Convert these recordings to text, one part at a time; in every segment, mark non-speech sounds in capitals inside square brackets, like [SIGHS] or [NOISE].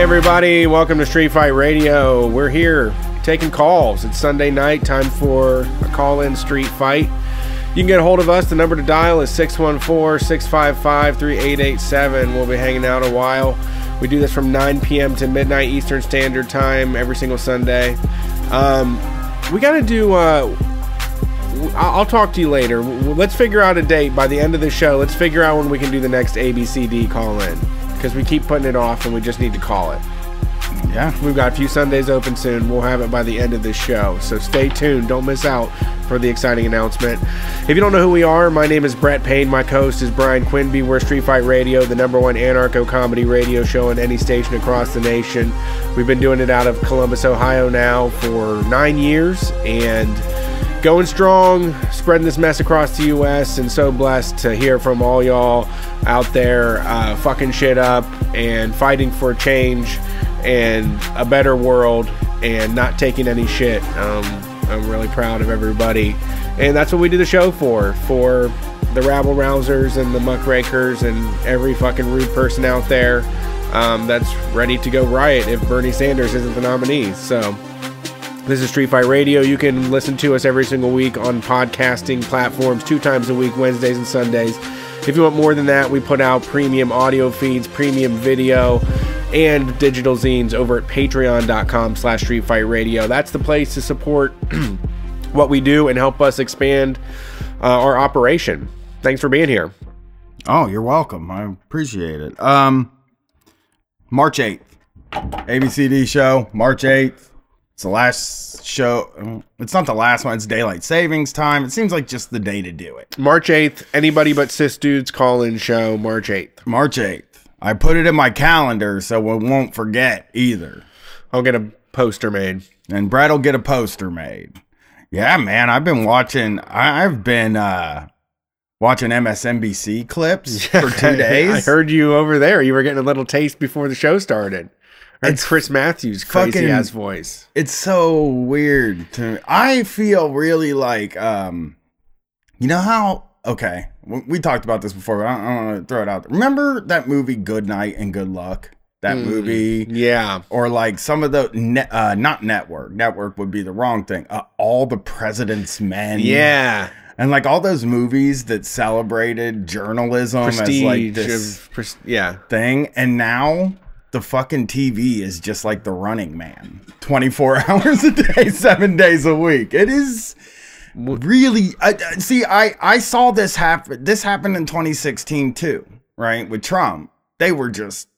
everybody. Welcome to Street Fight Radio. We're here taking calls. It's Sunday night, time for a call in street fight. You can get a hold of us. The number to dial is 614 655 3887. We'll be hanging out a while. We do this from 9 p.m. to midnight Eastern Standard Time every single Sunday. Um, we got to do. Uh, I'll I'll talk to you later. Let's figure out a date by the end of the show. Let's figure out when we can do the next ABCD call in because we keep putting it off and we just need to call it. Yeah. We've got a few Sundays open soon. We'll have it by the end of this show. So stay tuned. Don't miss out for the exciting announcement. If you don't know who we are, my name is Brett Payne. My co-host is Brian Quinby. We're Street Fight Radio, the number one anarcho comedy radio show on any station across the nation. We've been doing it out of Columbus, Ohio now for nine years and going strong, spreading this mess across the U.S. And so blessed to hear from all y'all out there uh, fucking shit up and fighting for change and a better world and not taking any shit. Um, I'm really proud of everybody. And that's what we do the show for for the rabble rousers and the muckrakers and every fucking rude person out there um, that's ready to go riot if Bernie Sanders isn't the nominee. So. This is Street Fight Radio. You can listen to us every single week on podcasting platforms, two times a week, Wednesdays and Sundays. If you want more than that, we put out premium audio feeds, premium video, and digital zines over at patreon.com slash Street Fight Radio. That's the place to support [CLEARS THROAT] what we do and help us expand uh, our operation. Thanks for being here. Oh, you're welcome. I appreciate it. Um, March 8th, ABCD show, March 8th. It's the last show. It's not the last one. It's daylight savings time. It seems like just the day to do it. March 8th, anybody but cis dudes call in show, March 8th. March 8th. I put it in my calendar so we won't forget either. I'll get a poster made. And Brett will get a poster made. Yeah, man. I've been watching. I've been uh watching MSNBC clips [LAUGHS] for two days. I heard you over there. You were getting a little taste before the show started. Heard It's Chris Matthews' crazy fucking- ass voice. it's so weird to me. I feel really like um you know how okay we, we talked about this before but I don't, I don't want to throw it out there. remember that movie Good Night and Good Luck that Mm. movie Yeah. or like some of the ne- uh not network network would be the wrong thing uh, all the president's men Yeah. and like all those movies that celebrated journalism as like this pres- yeah. thing and now the fucking TV is just like the running man 24 [LAUGHS] hours a day 7 days a week it is really I, I- see I I saw this happen this happened in 2016 too right with Trump they were just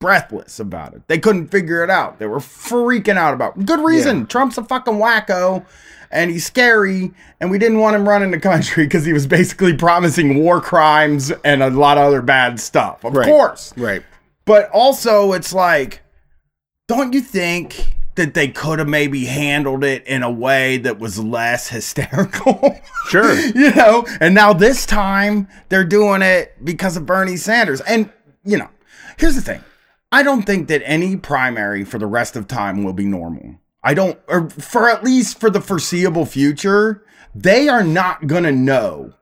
breathless about it they couldn't figure it out they were freaking out about it. good reason Yeah. Trump's a fucking wacko and he's scary and we didn't want him running the country [LAUGHS] because he was basically promising war crimes and a lot of other bad stuff of Right. course Right. But also, it's like, don't you think that they could have maybe handled it in a way that was less hysterical? [LAUGHS] Sure. you know, and now this time they're doing it because of Bernie Sanders. And, you know, here's the thing I don't think that any primary for the rest of time will be normal. I don't, or for at least for the foreseeable future, they are not going to know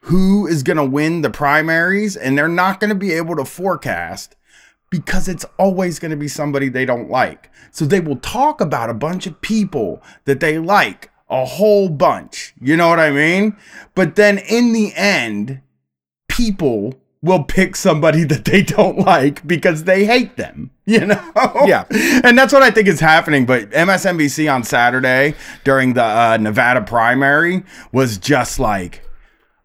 who is going to win the primaries and they're not going to be able to forecast because it's always going to be somebody they don't like. So they will talk about a bunch of people that they like, a whole bunch. You know what I mean? But then in the end, people will pick somebody that they [LAUGHS] don't like because they hate them, [LAUGHS] you know? Yeah. And that's what I think is happening. But MSNBC on Saturday during the uh, Nevada primary was just like,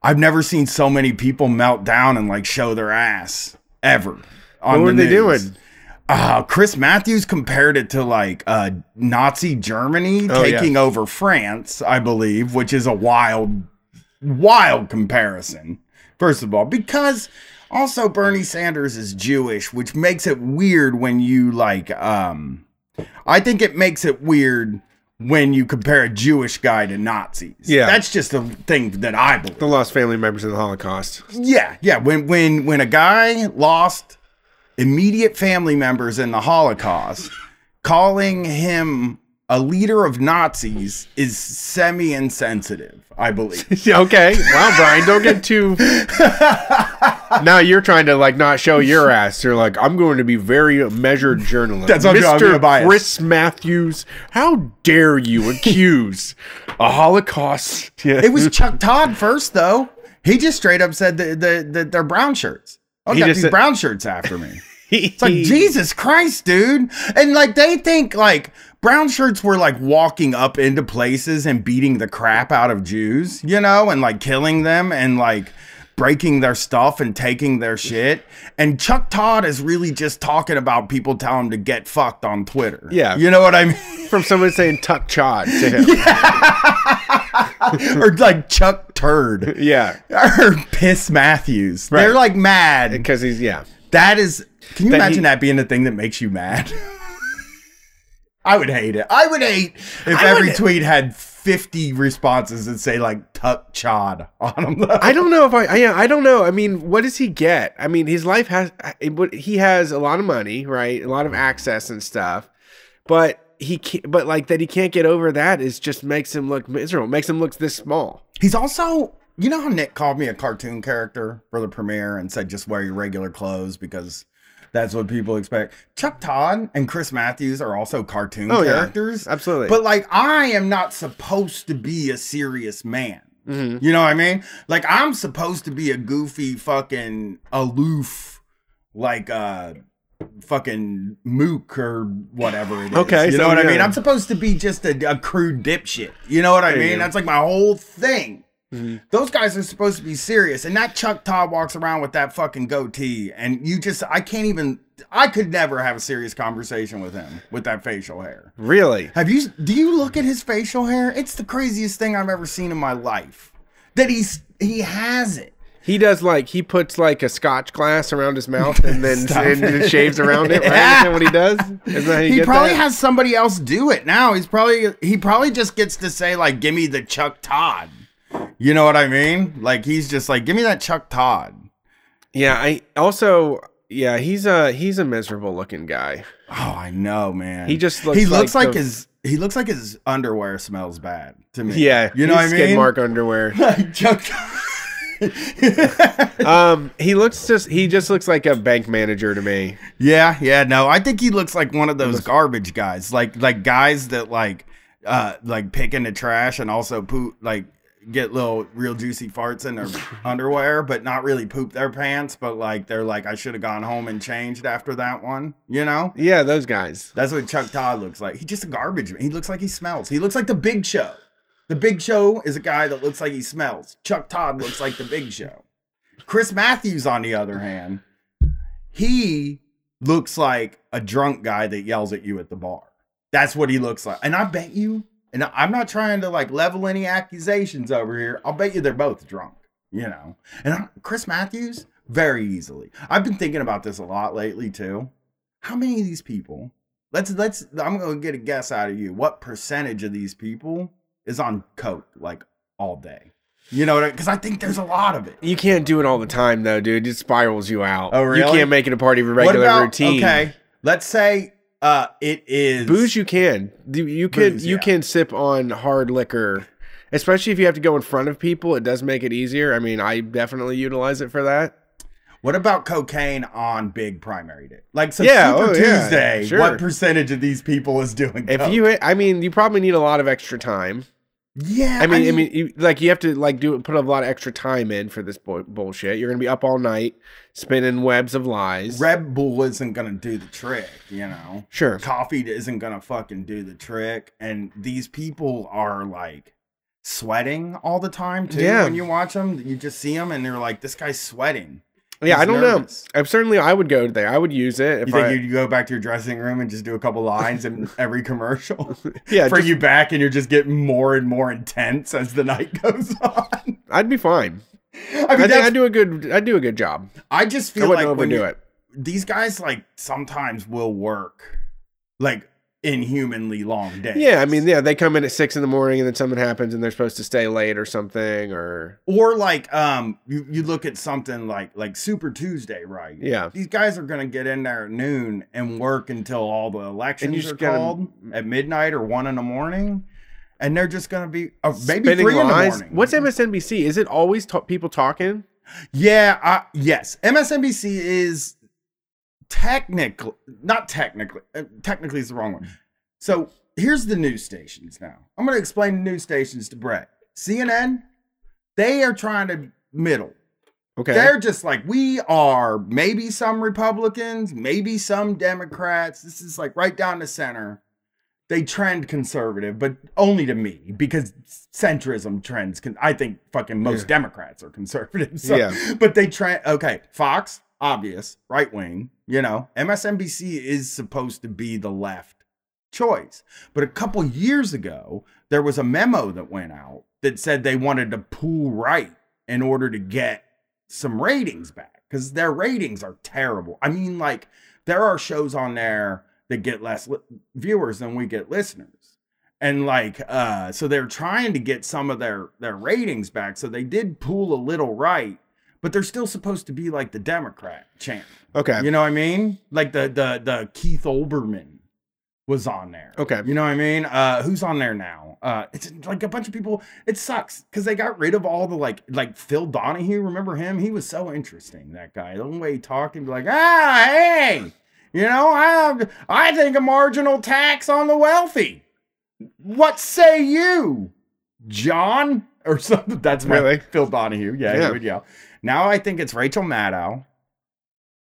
I've never seen so many people melt down and like show their ass ever. What were the they news. doing? Uh, Chris Matthews compared it to like uh, Nazi Germany Oh, yeah. taking over France, I believe, which is a wild, wild comparison. First of all, because also Bernie Sanders is Jewish, which makes it weird when you like. Um, I think it makes it weird when you compare a Jewish guy to Nazis. Yeah. that's just a thing that I believe. The lost family members of the Holocaust. Yeah, yeah. When when when a guy lost immediate family members in the Holocaust, calling him a leader of Nazis is semi insensitive. I believe. [LAUGHS] Okay. Wow, Brian, don't get too [LAUGHS] now you're trying to like not show your ass. You're like, I'm going to be very measured journalist. That's what I'm I'm being Mr. biased. Chris Matthews. How dare you accuse a Holocaust? Yeah. It was Chuck Todd first, though. He just straight up said that the, the, they're brown shirts. Oh, He got just these said- brown shirts after me. [LAUGHS] It's like Jesus Christ, dude. And like they think like brown shirts were like walking up into places and beating the crap out of Jews, you know, and like killing them and like breaking their stuff and taking their shit. And Chuck Todd is really just talking about people telling him to get fucked on Twitter. Yeah. You know what I mean? from someone saying tuck chod to him. [LAUGHS] [LAUGHS] or like Chuck Turd. Yeah. [LAUGHS] Or Piss Matthews. Right. They're like mad. Because he's yeah. That is. Can you That imagine he- that being the thing that makes you mad? [LAUGHS] I would hate it. I would hate if I every would- tweet had 50 responses that say like tuck chod [LAUGHS] on them. I don't know if I, I yeah I don't know. I mean, what does he get? I mean, his life has he has a lot of money, right? A lot of access and stuff, but he can't. But like that, he can't get over that. Is just makes him look miserable. Makes him look this small. He's also, you know how Nick called me a cartoon character for the premiere and said just wear your regular clothes because that's what people expect. Chuck Todd and Chris Matthews are also cartoon Oh, yeah. characters. Absolutely. But like I am not supposed to be a serious man. Mhm. You know what I mean? Like I'm supposed to be a goofy fucking aloof like uh fucking mook or whatever it is. Okay, You so know what I mean? I'm supposed to be just a, a crude dipshit. You know what I mean? That's like my whole thing. Mhm. Those guys are supposed to be serious. And that Chuck Todd walks around with that fucking goatee. And you just, I can't even, I could never have a serious conversation with him with that facial hair. Really? Have you, do you look at his facial hair? It's the craziest thing I've ever seen in my life. That he's, he has it. He does like he puts like a scotch glass around his mouth and then [LAUGHS] and shaves around it. Right? Yeah. Isn't that what he does? Isn't that how you He probably that? has somebody else do it now. He's probably, he probably just gets to say, like, give me the Chuck Todd. You know what I mean? Like, he's just like, give me that Chuck Todd. Yeah. I also yeah he's a he's a miserable looking guy. Oh, I know, man. He just looks he looks like like, the- his he looks like his underwear smells bad to me. Yeah, you know what I mean. Mark underwear. [LAUGHS] Chuck. [LAUGHS] um, he looks just he just looks like a bank manager to me. yeah, yeah, no, I think he looks like one of those garbage guys, like like guys that like uh like pick in the trash and also poop like get little real juicy farts in their underwear, but not really poop their pants, but like they're like I should have gone home and changed after that one, you know. Yeah, those guys. That's what Chuck Todd looks like. He's just a garbage. man. He looks like he smells. He looks like the Big Show. The Big Show is a guy that looks like he smells. Chuck Todd looks like the Big Show. Chris Matthews, on the other hand, he looks like a drunk guy that yells at you at the bar. That's what he looks like. And I bet you, and I'm not trying to like level any accusations over here. I'll bet you they're both drunk, you know. And I- Chris Matthews, very easily. I've been thinking about this a lot lately too. How many of these people? Let's let's. I'm gonna get a guess out of you. What percentage of these people is on coke like all day? You know what? Because I think there's a lot of it. You can't do it all the time though, dude. It spirals you out. Oh, really? You can't make it a part of your What regular about routine. okay? Let's say uh it is Booze you can. You can Booze, you yeah. can sip on hard liquor. Especially if you have to go in front of people, it does make it easier. I mean, I definitely utilize it for that. What about cocaine on big primary day? Like so Yeah, Super oh, yeah, Tuesday. sure. What percentage of these people is doing? If coke? you, I mean, you probably need a lot of extra time. Yeah, I mean, I mean, you, like you have to like do put a lot of extra time in for this bu- bullshit. You're gonna be up all night spinning webs of lies. Red Bull isn't gonna do the trick. You know. sure. coffee isn't gonna fucking do the trick and these people are like sweating all the time too Yeah. when you watch them you just see them and they're like this guy's sweating Yeah, He's I don't nervous. know. I'm certainly I would go there. I would use it if you think I. you'd go back to your dressing room and just do a couple lines in [LAUGHS] every commercial [LAUGHS] yeah, bring you back and you're just getting more and more intense as the night [LAUGHS] goes on I'd be fine. i mean I I do a good. I do a good job. i just I feel wouldn't like when overdo you- it. these guys like sometimes will work like inhumanly long day. Yeah, I mean, yeah, they come in at six in the morning and then something happens and they're supposed to stay late or something, or or like um you, you look at something like like super tuesday right yeah, these guys are gonna get in there at noon and work until all the elections are gotta- called at midnight or one in the morning and they're just gonna be uh, maybe spinning three in the morning What's MSNBC? Is it always ta- people talking? Yeah, uh, yes. MSNBC is technically not technically uh, technically is the wrong one. So here's the news stations now. I'm going to explain the news stations to Brett. CNN, they are trying to middle. Okay. They're just like we are. Maybe some Republicans, maybe some Democrats. This is like right down the center. They trend conservative, but only to me because centrism trends. Con- I think fucking most Yeah. Democrats are conservative. [LAUGHS] So, Yeah. But they trend. Okay, Fox, obvious, right wing. You know, MSNBC is supposed to be the left choice. But a couple years ago, there was a memo that went out that said they wanted to pull right in order to get some ratings back because their ratings are terrible. I mean, like, there are shows on there that get less li- viewers than we get listeners. And like, uh, so they're trying to get some of their their ratings back. So they did pull a little right, but they're still supposed to be like the Democrat champ. okay. You know what I mean? Like the the the Keith Olbermann was on there. Okay. You know what I mean? Uh who's on there now? Uh it's like a bunch of people. It sucks because they got rid of all the like like Phil Donahue. Remember him? He was so interesting, that guy. The way he talked and be like, ah, hey, you know, I I think a marginal tax on the wealthy. What say you, John? Or [LAUGHS] something. That's my Really? Phil Donahue. Yeah, Yeah. he would yell. Now I think it's Rachel Maddow.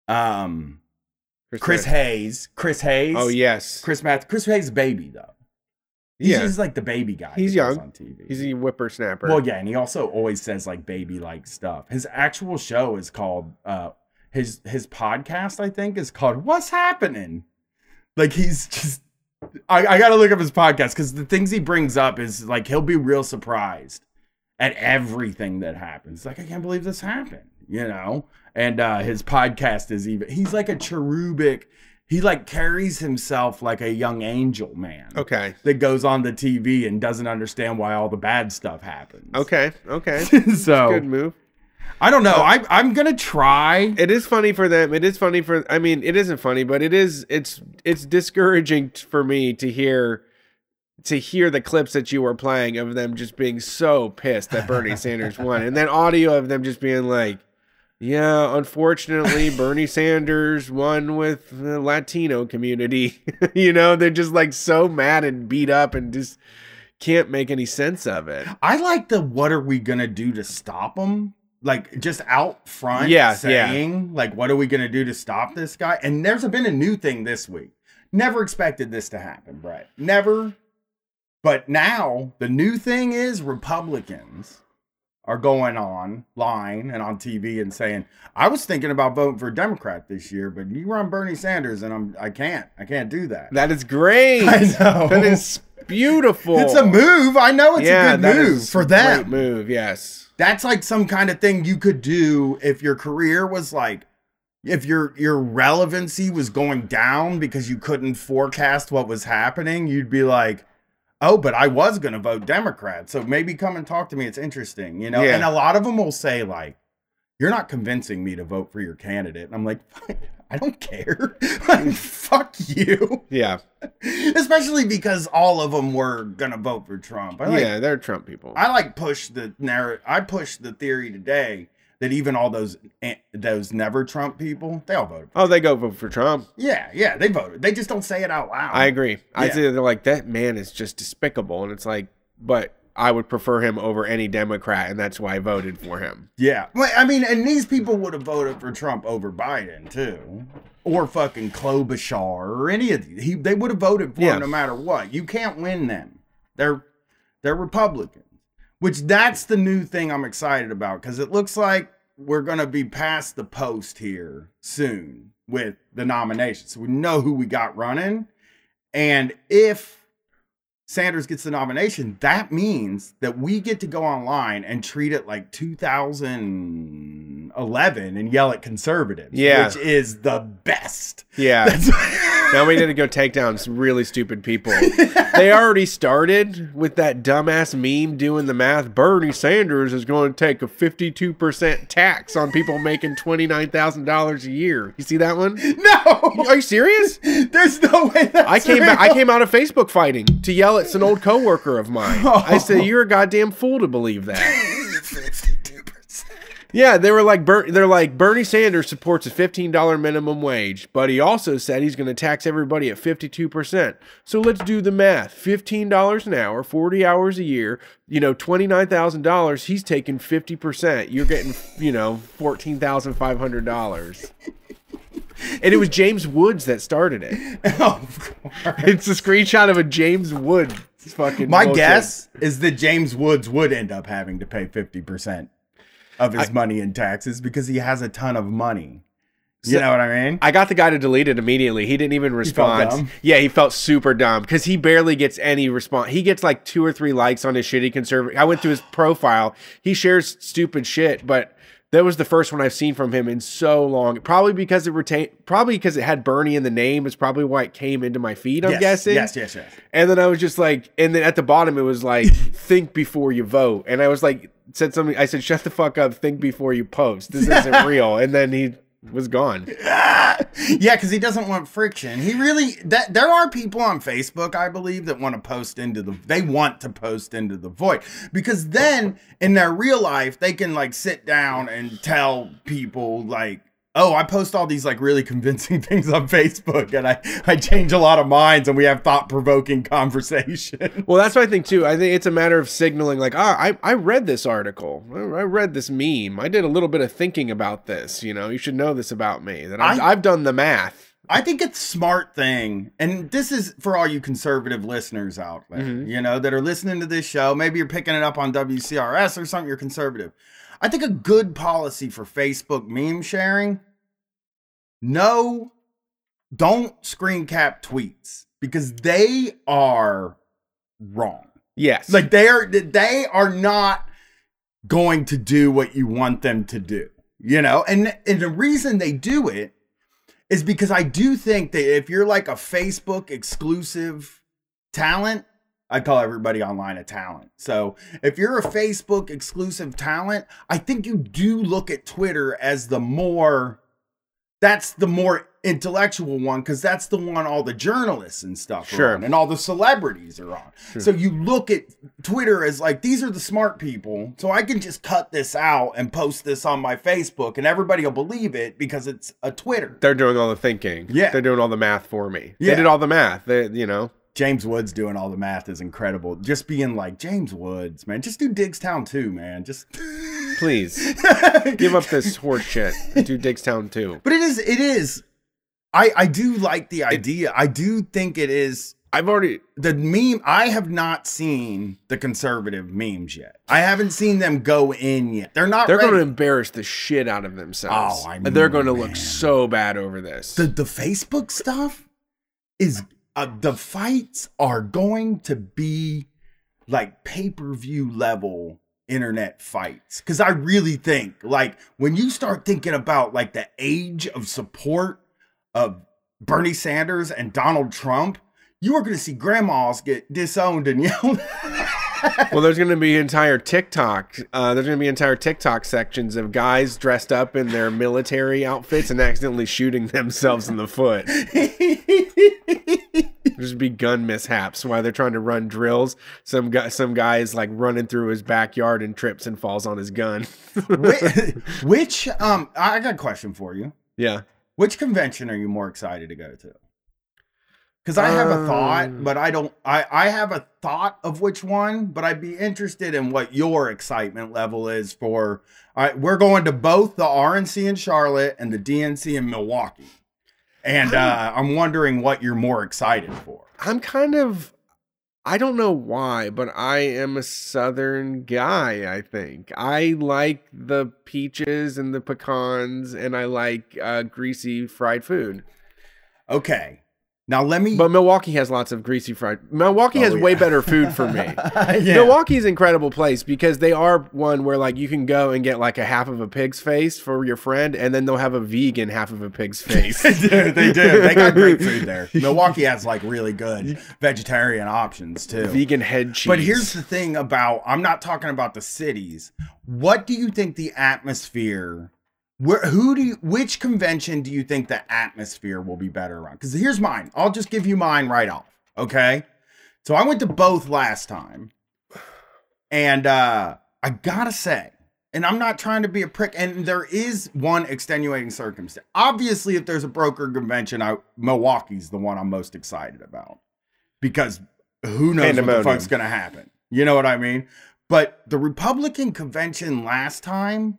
Um Chris Hayes. Chris Hayes. Oh yes. Chris Matt Chris Hayes' baby though. He's, Yeah. he's like the baby guy. He's young. on TV. He's a whippersnapper. well, yeah, and he also always says like baby like stuff. His actual show is called uh his his podcast, I think, is called What's Happening? Like he's just I, I gotta look up his podcast because the things he brings up is like he'll be real surprised at everything that happens. Like, I can't believe this happened, you know? And uh his podcast is even he's like a cherubic, he like carries himself like a young angel man Okay. that goes on the TV and doesn't understand why all the bad stuff happens. Okay. Okay. [LAUGHS] so Good move. I don't know. I I'm gonna try. It is funny for them. It is funny for. I mean, it isn't funny, but it is. It's it's discouraging for me to hear to hear the clips that you were playing of them just being so pissed that Bernie [LAUGHS] Sanders won, and then audio of them just being like, "Yeah, unfortunately, Bernie Sanders won with the Latino community." [LAUGHS] you know, they're just like so mad and beat up and just can't make any sense of it. I like the what are we gonna do to stop them? Like just out front Yeah, yeah. saying like what are we gonna do to stop this guy? And there's been a new thing this week. Never expected this to happen, Brett. Never. But now the new thing is Republicans are going on line and on TV and saying, I was thinking about voting for a Democrat this year, but you run Bernie Sanders and I'm I can't. I can't do that. That is great. [LAUGHS] I know. That is beautiful. It's a move. I know it's a good move for a them. Great move, yes. That's like some kind of thing you could do if your career was like if your your relevancy was going down because you couldn't forecast what was happening, you'd be like, "Oh, but I was going to vote Democrat. So maybe come and talk to me. It's interesting." You know? Yeah. And a lot of them will say like, "You're not convincing me to vote for your candidate." And I'm like, "I don't care. [LAUGHS] like, fuck you." Yeah, [LAUGHS] Especially because all of them were going to vote for Trump. Like yeah, they're Trump people. I like push the narrative. I push the theory today that even all those eh, those never Trump people, they all voted. oh, they go vote for Trump. Yeah, yeah, they voted. They just don't say it out loud. I agree. I Yeah. say they're like that man is just despicable, and it's like, but I would prefer him over any Democrat, and that's why I voted for him. yeah, well, I mean, and these people would have voted for Trump over Biden too, or fucking Klobuchar or any of these. He, they would have voted for Yeah. him no matter what. You can't win them. They're they're Republicans. Which that's the new thing I'm excited about because it looks like we're gonna be past the post here soon with the nominations. So we know who we got running. And if Sanders gets the nomination, that means that we get to go online and treat it like 2011 and yell at conservatives, Yeah. which is the best. Yeah. [LAUGHS] Now we need to go take down some really stupid people. they already started with that dumbass meme doing the math. Bernie Sanders is going to take a 52% tax on people making $29,000 a year. You see that one? no, Are you serious? there's no way that's I came back, I came out of Facebook fighting to yell at an old coworker of mine. I [LAUGHS] oh. said, "You're a goddamn fool to believe that." [LAUGHS] 52%. Yeah, they were like they're like Bernie Sanders supports a fifteen dollar minimum wage, but he also said he's going to tax everybody at fifty two percent. So let's do the math: fifteen dollars an hour, forty hours a year. You know, twenty nine thousand dollars. He's taking fifty percent. You're getting you know fourteen thousand five hundred dollars. And it was James Woods that started it. [LAUGHS] Oh, of course. It's a screenshot of a James Woods fucking. My bullshit. guess is that James Woods would end up having to pay 50% of his money in taxes because he has a ton of money. You So- know what I mean? I got the guy to delete it immediately. He didn't even respond. dumb? Yeah, he felt super dumb because he barely gets any response. He gets like two or three likes on his shitty conservative. I went through his profile. He shares stupid shit, but that was the first one I've seen from him in so long. Probably because it retained. Probably because it had Bernie in the name. Is probably why it came into my feed. I'm yes, guessing. Yes, yes, yes. And then I was just like, and then at the bottom it was like, [LAUGHS] think before you vote. And I was like, said something. I said, shut the fuck up. Think before you post. This isn't [LAUGHS] real. And then he was gone. [LAUGHS] yeah, because he doesn't want friction. He really that there are people on Facebook, I believe, that want to post into the they want to post into the void because then in their real life they can like sit down and tell people like. Oh, I post all these like really convincing [LAUGHS] things on Facebook and I, I change a lot of minds and we have thought provoking conversation. [LAUGHS] Well, that's what I think too. I think it's a matter of signaling, like, ah, I, I read this article. I read this meme. I did a little bit of thinking about this. You know, you should know this about me. That I've, I- I've done the math. I think it's smart thing, and this is for all you conservative listeners out there, Mhm. you know, that are listening to this show. Maybe you're picking it up on WCRS or something. You're conservative. I think a good policy for Facebook meme sharing. No, don't screen cap tweets because they are wrong. Yes. Like they are, they are not going to do what you want them to do. You know, and and the reason they do it is because I do think that if you're like a Facebook exclusive talent, I call everybody online a talent. So if you're a Facebook exclusive talent, I think you do look at Twitter as the more that's the more intellectual one because that's the one all the journalists and stuff Sure. are on and all the celebrities are on. Sure. So you look at Twitter as like these are the smart people, so I can just cut this out and post this on my Facebook and everybody will believe it because it's a Twitter. They're doing all the thinking. Yeah. They're doing all the math for me. Yeah. They did all the math. They, you know, James Woods doing all the math is incredible. Just being like James Woods, man. Just do Diggstown too, man. Just [LAUGHS] please [LAUGHS] give up this horse shit. Do Diggstown too. But it is it is I I do like the idea. I do think it is I've already. the meme I have not seen the conservative memes yet. I haven't seen them go in yet. They're not They're ready. going to embarrass the shit out of themselves. Oh, I And They're going to look so bad over this. the the Facebook stuff is uh, the fights are going to be like pay-per-view level internet fights. Cuz I really think like when you start thinking about like the age of support of Bernie Sanders and Donald Trump you are going to see grandmas get disowned and yelled [LAUGHS] well, there's going to be entire TikTok. Uh, there's going to be entire TikTok sections of guys dressed up in their military outfits and accidentally shooting themselves in the foot. [LAUGHS] There's going to be gun mishaps while they're trying to run drills. Some guy, some guys like running through his backyard and trips and falls on his gun. which, which um I got a question for you yeah. Which convention are you more excited to go to? Because I have a thought, Um, but I don't. I I have a thought of which one, but I'd be interested in what your excitement level is for. Right, we're going to both the RNC in Charlotte and the DNC in Milwaukee, and uh, I'm wondering what you're more excited for. I'm kind of I don't know why, but I am a southern guy, I think. I like the peaches and the pecans and I like uh, greasy fried food. Okay, now let me. But Milwaukee has lots of greasy fried. Milwaukee Oh, has way better food for me. [LAUGHS] yeah. Milwaukee's an incredible place because they are one where like you can go and get like a half of a pig's face for your friend and then they'll have a vegan half of a pig's [LAUGHS] face. they do. They do. They got great food there. [LAUGHS] Milwaukee has like really good vegetarian options too. vegan head cheese. But here's the thing about I'm not talking about the cities. What do you think the atmosphere where who do you which convention do you think the atmosphere will be better around? Cuz here's mine. I'll just give you mine right off, okay? So I went to both last time. And uh I got to say and I'm not trying to be a prick. And there is one extenuating circumstance. Obviously, if there's a broker convention, I, Milwaukee's the one I'm most excited about because who knows what the fuck's gonna happen. You know what I mean? But the Republican convention last time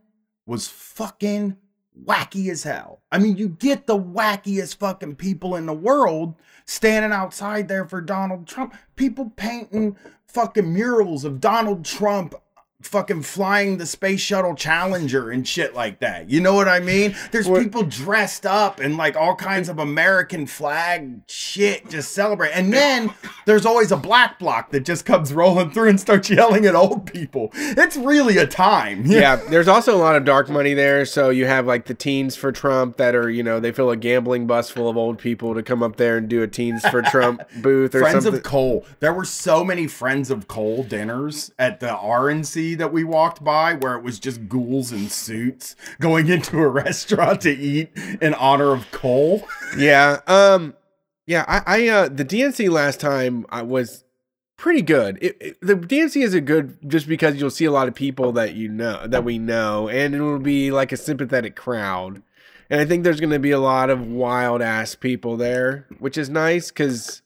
was fucking wacky as hell. I mean, you get the wackiest fucking people in the world standing outside there for Donald Trump. People painting fucking murals of Donald Trump fucking flying the space shuttle Challenger and shit like that. You know what I mean? There's What- people dressed up in like all kinds of American flag shit just celebrate. And then there's always a black bloc that just comes rolling through and starts yelling at old people. It's really a time. [LAUGHS] yeah, there's also a lot of dark money there. So you have like the teens for Trump that are, you know, they fill a gambling bus full of old people to come up there and do a teens for Trump [LAUGHS] booth or something. Friends something. of Coal. There were so many Friends of Coal dinners at the RNC that we walked by where it was just ghouls in suits going [LAUGHS] into a restaurant to eat in honor of Coal. [LAUGHS] yeah, um, yeah. I, I uh, the DNC last time I was pretty good. It, it- the DNC is a good just because you'll see a lot of people that you know that we know, and it will be like a sympathetic crowd. And I think there's going to be a lot of wild ass people there, which is nice because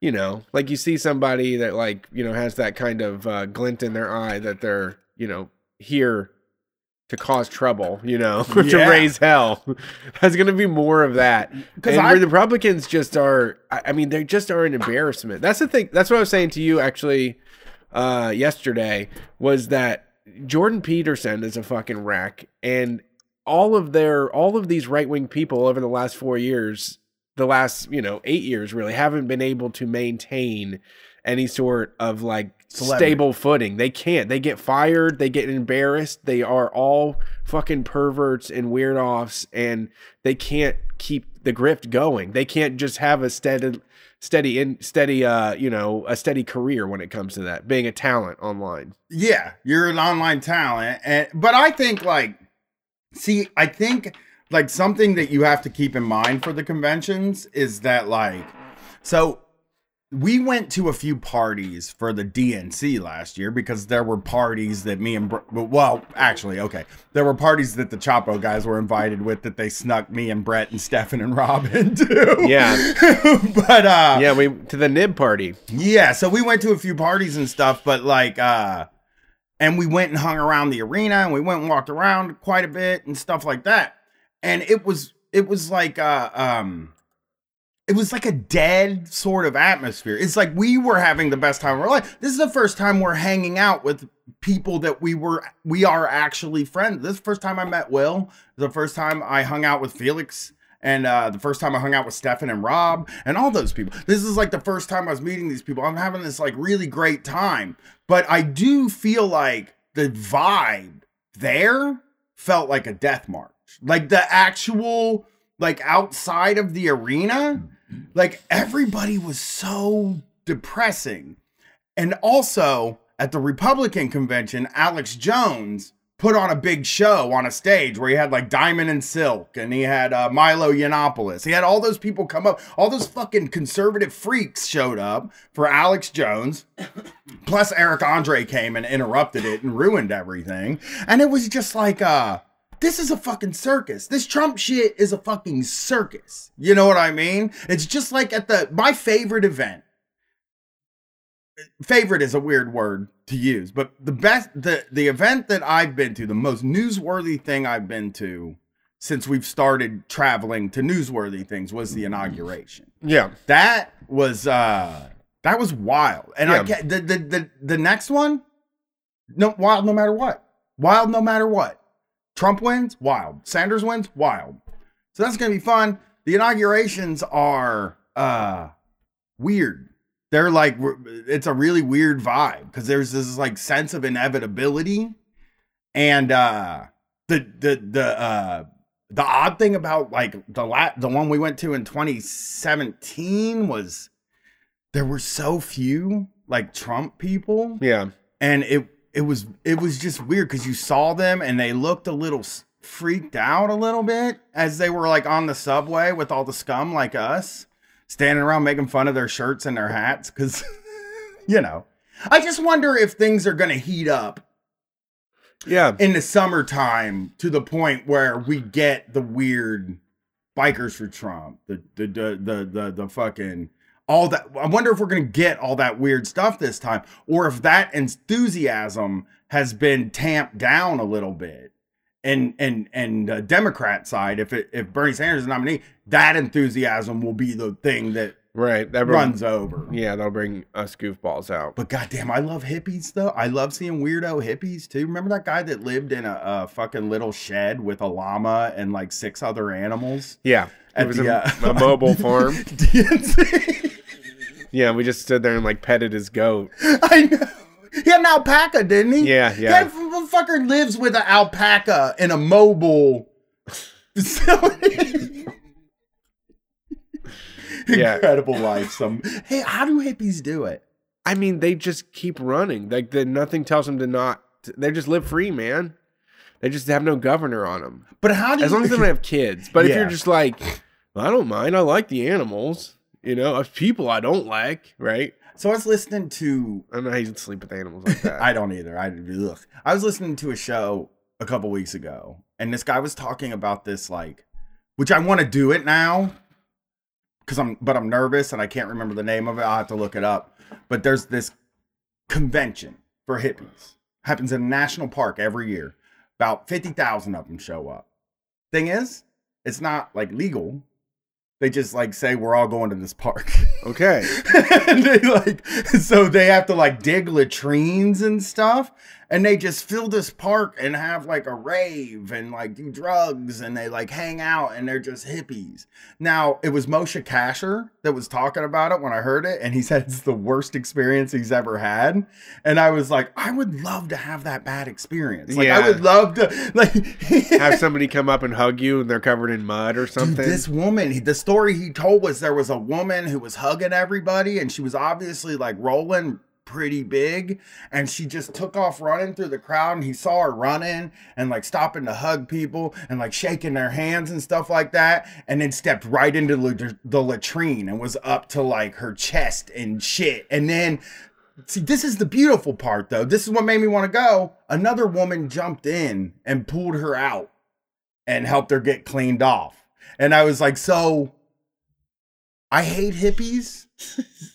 you know, like you see somebody that like you know has that kind of uh, glint in their eye that they're you know here to cause trouble, you know, [LAUGHS] to raise hell. There's going to be more of that. And I- the Republicans just are, I I mean, they just are an embarrassment. That's the thing. That's what I was saying to you actually uh, yesterday was that Jordan Peterson is a fucking wreck, and all of their all of these right wing people over the last four years, the last you know eight years really haven't been able to maintain any sort of like Celebrity. stable footing. They can't. They get fired. They get embarrassed. They are all fucking perverts and weird offs, and they can't keep the grift going. They can't just have a steady, steady, in steady, uh, you know, a steady career when it comes to that being a talent online. Yeah, you're an online talent, and but I think like, see, I think like something that you have to keep in mind for the conventions is that like, so we went to a few parties for the DNC last year because there were parties that me and well, actually, okay, there were parties that the Chapo guys were invited with that they snuck me and Brett and [LAUGHS] Stefan and Robin into. Yeah. [LAUGHS] but uh, Yeah, we to the nib party. yeah, so we went to a few parties and stuff, but like uh and we went and hung around the arena and we went and walked around quite a bit and stuff like that. And it was it was like uh um it was like a dead sort of atmosphere. It's like we were having the best time of our life. This is the first time we're hanging out with people that we were we are actually friends. This first time I met Will. The first time I hung out with Felix. And uh, the first time I hung out with Stefan and Rob and all those people. This is like the first time I was meeting these people. I'm having this like really great time. But I do feel like the vibe there felt like a death march. Like the actual, like outside of the arena, like everybody was so depressing. And also at the Republican convention, Alex Jones put on a big show on a stage where he had like Diamond and Silk and he had uh, Milo Yiannopoulos. He had all those people come up. All those fucking conservative freaks showed up for Alex Jones. Plus Eric Andre came and interrupted it and ruined everything. And it was just like uh this is a fucking circus. This Trump shit is a fucking circus. You know what I mean? It's just like at the my favorite event. Favorite is a weird word to use, but the best the the event that I've been to, the most newsworthy thing I've been to since we've started traveling to newsworthy things was the inauguration Yeah. that was uh that was wild and i Yeah. can't the, the the the next one no wild no matter what wild no matter what trump wins wild. Sanders wins wild. So that's gonna be fun. The inaugurations are uh weird. They're like it's a really weird vibe because there's this like sense of inevitability. And uh the the the uh the odd thing about like the la- the one we went to in 2017 was there were so few like Trump people. Yeah. and it it was it was just weird because you saw them and they looked a little freaked out a little bit as they were like on the subway with all the scum like us standing around making fun of their shirts and their hats because [LAUGHS] you know i just wonder if things are gonna heat up Yeah. in the summertime to the point where we get the weird bikers for Trump, the the the the the, the fucking all that. I wonder if we're gonna get all that weird stuff this time, or if that enthusiasm has been tamped down a little bit. And and and the Democrat side, if it if Bernie Sanders is nominee, that enthusiasm will be the thing that Right. That runs over. Yeah, that'll bring us goofballs out. But goddamn, I love hippies though. I love seeing weirdo hippies too. Remember that guy that lived in a, a fucking little shed with a llama and like six other animals? Yeah. It was the, a, uh, a mobile [LAUGHS] farm. [LAUGHS] DNC. Yeah, we just stood there and like petted his goat. [LAUGHS] I know. He had an alpaca, didn't he? Yeah, yeah. the fucker lives with an alpaca in a mobile facility. Yeah. Incredible life. Some hey, how do hippies do it? I mean, they just keep running. Like the, nothing tells them to not. They just live free, man. They just have no governor on them. But how do As long as they don't have kids. But if you're just like, I don't mind. I like the animals. You know, of people I don't like. Right. So I was listening to I don't know how you can sleep with animals like that. [LAUGHS] I don't either. I ugh. I was listening to a show a couple weeks ago, and this guy was talking about this like, which I want to do it now, because I'm but I'm nervous and I can't remember the name of it. I'll have to look it up. But there's this convention for hippies happens in a national park every year. About fifty thousand of them show up. Thing is, it's not like legal. They just like say we're all going to this park. [LAUGHS] okay. and they like so they have to like dig latrines and stuff and they just fill this park and have like a rave and like do drugs and they like hang out and they're just hippies. Now it was moshe kasher that was talking about it when i heard it and he [LAUGHS] said it's the worst experience he's ever had. And i was like i would love to have that bad experience. Like i would love to [LAUGHS] like Have [LAUGHS] somebody come up and hug you and they're covered in mud or something. Dude, this woman, the story he told was there was a woman who was hugging everybody and she was obviously like rolling pretty big and she just took off running through the crowd and he saw her running and like stopping to hug people and like shaking their hands and stuff like that and then stepped right into the, the latrine and was up to like her chest and shit and then See, this is the beautiful part, though. This is what made me want to go. Another woman jumped in and pulled her out and helped her get cleaned off. And I was like, so I hate hippies, [LAUGHS]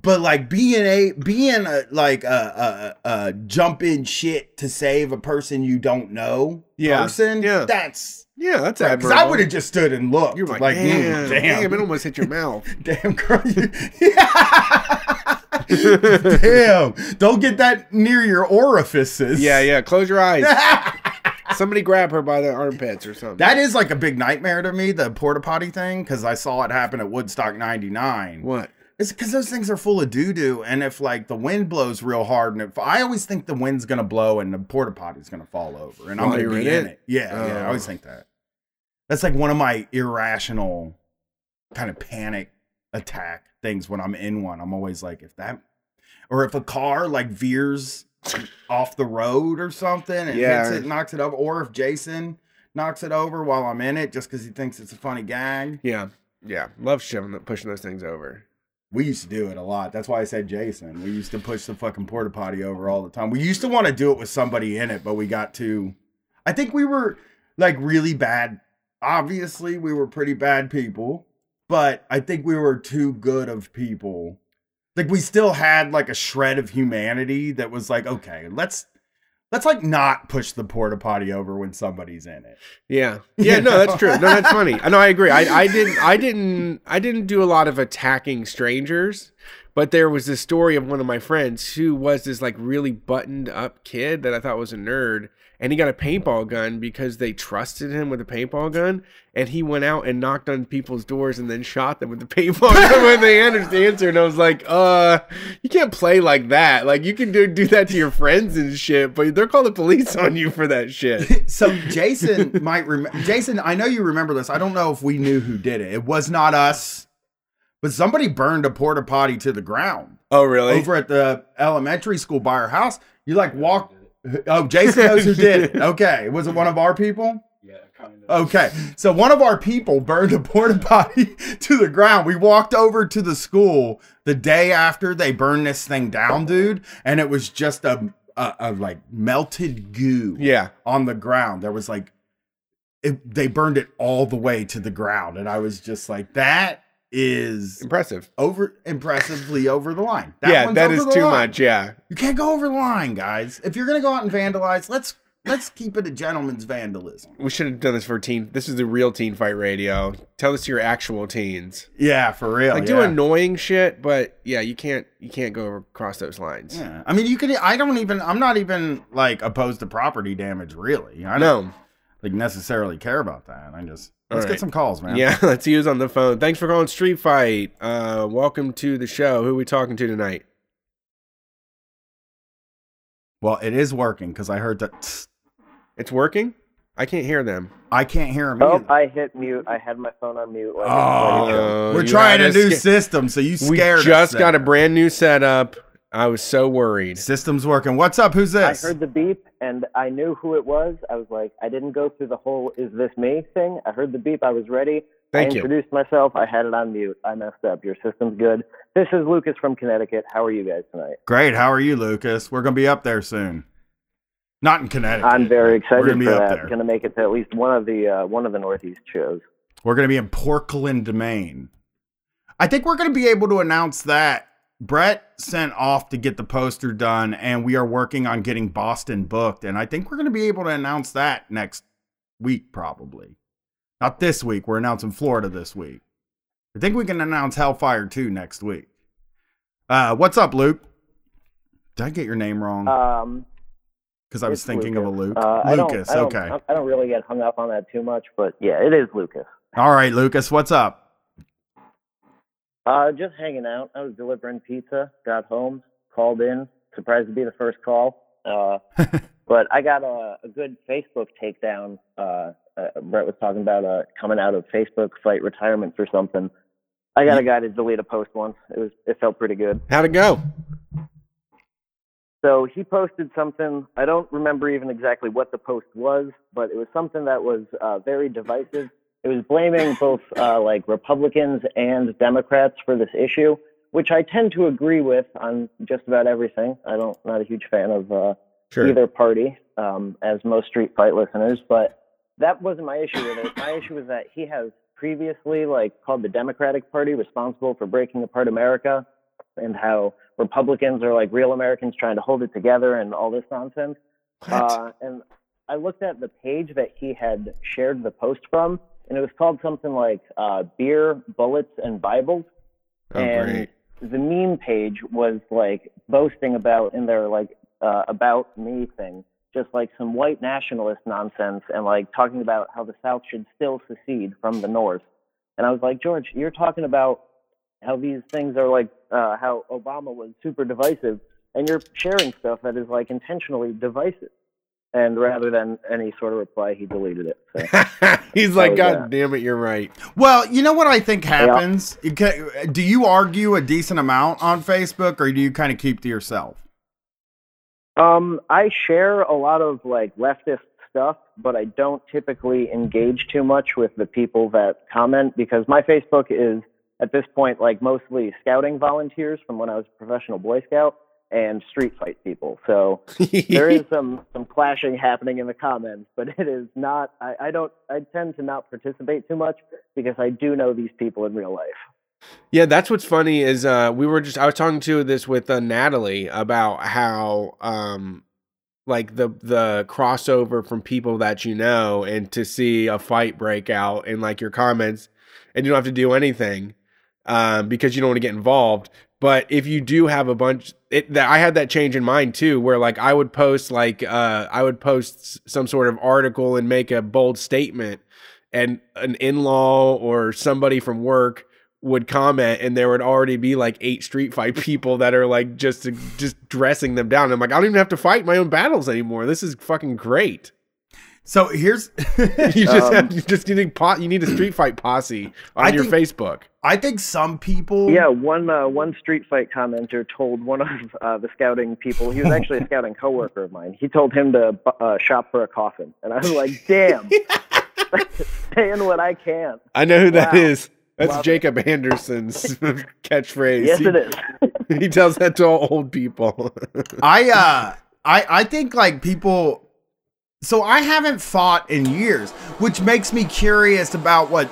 but like being a being a like a, a, a jump in shit to save a person you don't know Yeah, person. yeah. that's yeah, that's because. I would have just stood and looked. You're like, like, mm, damn, damn, damn, it almost hit your mouth. [LAUGHS] Damn, girl. You, yeah. [LAUGHS] Damn. Don't get that near your orifices. yeah, yeah. Close your eyes. [LAUGHS] Somebody grab her by the armpits or something. That is like a big nightmare to me, the porta potty thing, because I saw it happen at Woodstock 99. what? It's because those things are full of doo doo. And if like the wind blows real hard, and if I always think the wind's going to blow and the porta potty's going to fall over and I'm to be in it? it. Yeah, yeah. I Oh. always think that. That's like one of my irrational kind of panic attack things when I'm in one. I'm always like, if that, or if a car like veers off the road or something and Yeah. hits it, knocks it over, or if Jason knocks it over while I'm in it just because he thinks it's a funny gag. Yeah, yeah. Love shoving, pushing those things over. We used to do it a lot. That's why I said Jason. We used to push the fucking porta potty over all the time. We used to want to do it with somebody in it, but we got too. I think we were like really bad. Obviously, we were pretty bad people, but I think we were too good of people. Like we still had like a shred of humanity that was like, okay, let's let's like not push the porta potty over when somebody's in it. Yeah, yeah. No, that's true. No, that's funny. I know. I agree. I, I didn't. I didn't. I didn't do a lot of attacking strangers, but there was this story of one of my friends who was this like really buttoned up kid that I thought was a nerd, and he got a paintball gun because they trusted him with a paintball gun, and he went out and knocked on people's doors and then shot them with the [LAUGHS] paintball gun when they answered the answer. And I was like, uh, you can't play like that. Like you can do do that to your friends and shit, but they're calling the police on you for that shit. [LAUGHS] So Jason might remember. Jason, I know you remember this. I don't know if we knew who did it. It was not us, but somebody burned a porta potty to the ground Oh, really? over at the elementary school by our house. You like walk. Oh, Jason knows who did it. [LAUGHS] Okay, was it one of our people? Yeah, kind of. Okay, so one of our people burned a porta potty [LAUGHS] to the ground. We walked over to the school the day after they burned this thing down, dude, and it was just a a, a like melted goo Yeah. on the ground. There was like it, they burned it all the way to the ground, and I was just like, that is Impressive. over impressively over the line. That yeah, that is too line. much. Yeah. You can't go over the line, guys. If you're gonna go out and vandalize, let's let's keep it a gentleman's vandalism. We should have done this for teen. This is the real teen fight radio. Tell this to your actual teens. Yeah, for real. Like yeah. do annoying shit, but yeah, you can't you can't go across those lines. Yeah, I mean, you can. I don't even. I'm not even like opposed to property damage. Really, I No. Like necessarily care about that. I just let's All get some calls, man. Yeah, [LAUGHS] let's use on the phone. Thanks for calling Street Fight. Uh, welcome to the show. Who are we talking to tonight? Well, it is working because I heard that. It's working. I can't hear them. I can't hear them. Oh, either. I hit mute. I had my phone on mute. Like, Oh, Uh, we're trying a new sca- system, so you We scared us. just got a brand new setup. I was so worried. System's working. What's up? Who's this? I heard the beep and I knew who it was. I was like, I didn't go through the whole "Is this me?" thing. I heard the beep. I was ready. Thank I you. introduced myself. I had it on mute. I messed up. Your system's good. This is Lucas from Connecticut. How are you guys tonight? Great. How are you, Lucas? We're gonna be up there soon. Not in Connecticut. I'm very but We're excited gonna be for up that. there. Going to make it to at least one of the uh, one of the Northeast shows. We're gonna be in Portland, Maine. I think we're gonna be able to announce that. Brett sent off to get the poster done, and we are working on getting Boston booked. And I think we're gonna be able to announce that next week, probably. Not this week. We're announcing Florida this week. I think we can announce Hellfire 2 next week. Uh, what's up, Luke? Did I get your name wrong? Um, Because I was thinking of a Luke. Uh, I don't- Lucas, I don't, okay. I don't really get hung up on that too much, but yeah, it is Lucas. All right, Lucas, what's up? Uh, just hanging out. I was delivering pizza. Got home, called in. Surprised to be the first call. Uh, [LAUGHS] but I got a, a good Facebook takedown. Uh, uh, Brett was talking about uh, coming out of Facebook fight retirements or something. I got a guy to delete a post once. It was it felt pretty good. How'd it go? So he posted something. I don't remember even exactly what the post was, but it was something that was uh, very divisive. It was blaming both uh, like Republicans and Democrats for this issue, which I tend to agree with on just about everything. I don't not a huge fan of uh, Sure. either party, um, as most Street Fight listeners, but that wasn't my issue with it. My issue was that he has previously like called the Democratic Party responsible for breaking apart America and how Republicans are like real Americans trying to hold it together and all this nonsense. Uh, and I looked at the page that he had shared the post from, and it was called something like uh, Beer, Bullets, and Bibles oh, and great. the meme page was like boasting about in their like uh, about me thing, just like some white nationalist nonsense, and like talking about how the South should still secede from the North. And I was like, George, you're talking about how these things are like uh, how Obama was super divisive, and you're sharing stuff that is like intentionally divisive. And rather than any sort of reply, he deleted it. So. [LAUGHS] He's like, God yeah. damn it, you're right. Well, you know what I think happens? You ca- Do you argue a decent amount on Facebook or do you kind of keep to yourself? Um, I share a lot of like leftist stuff, but I don't typically engage too much with the people that comment because my Facebook is at this point like mostly scouting volunteers from when I was a professional Boy Scout and street fight people. So [LAUGHS] there is some some clashing happening in the comments, but it is not. I, I don't. I tend to not participate too much because I do know these people in real life. Yeah, that's what's funny is uh we were just I was talking to this with uh, Natalie about how um like the the crossover from people that you know and to see a fight break out in like your comments and you don't have to do anything um because you don't want to get involved but if you do have a bunch it that I had that change in mind too where like I would post like uh I would post some sort of article and make a bold statement and an in-law or somebody from work would comment and there would already be like eight street fight [LAUGHS] people that are like just just dressing them down. I'm like, I don't even have to fight my own battles anymore. This is fucking great. So here's [LAUGHS] You just Um, have you just need pot you need a street fight posse on I your think- Facebook. I think some people Yeah, one uh, one street fight commenter told one of uh, the scouting people. He was [LAUGHS] actually a scouting coworker of mine. He told him to uh, shop for a coffin, and I was like, "Damn, [LAUGHS] saying what I can." I know who that Wow. is. That's Love it. Jacob Anderson's catchphrase. Yes, he, it is. he tells that to all old people. I uh I I think like people. So I haven't fought in years, which makes me curious about what.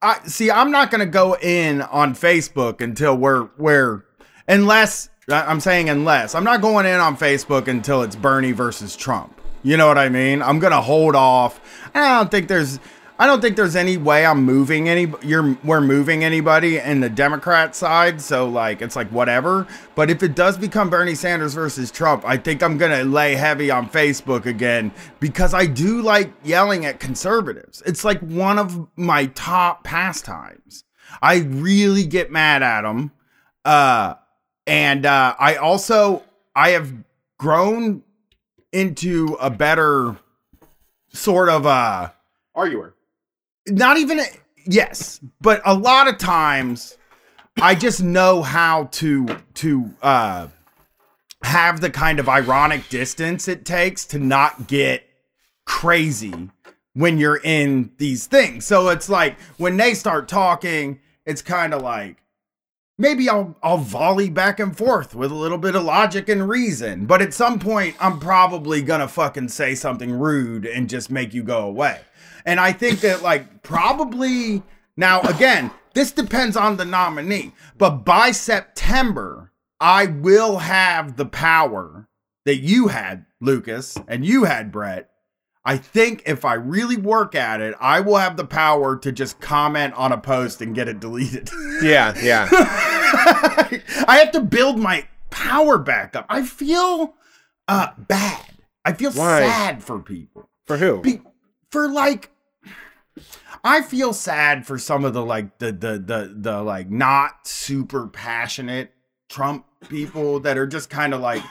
I see. I'm not gonna go in on Facebook until we're we're unless I'm saying unless I'm not going in on Facebook until it's Bernie versus Trump. You know what I mean? I'm gonna hold off. I don't think there's I don't think there's any way I'm moving any you're we're moving anybody in the Democrat side, so like it's like whatever. But if it does become Bernie Sanders versus Trump, I think I'm going to lay heavy on Facebook again because I do like yelling at conservatives. It's like one of my top pastimes. I really get mad at them. Uh and uh I also I have grown into a better sort of uh Arguer. Not even yes but a lot of times i just know how to to uh have the kind of ironic distance it takes to not get crazy when you're in these things so it's like when they start talking it's kind of like maybe I'll I'll volley back and forth with a little bit of logic and reason, but at some point I'm probably gonna fucking say something rude and just make you go away. And I think that like probably now again, this depends on the nominee, but by September I will have the power that you had, Lucas, and you had Brett. I think if I really work at it, I will have the power to just comment on a post and get it deleted. [LAUGHS] Yeah, yeah. I have to build my power back up. I feel uh bad. I feel Why? sad for people. For who? Be- for like I feel sad for some of the like the the the the like not super passionate Trump people that are just kind of like,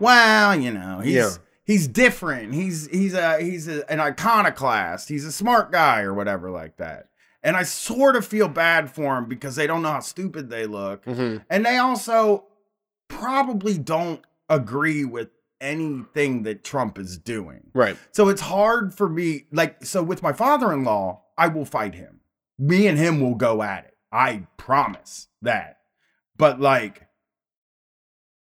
well, you know, he's Yeah. he's different. He's he's a he's a, an iconoclast. He's a smart guy or whatever like that. And I sort of feel bad for him because they don't know how stupid they look. hmm And they also probably don't agree with anything that Trump is doing. Right. So it's hard for me. Like, so with my father in law, I will fight him. Me and him will go at it. I promise that. But like,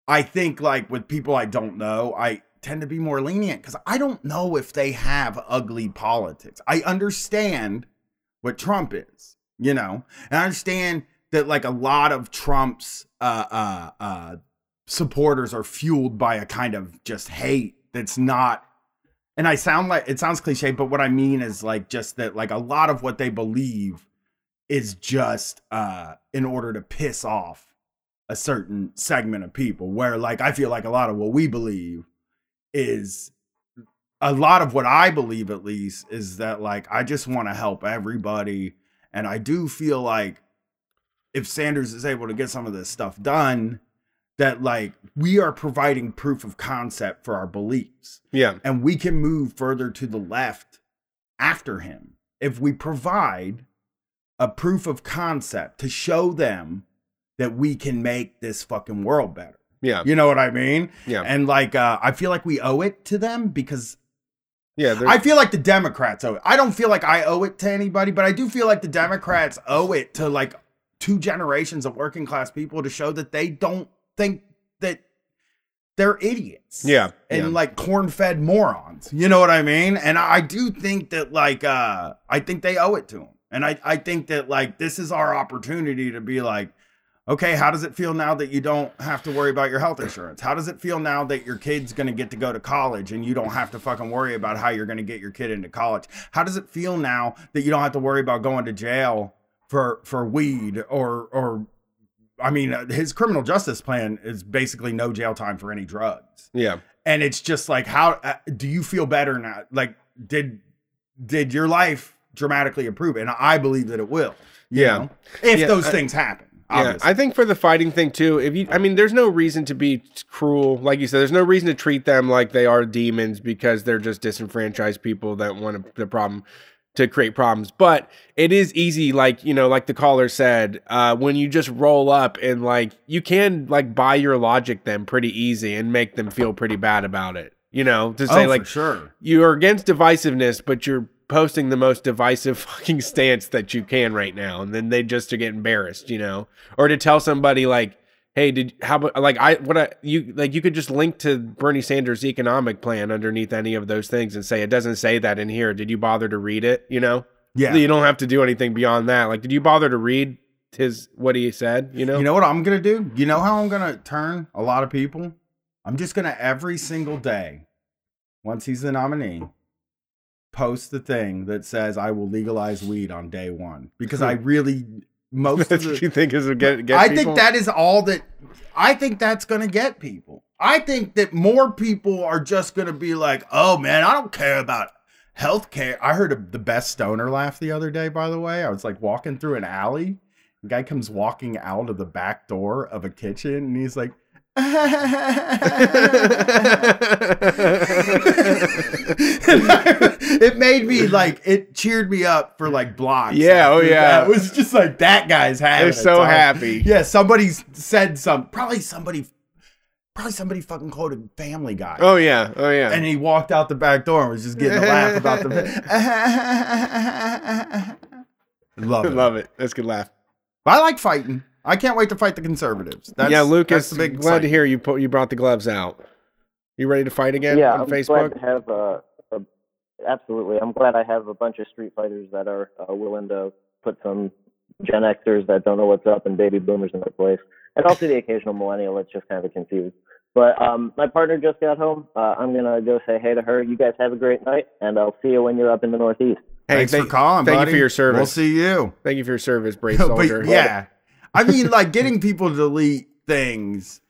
I think like with people I don't know, I tend to be more lenient because I don't know if they have ugly politics. I understand what Trump is, you know, and I understand that like a lot of Trump's uh uh uh supporters are fueled by a kind of just hate that's not and I sound like it sounds cliche, but what I mean is like just that like a lot of what they believe is just uh in order to piss off a certain segment of people where like I feel like a lot of what we believe is a lot of what I believe at least is that like I just want to help everybody. And I do feel like if Sanders is able to get some of this stuff done that like we are providing proof of concept for our beliefs Yeah. and we can move further to the left after him if we provide a proof of concept to show them that we can make this fucking world better. Yeah. You know what I mean? Yeah. And like uh I feel like we owe it to them because Yeah. I feel like the Democrats owe it. I don't feel like I owe it to anybody, but I do feel like the Democrats owe it to like two generations of working class people to show that they don't think that they're idiots. Yeah, And yeah. like corn fed morons. You know what I mean? And I do think that like uh I think they owe it to them. And I, I think that like this is our opportunity to be like, okay, how does it feel now that you don't have to worry about your health insurance? How does it feel now that your kid's gonna get to go to college and you don't have to fucking worry about how you're gonna get your kid into college? How does it feel now that you don't have to worry about going to jail for for weed or or I mean, uh, his criminal justice plan is basically no jail time for any drugs yeah. and it's just like how uh, do you feel better now like did did your life dramatically improve and i believe that it will Yeah. know, if Yeah, those I- things happen Yeah. I think for the fighting thing too, if you, I mean, there's no reason to be cruel. Like you said, there's no reason to treat them like they are demons because they're just disenfranchised people that want to the problem to create problems. But it is easy, like you know, like the caller said, uh, when you just roll up and like you can like buy your logic them pretty easy and make them feel pretty bad about it. You know, to say oh, like sure you are against divisiveness, but you're posting the most divisive [LAUGHS] fucking stance that you can right now, and then they just to get embarrassed, you know, or to tell somebody like, hey, did how about like I what I you like you could just link to Bernie Sanders' economic plan underneath any of those things and say it doesn't say that in here. Did you bother to read it? You know, Yeah. you don't have to do anything beyond that. Like, did you bother to read his what he said? You know, You know what I'm gonna do? You know how I'm gonna turn a lot of people? I'm just gonna every single day, once he's the nominee, post the thing that says I will legalize weed on day one. Because I really most [LAUGHS] of that's what you think is get. get I people? think that is all that I think that's gonna get people. I think that more people are just gonna be like, oh man, I don't care about healthcare. I heard a, the best stoner laugh the other day, by the way. I was like walking through an alley. The guy comes walking out of the back door of a kitchen and he's like, [LAUGHS] it made me like it cheered me up for like blocks. Yeah, oh, yeah. It was just like that guy's having They're so time. happy. Yeah, somebody said some probably somebody probably somebody fucking quoted Family Guy. Oh yeah, oh yeah. And he walked out the back door and was just getting a laugh about the [LAUGHS] [LAUGHS] Love it. Love it. That's a good laugh. I like fighting. I can't wait to fight the conservatives. That's, yeah, Lucas. that's the big glad to hear you put you brought the gloves out. You ready to fight again yeah, on I'm Facebook? glad to have uh, a, absolutely. I'm glad I have a bunch of street fighters that are uh, willing to put some Gen Xers that don't know what's up and baby boomers in their place, and also the occasional millennial that's just kind of confused. But um, my partner just got home. Uh, I'm gonna go say hey to her. You guys have a great night, and I'll see you when you're up in the Northeast. Hey, Thanks thank, for calling, thank buddy. you for your service. We'll see you. Thank you for your service, brave [LAUGHS] But soldier. yeah, I mean, [LAUGHS] like getting people to delete things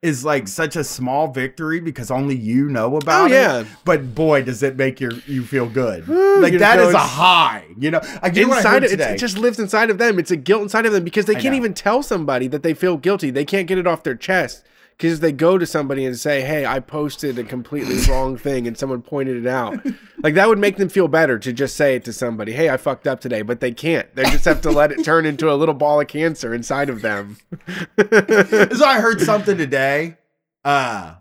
is like such a small victory because only you know oh, about Oh, yeah. it. But boy, does it make your you feel good. Woo, like that is a high. You know, I get what I inside heard it, just lives inside of them. It's a guilt inside of them because they I can't know. even tell somebody that they feel guilty. They can't get it off their chest because they go to somebody and say, "Hey, I posted a completely [LAUGHS] wrong thing," and someone pointed it out. Like that would make them feel better to just say it to somebody, "Hey, I fucked up today," but they can't. They just have to let it turn into a little ball of cancer inside of them. [LAUGHS] so I heard [LAUGHS] something today uh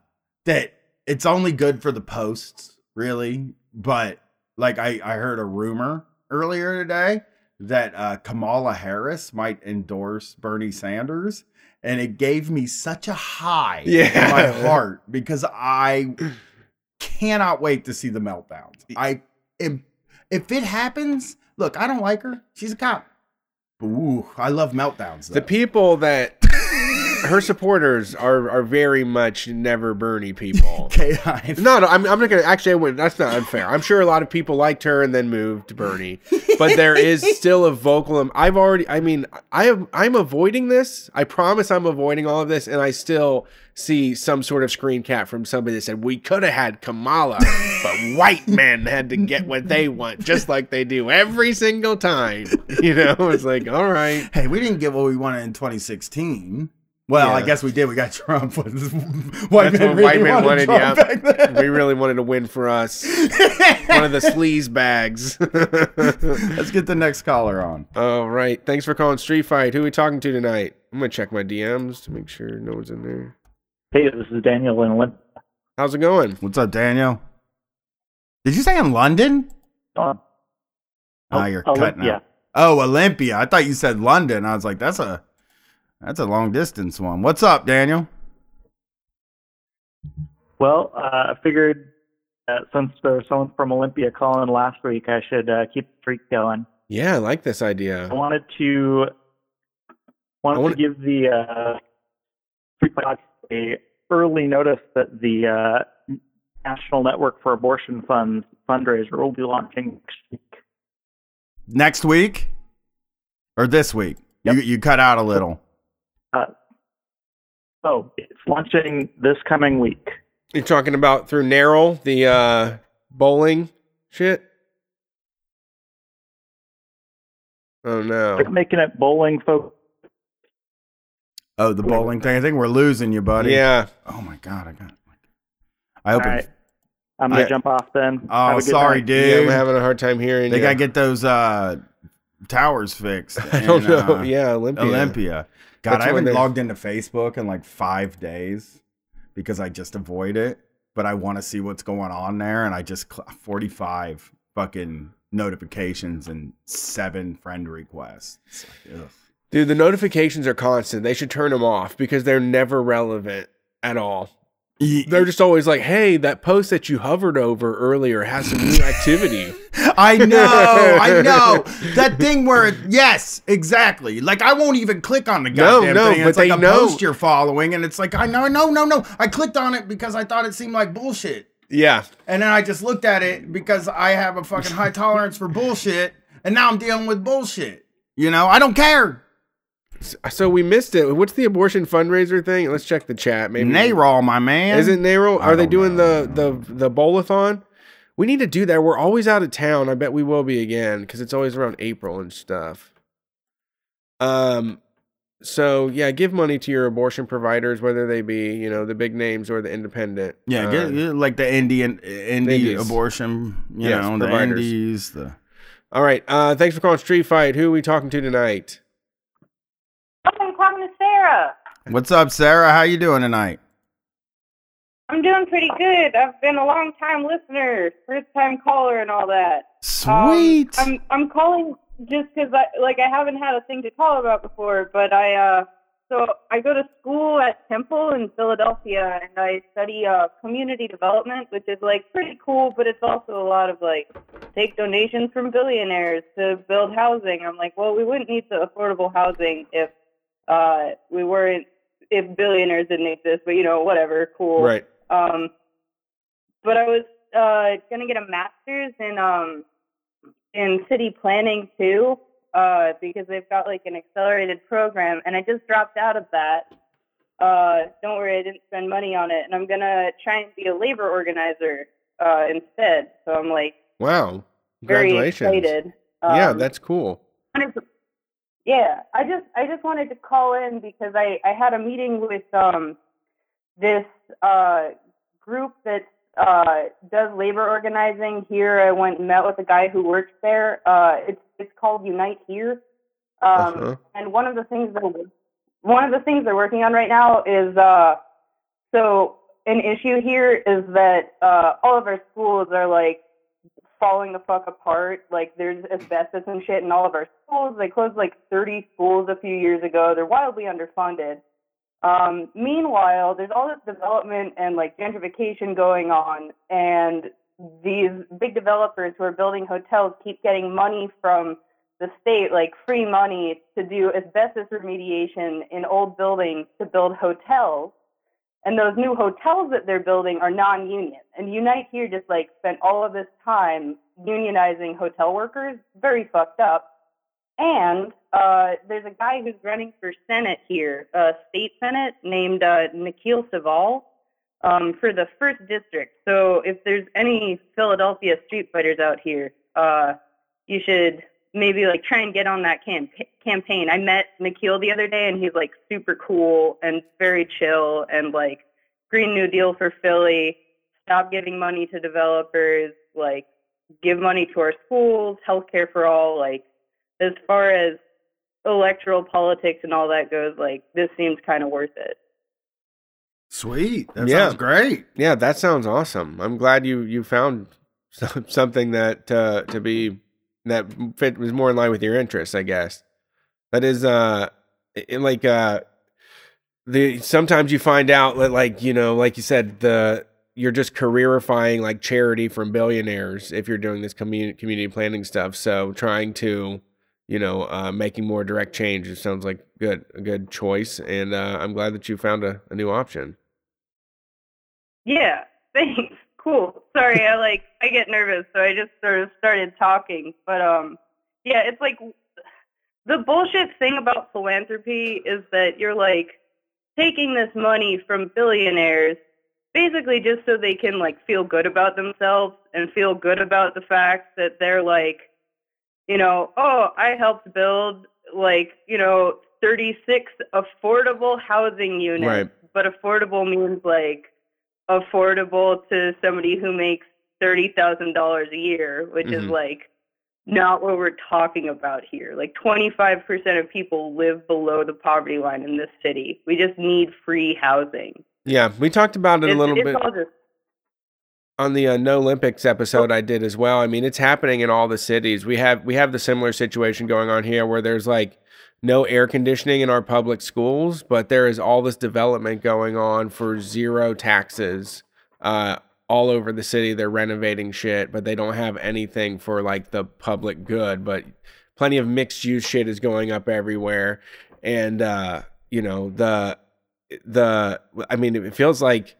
that it's only good for the posts, really. But like I, I heard a rumor earlier today that uh Kamala Harris might endorse Bernie Sanders. And it gave me such a high Yeah. in my [LAUGHS] heart because I cannot wait to see the meltdowns. I am, if it happens, look, I don't like her. She's a cop. Ooh, I love meltdowns. Though. the people that her supporters are are very much never Bernie people. [LAUGHS] I No, no, I'm, I'm not gonna actually. I wouldn't. That's not unfair. I'm sure a lot of people liked her and then moved to Bernie, but there is [LAUGHS] still a vocal. Um, I've already. I mean, I am. I'm avoiding this. I promise I'm avoiding all of this, and I still see some sort of screen cap from somebody that said we could have had Kamala, but white men had to get what they want, just like they do every single time. [LAUGHS] You know, it's like all right. Hey, we didn't get what we wanted in 2016. Well, I guess we did. We got [LAUGHS] Trump. [LAUGHS] white That's men what really white men wanted wanted. Yeah, we really wanted to win for us. One of the [LAUGHS] sleaze bags. Let's get the next caller on. All right. Thanks for calling Street Fight. Who are we talking to tonight? I'm gonna check my DMs to make sure no one's in there. Hey, this is Daniel in Lin- How's it going? What's up, Daniel? Did you say in London? on. Ah, you're Oh, cutting yeah. out. Oh, Olympia. I thought you said London. I was like, that's a that's a long distance one. What's up, Daniel? Well, uh, I figured uh, since there was someone from Olympia calling last week, I should uh, keep the streak going. Yeah, I like this idea. I wanted to wanted I wanna- to give the uh, Street Fight a early notice that the uh, National Network for Abortion Funds fundraiser will be launching next week. Next week or this week? You you cut out a little. Uh, oh, it's launching this coming week. You're talking about through Narrow, the uh, bowling shit. Oh no. They're making it bowling folk. Oh, the bowling thing. I think we're losing you, buddy. Yeah. Oh my god, I got. I hope. All right. I'm gonna I- jump off then. Oh, sorry, night. Yeah, I'm having a hard time hearing. they you. gotta get those uh, towers fixed. [LAUGHS] I don't in, know. uh, yeah, Olympia. Olympia. God, That's I haven't logged into Facebook in like five days because I just avoid it. But I want to see what's going on there, and I just cl- 45 fucking notifications and seven friend requests. Like. Dude, the notifications are constant. They should turn them off because they're never relevant at all. They're just always like, "Hey, that post that you hovered over earlier has some new activity." [LAUGHS] I know, I [LAUGHS] know. That thing where, it, yes, exactly. Like I won't even click on the goddamn no, thing. but It's like they a know. post you're following, and it's like, I know, no, no, no. I clicked on it because I thought it seemed like bullshit, yeah, and then I just looked at it because I have a fucking high tolerance for bullshit, and now I'm dealing with bullshit. You know, I don't care. So we missed it. What's the abortion fundraiser thing? Let's check the chat. Maybe Nayrol, my man. Is it NARAL? Are they doing know. the the the bowlathon? We need to do that. We're always out of town. I bet we will be again because it's always around April and stuff. Um, so yeah, give money to your abortion providers, whether they be you know the big names or the independent. Yeah, Uh, get, get like the Indian indie Indies. abortion, you Yes, know, the indies, the all right. Uh, thanks for calling Street Fight. Who are we talking to tonight? I'm talking to Sarah. What's up, Sarah? How you doing tonight? I'm doing pretty good. I've been a long time listener, first time caller, and all that. Um, Sweet. I'm I'm calling just 'cause I like I haven't had a thing to call about before, but I uh so I go to school at Temple in Philadelphia, and I study uh community development, which is like pretty cool, but it's also a lot of like take donations from billionaires to build housing. I'm like, well, we wouldn't need the affordable housing if uh we weren't if billionaires didn't exist, but you know, whatever, cool. Right. Um, but I was uh, gonna get a master's in um, in city planning too, uh, because they've got like an accelerated program, and I just dropped out of that. Uh, don't worry, I didn't spend money on it, and I'm gonna try and be a labor organizer uh, instead. So I'm like Wow. very Congratulations. yeah, Um, that's cool. Yeah, I just I just wanted to call in because I I had a meeting with um this uh group that uh does labor organizing here. I went and met with a guy who works there. Uh it's it's called Unite Here. Um Uh-huh. and one of the things that one of the things they're working on right now is uh so an issue here is that uh all of our schools are like falling the fuck apart. Like there's asbestos and shit in all of our schools. They closed like 30 schools a few years ago. They're wildly underfunded. Um, meanwhile, there's all this development and like gentrification going on, and these big developers who are building hotels keep getting money from the state, like free money, to do asbestos remediation in old buildings to build hotels. And those new hotels that they're building are non-union. And Unite here just like spent all of this time unionizing hotel workers. Very fucked up. And uh, there's a guy who's running for Senate here, uh, state Senate, named uh, Nikhil Saval um, for the first district. So if there's any Philadelphia street fighters out here, uh, you should maybe like try and get on that camp- campaign. I met Nikhil the other day, and he's like super cool and very chill, and like Green New Deal for Philly. Stop giving money to developers. Like give money to our schools, healthcare for all. Like as far as electoral politics and all that goes, like this seems kind of worth it. Sweet. That Yeah. sounds great. Yeah, that sounds awesome. I'm glad you you found [LAUGHS] something that uh, to be that fit was more in line with your interests. I guess that is uh in like uh the sometimes you find out that like you know like you said the you're just careerifying like charity from billionaires if you're doing this community community planning stuff. So trying to you know uh, making more direct change it sounds like good a good choice, and uh, I'm glad that you found a, a new option. Yeah, [LAUGHS] thanks. Cool. Sorry, I like I get nervous, so I just sort of started talking. But um, yeah, it's like the bullshit thing about philanthropy is that you're like taking this money from billionaires basically just so they can like feel good about themselves and feel good about the fact that they're like you know, oh, I helped build like, you know, 36 affordable housing units. Right. But affordable means like affordable to somebody who makes $30,000 a year, which is Mhm. like not what we're talking about here. Like 25% of people live below the poverty line in this city. We just need free housing. Yeah, we talked about it a little bit just on the uh, No Olympics episode I did as well. I mean, it's happening in all the cities. We have we have the similar situation going on here where there's like no air conditioning in our public schools, but there is all this development going on for zero taxes uh, all over the city. They're renovating shit, but they don't have anything for like the public good. But plenty of mixed use shit is going up everywhere, and uh, you know the the I mean it feels like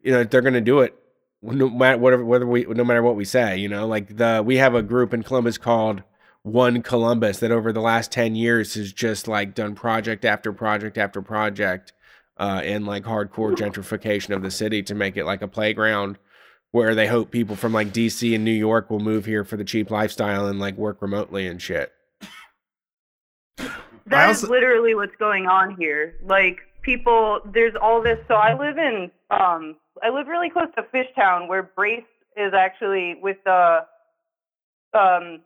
you know they're gonna do it no matter whatever whether we no matter what we say. You know, like the we have a group in Columbus called one Columbus that over the last 10 years has just like done project after project after project uh, in like hardcore gentrification of the city to make it like a playground where they hope people from like DC and New York will move here for the cheap lifestyle and like work remotely and shit. That is also- literally what's going on here. Like people, there's all this. So I live in, um, I live really close to Fishtown, where Brace is actually with the, um,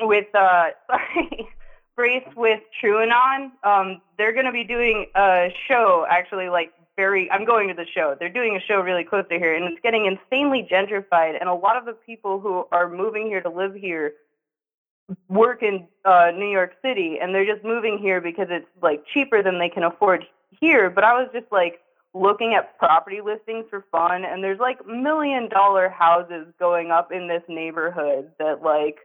with uh, [LAUGHS] sorry, Brace with TrueAnon. Um, they're gonna be doing a show actually, like very. I'm going to the show. They're doing a show really close to here, and it's getting insanely gentrified. And a lot of the people who are moving here to live here work in uh, New York City, and they're just moving here because it's like cheaper than they can afford here. But I was just like looking at property listings for fun, and there's like million dollar houses going up in this neighborhood that like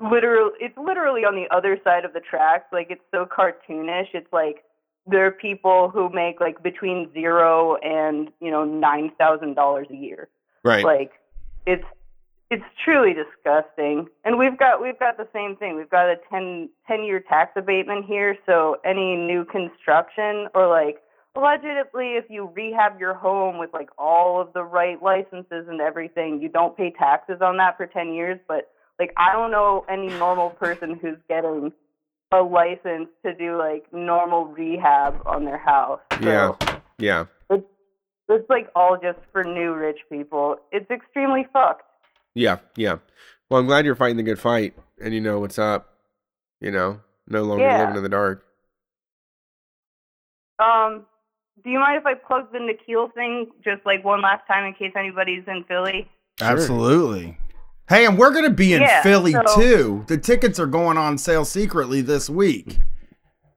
literally it's literally on the other side of the tracks. Like it's so cartoonish. It's like there are people who make like between zero and you know nine thousand dollars a year Right. like it's it's truly disgusting and we've got we've got the same thing we've got a 10 10 year tax abatement here so any new construction or like allegedly if you rehab your home with like all of the right licenses and everything you don't pay taxes on that for 10 years but like i don't know any normal person who's getting a license to do like normal rehab on their house so yeah. Yeah. it's like all just for new rich people. It's extremely fucked. Yeah. Yeah. Well, I'm glad you're fighting the good fight and you know what's up. You know, no longer Yeah. living in the dark. Um, do you mind if I plug the Nikhil thing just like one last time in case anybody's in Philly? Absolutely. Hey, and we're gonna be in Yeah, Philly so- too. The tickets are going on sale secretly this week.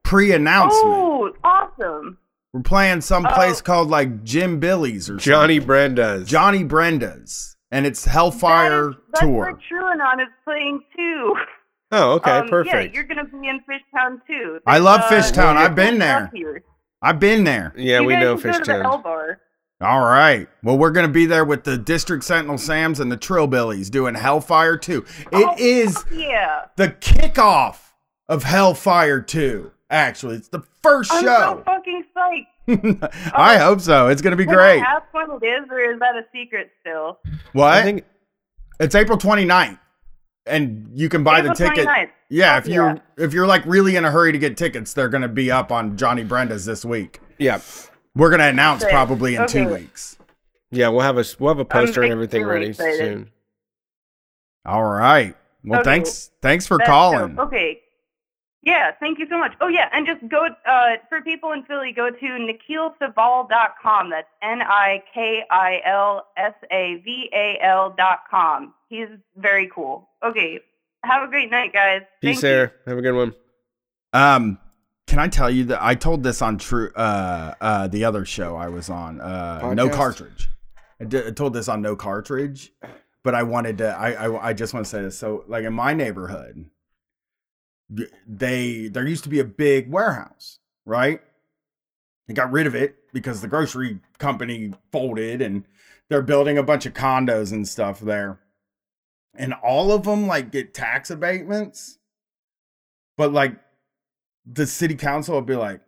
Pre-announcement. Oh, awesome! We're playing some place Oh. called like Jim Billy's or Johnny something. Brenda's. Johnny Brenda's, and it's Hellfire that is, that's tour. where TrueAnon is playing too. [LAUGHS] Oh, okay. Um, Yeah, perfect. you're gonna be in Fishtown too. I love There's, uh, Fishtown. I've been there. here. I've been there. Yeah, you we guys know can go to the L Fishtown. Bar. All right. Well, we're going to be there with the District Sentinel Sams and the Trillbillies doing Hellfire 2. It Oh, is Yeah. the kickoff of Hellfire 2. Actually, it's the 1st I'm show. so fucking psyched. [LAUGHS] I oh. hope so. It's going to be Can great. I ask when it is, or is that a secret still? What? I think it's April 29th. And you can buy April the ticket. 29th. Yeah, Fuck if you're yeah. if you're like really in a hurry to get tickets, they're going to be up on Johnny Brenda's this week. yeah. We're going to announce Sick. probably in 2 weeks. Yeah, we'll have a we'll have a poster and everything ready excited. soon. All right. Well, Okay. thanks thanks for That's calling. dope. Okay. Yeah, thank you so much. Oh yeah, and just go uh, for people in Philly, go to nikhilsaval.com. That's N I K I L S A V A L dot com. He's very cool. Okay. Have a great night, guys. Peace, Thank there. Have a good one. Um, can I tell you that I told this on true uh uh the other show I was on uh no cartridge. I, told this on no cartridge, but I wanted to. I I, I just want to say this. So like in my neighborhood, they there used to be a big warehouse, right? They got rid of it because the grocery company folded, and they're building a bunch of condos and stuff there. And all of them like get tax abatements, but like the city council will be like,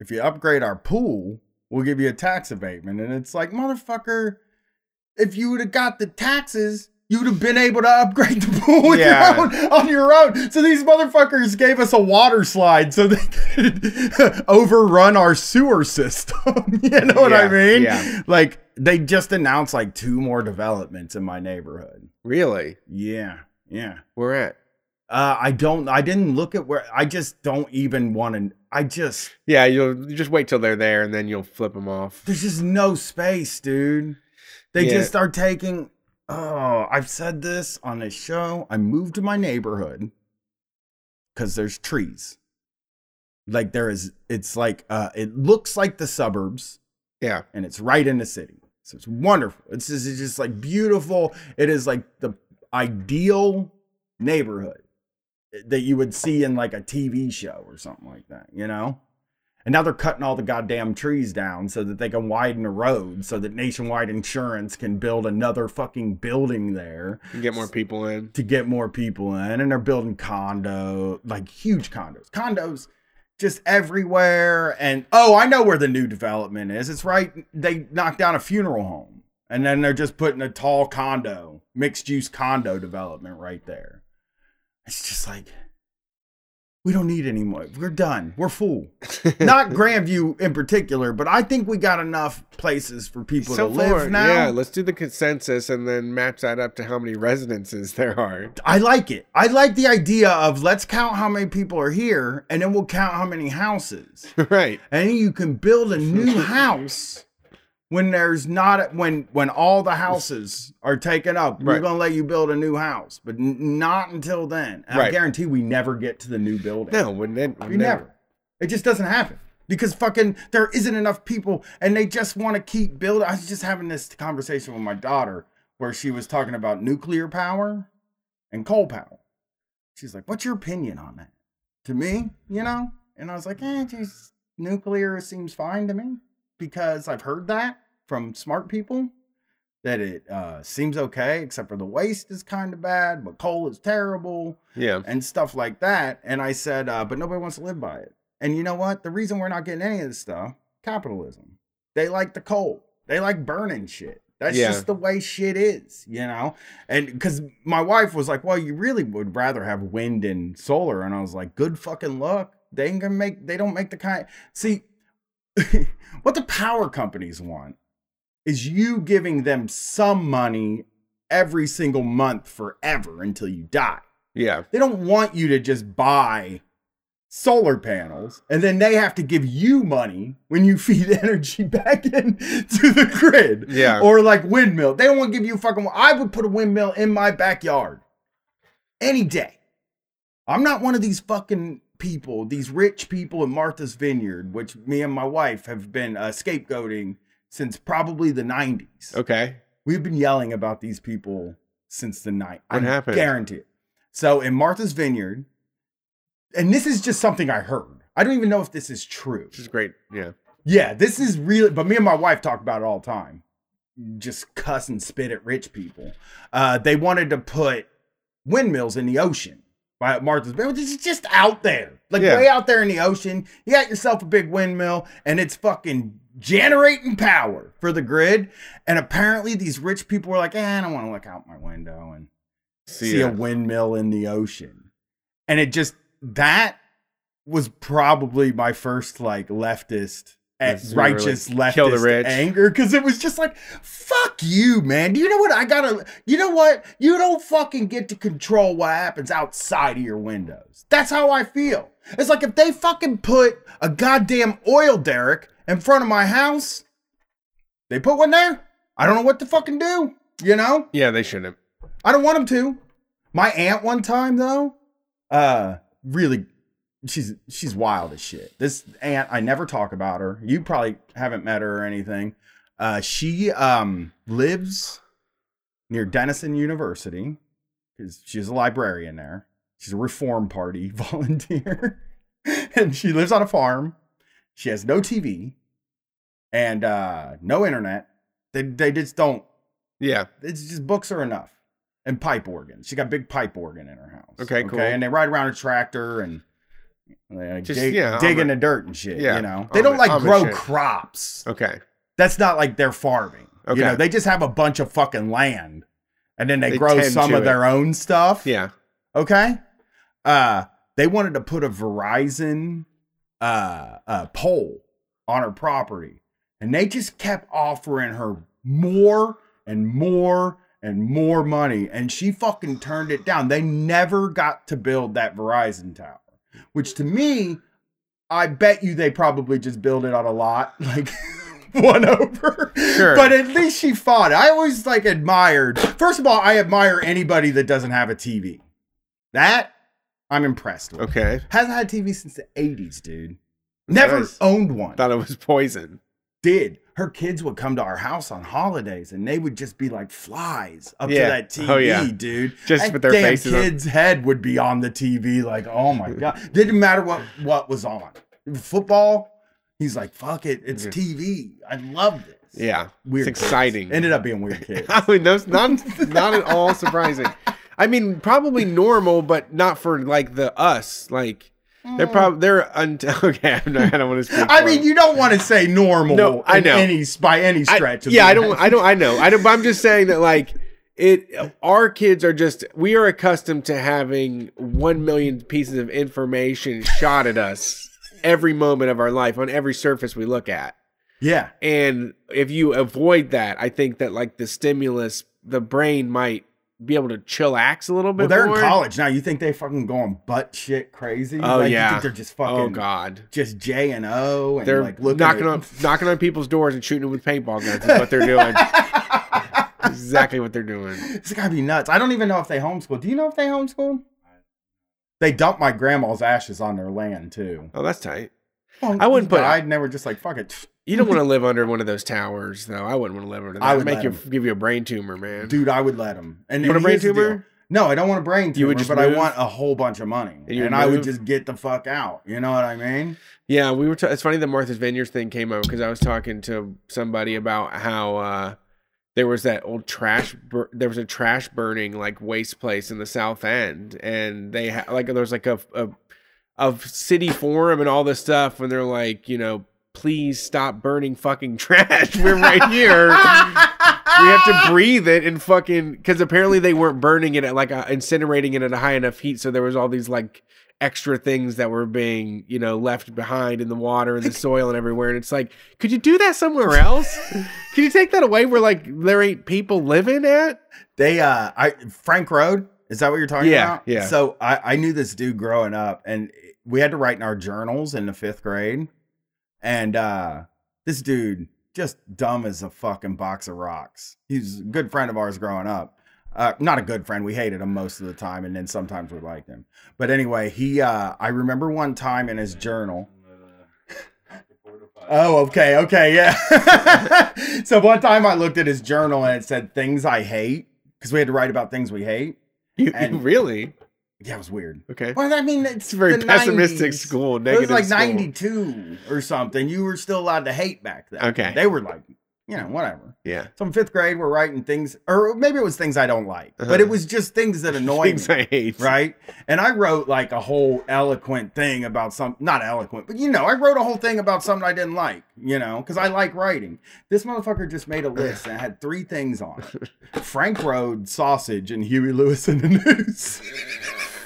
if you upgrade our pool, we'll give you a tax abatement. And it's like, motherfucker, if you would have got the taxes, you would have been able to upgrade the [LAUGHS] pool with Yeah. your own, on your own. So these motherfuckers gave us a water slide so they could [LAUGHS] overrun our sewer system. [LAUGHS] you know what I mean? yeah. Like they just announced like two more developments in my neighborhood. Really? Yeah. Yeah. Where at? Uh, I don't. I didn't look at where. I just don't even want to. I just. Yeah, you'll you just wait till they're there and then you'll flip them off. There's just no space, dude. They Yeah. just are taking. Oh, I've said this on a show. I moved to my neighborhood because there's trees. Like there is, it's like uh, it looks like the suburbs, Yeah. and it's right in the city. So it's wonderful. It's just, it's just like beautiful. It is like the ideal neighborhood that you would see in like a TV show or something like that, you know? And now they're cutting all the goddamn trees down so that they can widen the road so that Nationwide Insurance can build another fucking building there And get more people in. to get more people in. And they're building condo, like huge condos. Condos just everywhere. And oh, I know where the new development is. It's right. They knocked down a funeral home. And then they're just putting a tall condo, mixed use condo development right there. It's just like, we don't need any more. We're done. We're full. [LAUGHS] Not Grandview in particular, but I think we got enough places for people So to live far, now. yeah. Let's do the consensus and then match that up to how many residences [LAUGHS] there are. I like it. I like the idea of let's count how many people are here and then we'll count how many houses. [LAUGHS] right. And you can build a new house when there's not when when all the houses are taken up. We're going to let you build a new house, but n- not until then. And I guarantee we never get to the new building. No, when then we never. It just doesn't happen. Because fucking there isn't enough people and they just want to keep building. I was just having this conversation with my daughter where she was talking about nuclear power and coal power. She's like, What's your opinion on that? To me, you know? And I was like, Eh, just nuclear seems fine to me because I've heard that from smart people that it uh, seems okay, except for the waste is kind of bad, but coal is terrible Yeah. and stuff like that. And I said, uh, but nobody wants to live by it. And you know what? The reason we're not getting any of this stuff, capitalism. They like the coal. They like burning shit. That's Yeah. just the way shit is, you know? And because my wife was like, well, you really would rather have wind and solar. And I was like, good fucking luck. They ain't gonna make, they don't make the kind. See, [LAUGHS] what the power companies want is you giving them some money every single month forever until you die. Yeah. They don't want you to just buy solar panels and then they have to give you money when you [LAUGHS] feed energy back in to the grid. Yeah. Or like windmill. They don't want to give you fucking I would put a windmill in my backyard any day. I'm not one of these fucking people, these rich people in Martha's Vineyard, which me and my wife have been uh, scapegoating since probably the 90s. Okay. We've been yelling about these people since the night. What I happened? Guarantee it. So in Martha's Vineyard, and this is just something I heard. I don't even know if this is true. This is great. Yeah. Yeah, this is really, but me and my wife talk about it all the time. Just cuss and spit at rich people. Uh, they wanted to put windmills in the ocean by Martha's Vineyard. This is just out there, like Yeah. way out there in the ocean. You got yourself a big windmill, and it's fucking generating power for the grid. And apparently, these rich people were like, eh, I don't want to look out my window and See, see a windmill in the ocean. And it just that was probably my first like leftist is really righteous kill leftist the rich. anger because it was just like fuck you man do you know what i gotta you know what you don't fucking get to control what happens outside of your windows that's how i feel it's like if they fucking put a goddamn oil derrick in front of my house they put one there i don't know what to fucking do you know yeah, they shouldn't. I don't want them to. My aunt one time though, uh, really, she's she's wild as shit. This aunt, I never talk about her. You probably haven't met her or anything. Uh, she um lives near Denison University because she's a librarian there. She's a Reform Party [LAUGHS] volunteer, and she lives on a farm. She has no TV and uh, no internet. They they just don't Yeah. it's just books are enough and pipe organ. She got a big pipe organ in her house. Okay, cool. And they ride around a tractor and they Just, dig, yeah, dig in the dirt and shit. yeah, you know, they don't like grow shit. crops. Okay. That's not like they're farming. Okay. You know, they just have a bunch of fucking land and then they, They grow some of it. their own stuff. Yeah. Okay. Uh, they wanted to put a Verizon uh, uh pole on her property, and they just kept offering her more and more and more money, and she fucking turned it down. They never got to build that Verizon tower, which to me, I bet you they probably just build it on a lot, [LAUGHS] like. One over, Sure. but at least she fought. I always like admired. First of all, I admire anybody that doesn't have a TV. That I'm impressed with. Okay. Hasn't had TV since the 80s, dude. Never owned one. Thought it was poison. Did. Her kids would come to our house on holidays and they would just be like flies up Yeah. to that TV, Oh, yeah. dude. Just That with their damn faces on- kid's head would be on the TV, like, oh my [LAUGHS] god. Didn't matter what what was on. Football, he's like, fuck it, it's. TV. I love this. Yeah. Weird it's kids. exciting. Ended up being weird [LAUGHS] kids. I mean, that's not [LAUGHS] not at all surprising. I mean, probably normal, but not for like the us. Like they're mm. probably they're un- [LAUGHS] okay. I'm not, I don't want to speak. I mean, them. you don't want to say normal. No, I know. Any by any I- stretch. of yeah, I don't. I don't. I know. I don't. But I'm just saying that like it. Our kids are just. We are accustomed to having one million pieces of information shot at us every moment of our life on every surface we look at. Yeah. And if you avoid that, I think that like the stimulus, the brain might be able to chillax a little bit Well, they're more. in college now. You think they fucking going butt shit crazy? Oh like, You yeah. think they're just fucking oh god. just J and O and They're like looking knocking at, on knocking on people's doors and shooting them with paintball guns. Is what they're [LAUGHS] doing. exactly what they're doing. It's gotta be nuts. I don't even know if they homeschool. Do you know if they homeschool? They dumped my grandma's ashes on their land too. Oh, that's tight. Well, I wouldn't put- I'd never just like, "Fuck it, You don't want to live under one of those towers, though. I wouldn't want to live under that. I I would make you give you a brain tumor, man. dude." I would let him. And, You want a brain here's the deal. tumor? No, I don't want a brain tumor, You would just but I want a whole bunch of money, And and, I would just get the fuck out. You know what I mean? Yeah, we were. T- it's funny the Martha's Vineyards thing came up because I was talking to somebody about how uh, there was that old trash. Bur- there was a trash burning like waste place in the South End, and they ha- like there was like a, a a city forum and all this stuff, and they're like, you know, please stop burning fucking [LAUGHS] trash. We're right here. we have to [LAUGHS] breathe it and fucking because apparently they weren't burning it at like a, incinerating it at a high enough heat, so there was all these like extra things that were being you know left behind in the water and the [LAUGHS] soil and everywhere and it's like could you do that somewhere else can you take that away where like there ain't people living at They uh I Frank Road, is that what you're talking Yeah, about? yeah. So I, I knew this dude growing up and we had to write in our journals in the fifth grade. And uh this dude just dumb as a fucking box of rocks. He's a good friend of ours growing up. Uh, not a good friend. We hated him most of the time, and then sometimes we liked him. But anyway, he uh I remember one time in his journal. [LAUGHS] Oh, okay, okay, yeah. [LAUGHS] so one time I looked at his journal and it said things I hate because we had to write about things we hate. you, [LAUGHS] And- really Yeah, it was weird. okay Well, I mean, it's very pessimistic 90s. school It negative was like school. 92 or something. You were still allowed to hate back then. Okay. They were like, you know, whatever. yeah So in fifth grade, we're writing things, or maybe it was things I don't like, but Uh-huh. it was just things that annoy [LAUGHS] things me. i hate Right. And I wrote like a whole eloquent thing about some, not eloquent, but you know, I wrote a whole thing about something I didn't like, you know, because I like writing. This motherfucker just made a list and it had three things on it [LAUGHS] Frank Road, sausage, and Huey Lewis and the News. [LAUGHS]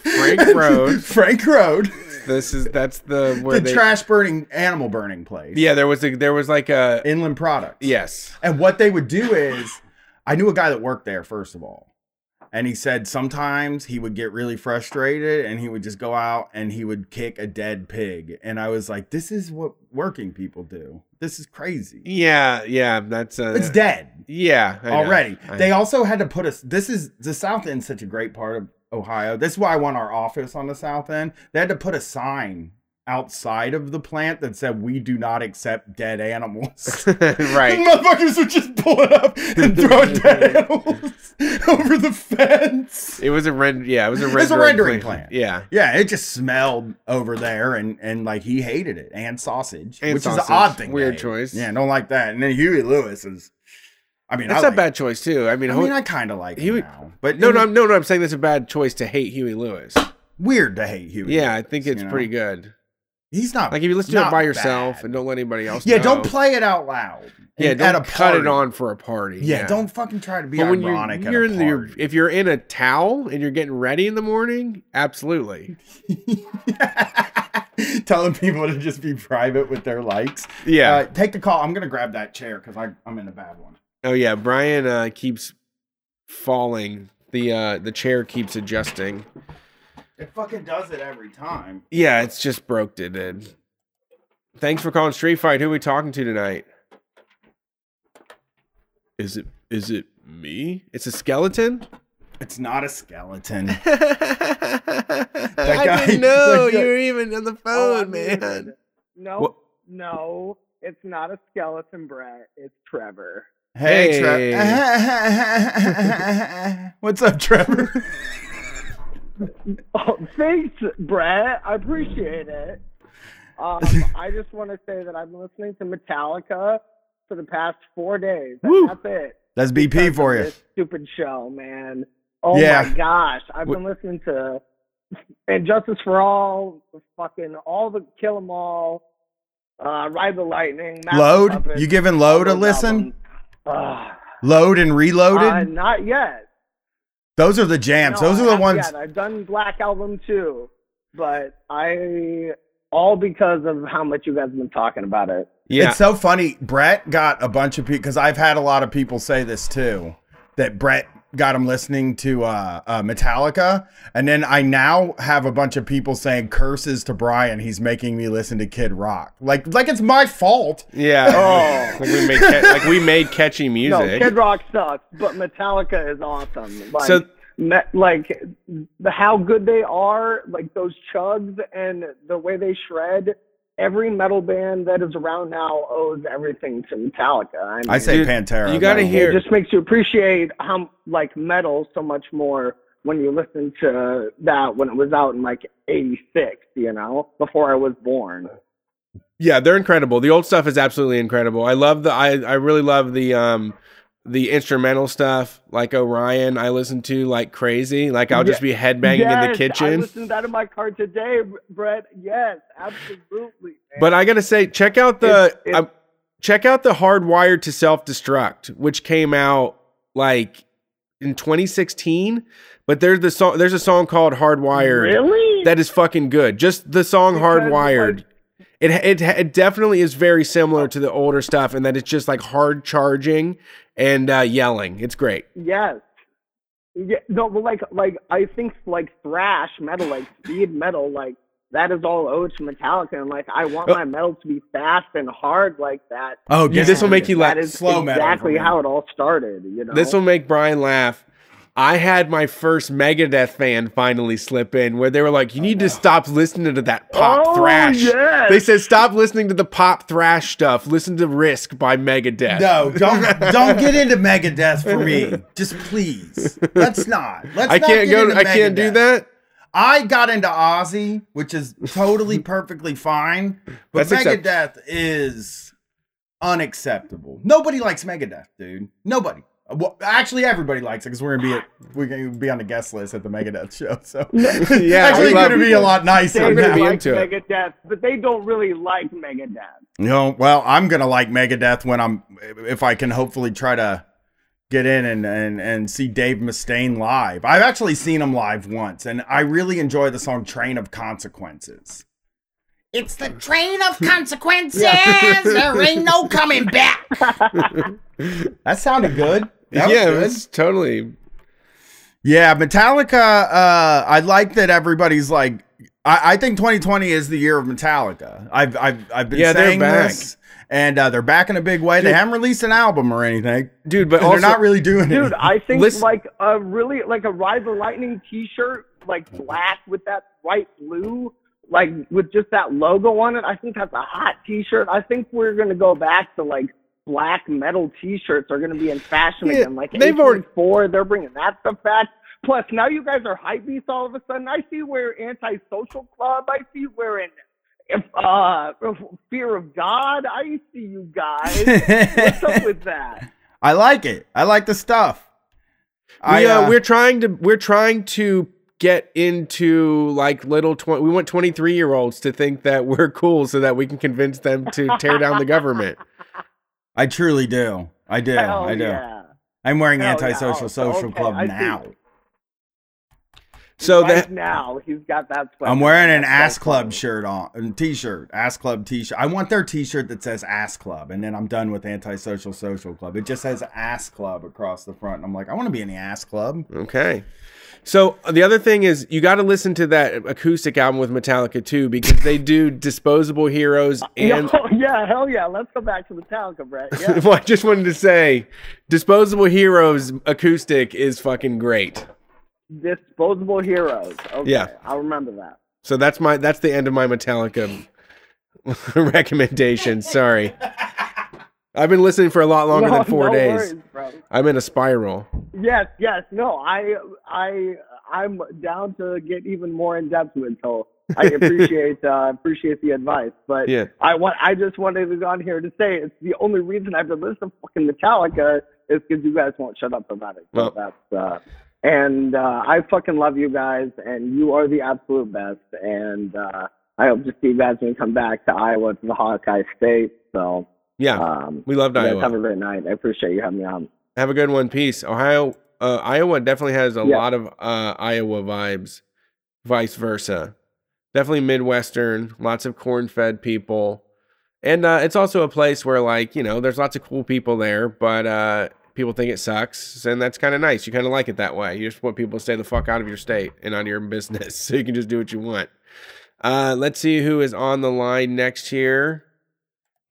Frank [LAUGHS] Road. Frank Road. this is that's the where the they trash burning, animal burning place. yeah there was a there was like a Inland product. yes And what they would do is, I knew a guy that worked there, first of all. And he said sometimes he would get really frustrated and he would just go out and he would kick a dead pig. And I was like, this is what working people do. This is crazy. yeah yeah that's uh It's dead yeah I already. I- They also had to put us, this is, the South End's such a great part of Ohio. This is why I want our office on the South End. They had to put a sign outside of the plant that said, we do not accept dead animals. [LAUGHS] right [LAUGHS] Motherfuckers would just pull it up and throw [LAUGHS] dead animals over the fence. It was a rend. Yeah, it was a rendering, It's a rendering plant. Yeah, Yeah, it just smelled over there, and and like he hated it, and sausage, And which sausage. is an odd thing. Weird choice. Yeah, don't like that. And then Huey Lewis is, I mean, that's I a like, bad choice too. I mean, I mean, I kind of like Huey- him now, but no, no, no, no. I'm saying that's a bad choice to hate Huey Lewis. weird to hate Huey. Yeah, I think it's you know? pretty good. He's not Like if you listen to it by yourself bad. and don't let anybody else. yeah, know. don't play it out loud. Yeah, don't at a cut it on for a party. Yeah, don't fucking try to be But when you're, ironic you're a in your, if you're in a towel and you're getting ready in the morning, absolutely. [LAUGHS] telling people to just be private with their likes. Yeah. Uh, take the call. I'm gonna grab that chair because I'm in a bad one. Oh yeah. Brian uh, keeps falling. The uh, the chair keeps adjusting. It fucking does it every time. Yeah, it's just broke it, dude. Thanks for calling Street Fight. Who are we talking to tonight? Is it is it me? It's a skeleton? It's not a skeleton. [LAUGHS] I guy- didn't [LAUGHS] know that [LAUGHS] you were even on the Oh, phone, I'm man. muted. No, What- no, it's not a skeleton, Brett. It's Trevor. Hey, Hey. Trevor. [LAUGHS] What's up, Trevor? [LAUGHS] Oh, thanks, Brett. I appreciate it. Um, [LAUGHS] I just want to say that I've been listening to Metallica for the past four days. Woo. That's it. That's BP for you. This stupid show, man. Oh Yeah. my gosh, I've Wh- been listening to and Justice for All, fucking all the Kill 'Em All, uh, Ride the Lightning, Master Load? Puppets, You giving all Load a listen? albums. Ugh. Load and Reloaded? Uh, not yet. Those are the jams. No, Those are the ones. Yet. I've done Black Album too, but I all because of how much you guys have been talking about it. Yeah. It's so funny. Brett got a bunch of people because I've had a lot of people say this too. That Brett got him listening to uh, uh, Metallica, and then I now have a bunch of people saying curses to Brian. He's making me listen to Kid Rock. Like, like it's my fault. yeah. Oh. [LAUGHS] like we made ca- like we made catchy music. No, music. Kid Rock sucks, but Metallica is awesome. Like, So- me, like the how good they are, like those chugs and the way they shred. Every metal band that is around now owes everything to Metallica. I, mean, I say Dude, Pantera. you gotta hear- it just makes you appreciate how like metal so much more when you listen to that when it was out in like 86 you know before i was born Yeah, they're incredible. The old stuff is absolutely incredible. I love the I I really love the um the instrumental stuff like Orion I listen to like crazy. Like I'll just be headbanging in Yes, the i kitchen. listened to that in my car today brett yes absolutely man. But I got to say check out the It's- it's- um, check out the Hardwired to Self-Destruct which came out like in 2016, but there's the song there's a song called Hardwired really that is fucking good. Just the song Because, Hardwired. like- it, it it definitely is very similar to the older stuff, and that it's just like hard charging and uh, yelling. It's great. yes yeah no but like like i think like thrash metal like speed metal like that is all owed to Metallica, and like I want Oh. my metal to be fast and hard like that. Oh, Yeah, this will make you laugh. That is Slow exactly me. how it all started. You know, This will make Brian laugh. I had my first Megadeth fan finally slip in where they were like, "You need to stop listening to that pop oh, thrash." Yes. They said, "Stop listening to the pop thrash stuff. Listen to Risk by Megadeth." No, don't [LAUGHS] don't get into Megadeth for me. Just please. Let's not. Let's I not can't get go. into I can't do that. I got into Ozzy, which is totally [LAUGHS] perfectly fine, but That's accept- Megadeth is unacceptable. Nobody likes Megadeth, dude. Nobody. Well, actually, everybody likes it because we're gonna be at, we're gonna be on the guest list at the Megadeth [LAUGHS] show. So [LAUGHS] Yeah, actually, we love gonna be a lot nicer. They I'm gonna now. be like into it. Megadeth, but they don't really like Megadeth. You know, well, I'm gonna like Megadeth when I'm if I can hopefully try to get in and and and see Dave Mustaine live. I've actually seen him live once, and I really enjoy the song "Train of Consequences." It's the [LAUGHS] train of consequences. [LAUGHS] there ain't no coming back. [LAUGHS] That sounded good. That was yeah, good. it's totally. Yeah, Metallica. Uh, I like that everybody's like. I, I think 2020 is the year of Metallica. I've I've I've been Yeah, they're saying back. this, and uh, they're back in a big way. They haven't released an album or anything. Dude, but also they're not really doing it. Dude, I think Listen- like a really like a Ride the Lightning T-shirt, like black with that bright blue, like with just that logo on it. I think that's a hot T-shirt. I think we're gonna go back to like black metal T-shirts are gonna be in fashion Yeah, again. Like they've already- four, they're bringing that stuff back. Plus, now you guys are hype beasts all of a sudden. I see we're anti-social club. I see we're in uh, fear of God. I see you guys. What's up with [LAUGHS] that? I like it. I like the stuff. I, uh, uh, we're trying to we're trying to get into like little tw- we want 23 year olds to think that we're cool so that we can convince them to tear down the government [LAUGHS] I truly do. I do. Hell I do. yeah. I'm wearing Hell yeah. antisocial Oh, so, social okay, club I see. now. so right that now he's got that. I'm wearing an That's ass club funny. shirt on, and t-shirt, ass club t-shirt. I want their t-shirt that says ass club, and then I'm done with antisocial social social club. It just says ass club across the front, and I'm like, I want to be in the ass club. okay so uh, the other thing is you got to listen to that acoustic album with metallica too because they do disposable heroes [LAUGHS] and Yo, [LAUGHS] yeah, hell yeah. Let's go back to Metallica, Brett. Yeah. [LAUGHS] well, I just wanted to say, Disposable Heroes acoustic is fucking great. Disposable Heroes. Okay, Yeah. I'll remember that. So that's my that's the end of my Metallica recommendation. Sorry. I've been listening for a lot longer No, than [LAUGHS] four no days. worries. I'm in a spiral. Yes, yes. No, I, I, I'm down to get even more in depth with. So I [LAUGHS] appreciate, uh, appreciate the advice. But Yeah. I want, I just wanted to go on here to say it's the only reason I've been listening to fucking Metallica is because you guys won't shut up about it. So Well- that's, uh, and uh, I fucking love you guys, and you are the absolute best. And uh, I hope to see you guys when you come back to Iowa to the Hawkeye State. So Yeah. um, we loved Iowa. have a great night. I appreciate you having me on. Have a good one. Peace. Ohio, uh, Iowa definitely has a Yeah. lot of uh, Iowa vibes. Vice versa, definitely Midwestern. Lots of corn-fed people, and uh, it's also a place where, like, you know, there's lots of cool people there, but uh, people think it sucks, and that's kind of nice. You kind of like it that way. You just want people to stay the fuck out of your state and out of your [LAUGHS] business, so you can just do what you want. Uh, let's see who is on the line next here.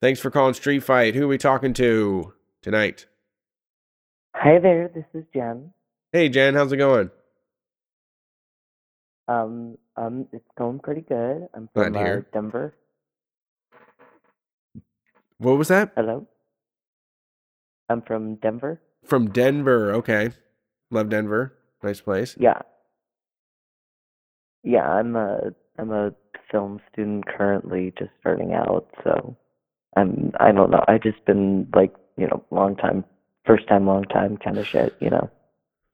Thanks for calling Street Fight. Who are we talking to tonight? Hi there, this is Jen. Hey Jen, how's it going? Um, um, it's going pretty good. I'm from uh. Denver. What was that? Hello. I'm from Denver. From Denver. Okay. Love Denver. Nice place. Yeah. Yeah, I'm a I'm a film student currently, just starting out. So, I'm I don't know. I just been like you know long time, first time, long time kind of shit. You know.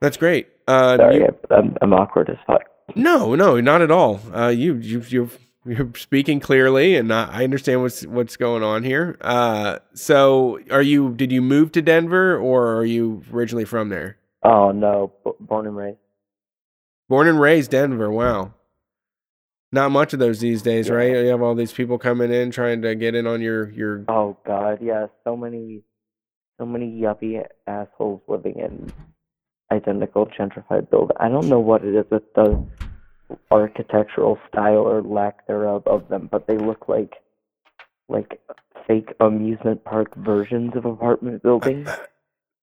That's great. Uh, Sorry, you- I'm I'm awkward as fuck. no, no, not at all. Uh, you, you, you're, you're speaking clearly, and I I understand what's what's going on here. Uh, so are you? Did you move to Denver, or are you originally from there? Oh no, b- born and raised. Born and raised Denver. Wow. Not much of those these days, Yeah. right? You have all these people coming in trying to get in on your your. Oh God, yeah, so many, so many yuppie assholes living in identical gentrified buildings. I don't know what it is with the architectural style or lack thereof of them, but they look like like fake amusement park versions of apartment buildings. [LAUGHS]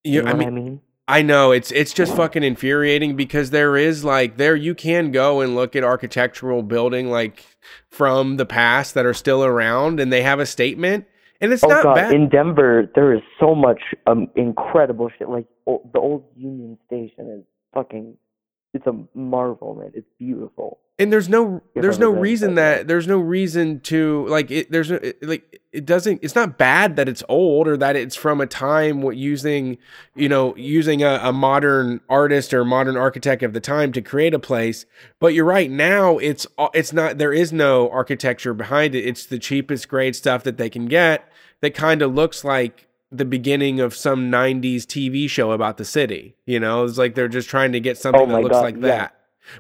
You You, know I what mean, I mean? I know it's it's just fucking infuriating because there is like there you can go and look at architectural building like from the past that are still around and they have a statement and it's oh not God, bad. in Denver there is so much um incredible shit. Like o- the old Union Station is fucking. It's a marvel, man. It's beautiful. and there's no there's no reason Denver. that there's no reason to like it there's no, it, like it doesn't it's not bad that it's old or that it's from a time what using you know using a, a modern artist or modern architect of the time to create a place but you're right now it's it's not there is no architecture behind it it's the cheapest grade stuff that they can get that kind of looks like the beginning of some 90s TV show about the city you know it's like they're just trying to get something Oh that looks God, like yeah. that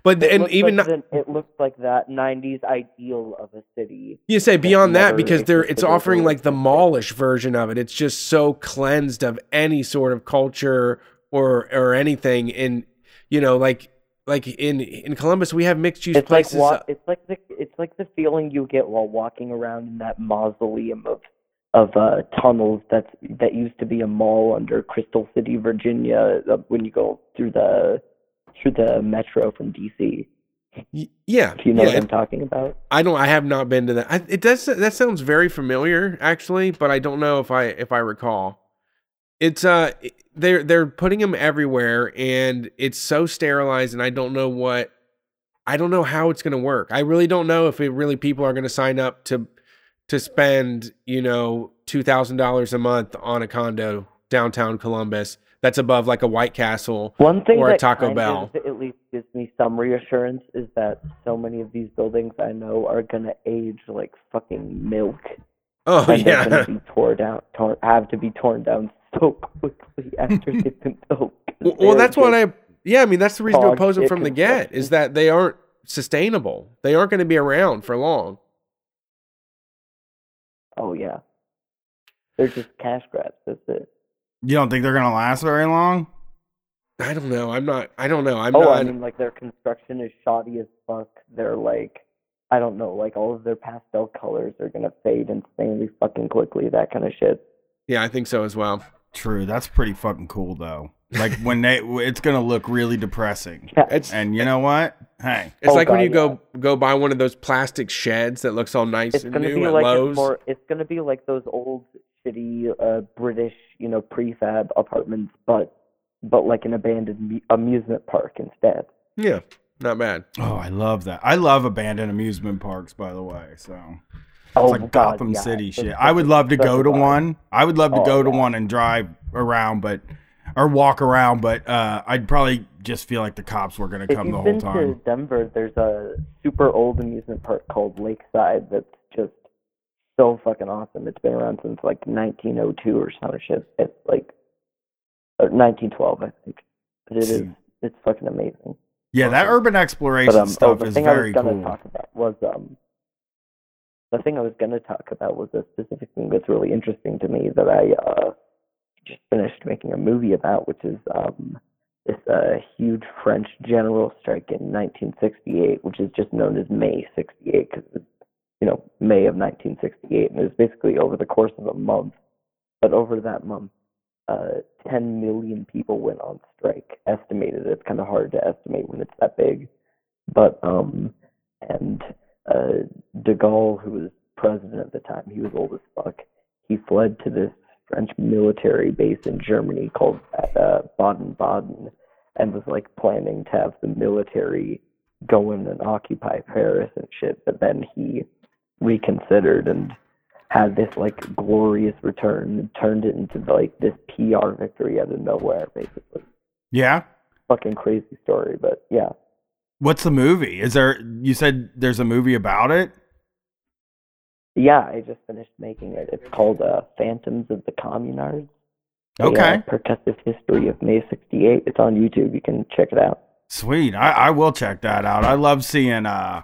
but It and even like not, the- it looks like that '90s ideal of a city. You say beyond that because they're it's offering like the mallish version of it. It's just so cleansed of any sort of culture or or anything. In you know, like like in in Columbus, we have mixed use It's like places. wa- uh It's like the it's like the feeling you get while walking around in that mausoleum of of uh, tunnels that's that used to be a mall under Crystal City, Virginia, when you go through the through the metro from DC. Yeah, Do you know yeah. what I'm talking about? I don't. I have not been to that. I, it does. That sounds very familiar, actually, but I don't know if I if I recall. It's uh, they're they're putting them everywhere, and it's so sterilized, and I don't know what, I don't know how it's gonna work. I really don't know if it really people are gonna sign up to, to spend you know two thousand dollars a month on a condo downtown Columbus that's above like a White Castle. One thing Or a Taco Bell. of at least gives me some reassurance is that so many of these buildings I know are gonna age like fucking milk. Oh and they're yeah, gonna be torn down, torn, have to be torn down so quickly [LAUGHS] after they've been [LAUGHS] built. Well, well, that's what I. Yeah, I mean that's the reason to oppose them from the get is that they aren't sustainable. They aren't going to be around for long. Oh yeah, they're just cash grabs. That's it. You don't think they're gonna last very long? I don't know. I'm not. I don't know. I'm oh, not. I mean, like their construction is shoddy as fuck. They're like, I don't know, like all of their pastel colors are gonna fade insanely fucking quickly. That kind of shit. yeah, I think so as well. True. That's pretty fucking cool though. Like when they, it's gonna look really depressing. Yeah. It's And you know what? Hey, it's Oh, like when God, you go go buy one of those plastic sheds that looks all nice It's and gonna new be at like Lowe's. it's more. It's gonna be like those old shitty uh, British, you know, prefab apartments, but but like an abandoned amusement park instead. Yeah, not bad. oh, I love that. I love abandoned amusement parks, by the way. So it's Oh like God, Gotham yeah, City it's shit. such I would love to go to one. I would love to Oh, go to yeah. one and drive around, but or walk around, but uh, I'd probably just feel like the cops were gonna If come the whole time. If you've been to Denver, there's a super old amusement park called Lakeside that's just so fucking awesome. It's been around since like 1902 or some shit. It's like or 1912, I think. But it is. It's fucking amazing. Yeah, that Awesome. urban exploration But um, oh, stuff the is thing I was gonna cool. talk about was um, the thing I was gonna talk about was a specific thing that's really interesting to me that I uh just finished making a movie about, which is um this uh huge French general strike in 1968, which is just known as May 68 because it's you know May of 1968, and it was basically over the course of a month. But over that month, uh, 10 million people went on strike. Estimated. It's kind of hard to estimate when it's that big. But um, and uh, De Gaulle, who was president at the time, he was old as fuck. He fled to this French military base in Germany called uh, Baden-Baden, and was like planning to have the military go in and occupy Paris and shit. But then he reconsidered and had this like glorious return and turned it into like this PR victory out of nowhere, basically. Yeah. Fucking crazy story, but yeah. What's the movie? Is there? You said there's a movie about it. Yeah, I just finished making it. It's called uh, Phantoms of the Communards. A, uh, Okay. percussive history of May 68. It's on YouTube. You can check it out. Sweet. I, I will check that out. I love seeing uh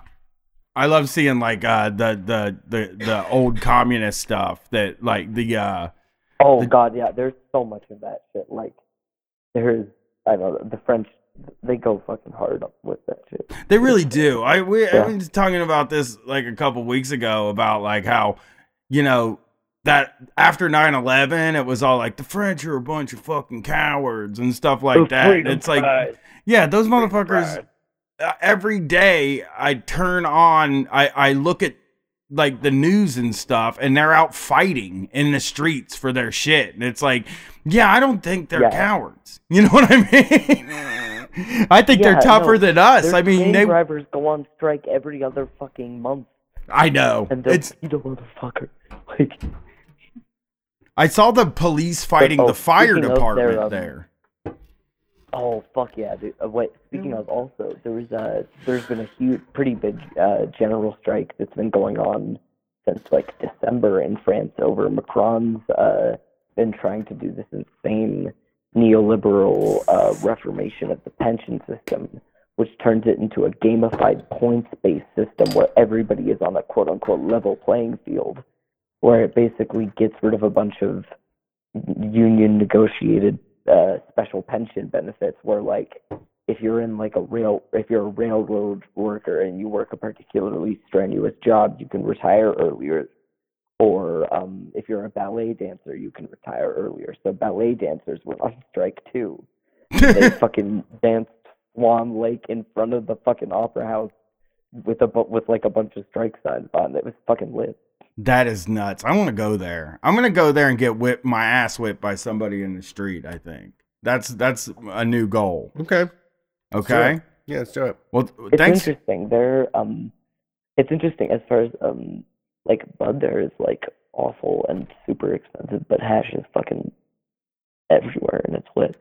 I love seeing like uh the the the, the old communist stuff that like the uh Oh The- God, yeah. There's so much of that shit. Like, there's I don't know the French. They go fucking hard with that shit. they really do. I we I Yeah. was talking about this like a couple weeks ago about like how you know that after 9-11 it was all like the French are a bunch of fucking cowards and stuff like that. And it's like yeah, those motherfuckers uh, every day I turn on, I, I look at like the news and stuff, and they're out fighting in the streets for their shit. And it's like, yeah, I don't think they're Yeah. cowards. You know what I mean? I think they're tougher no, than us. I mean, they. drivers go on strike every other fucking month, I know. and they'll It's. beat a motherfucker. [LAUGHS] Like, I saw the police fighting oh, the fire speaking of their, department um, there. oh fuck yeah, dude. Uh, wait, speaking of, also there was uh there's been a huge, pretty big uh general strike that's been going on since like December in France over Macron's uh been trying to do this insane neoliberal uh, reformation of the pension system, which turns it into a gamified points-based system where everybody is on a quote-unquote level playing field, where it basically gets rid of a bunch of union negotiated uh, special pension benefits where like if you're in like a rail if you're a railroad worker and you work a particularly strenuous job you can retire earlier or um if you're a ballet dancer you can retire earlier so ballet dancers went on strike too they [LAUGHS] fucking danced swan lake in front of the fucking opera house with a with like a bunch of strike signs on it was fucking lit That is nuts. I want to go there. I'm gonna go there and get whipped, my ass whipped by somebody in the street. I think that's that's a new goal. Okay. Okay. Yeah, let's do it. Well, it's thanks. interesting. They're um, it's interesting as far as um, like bud there is like awful and super expensive, but hash is fucking everywhere and it's lit.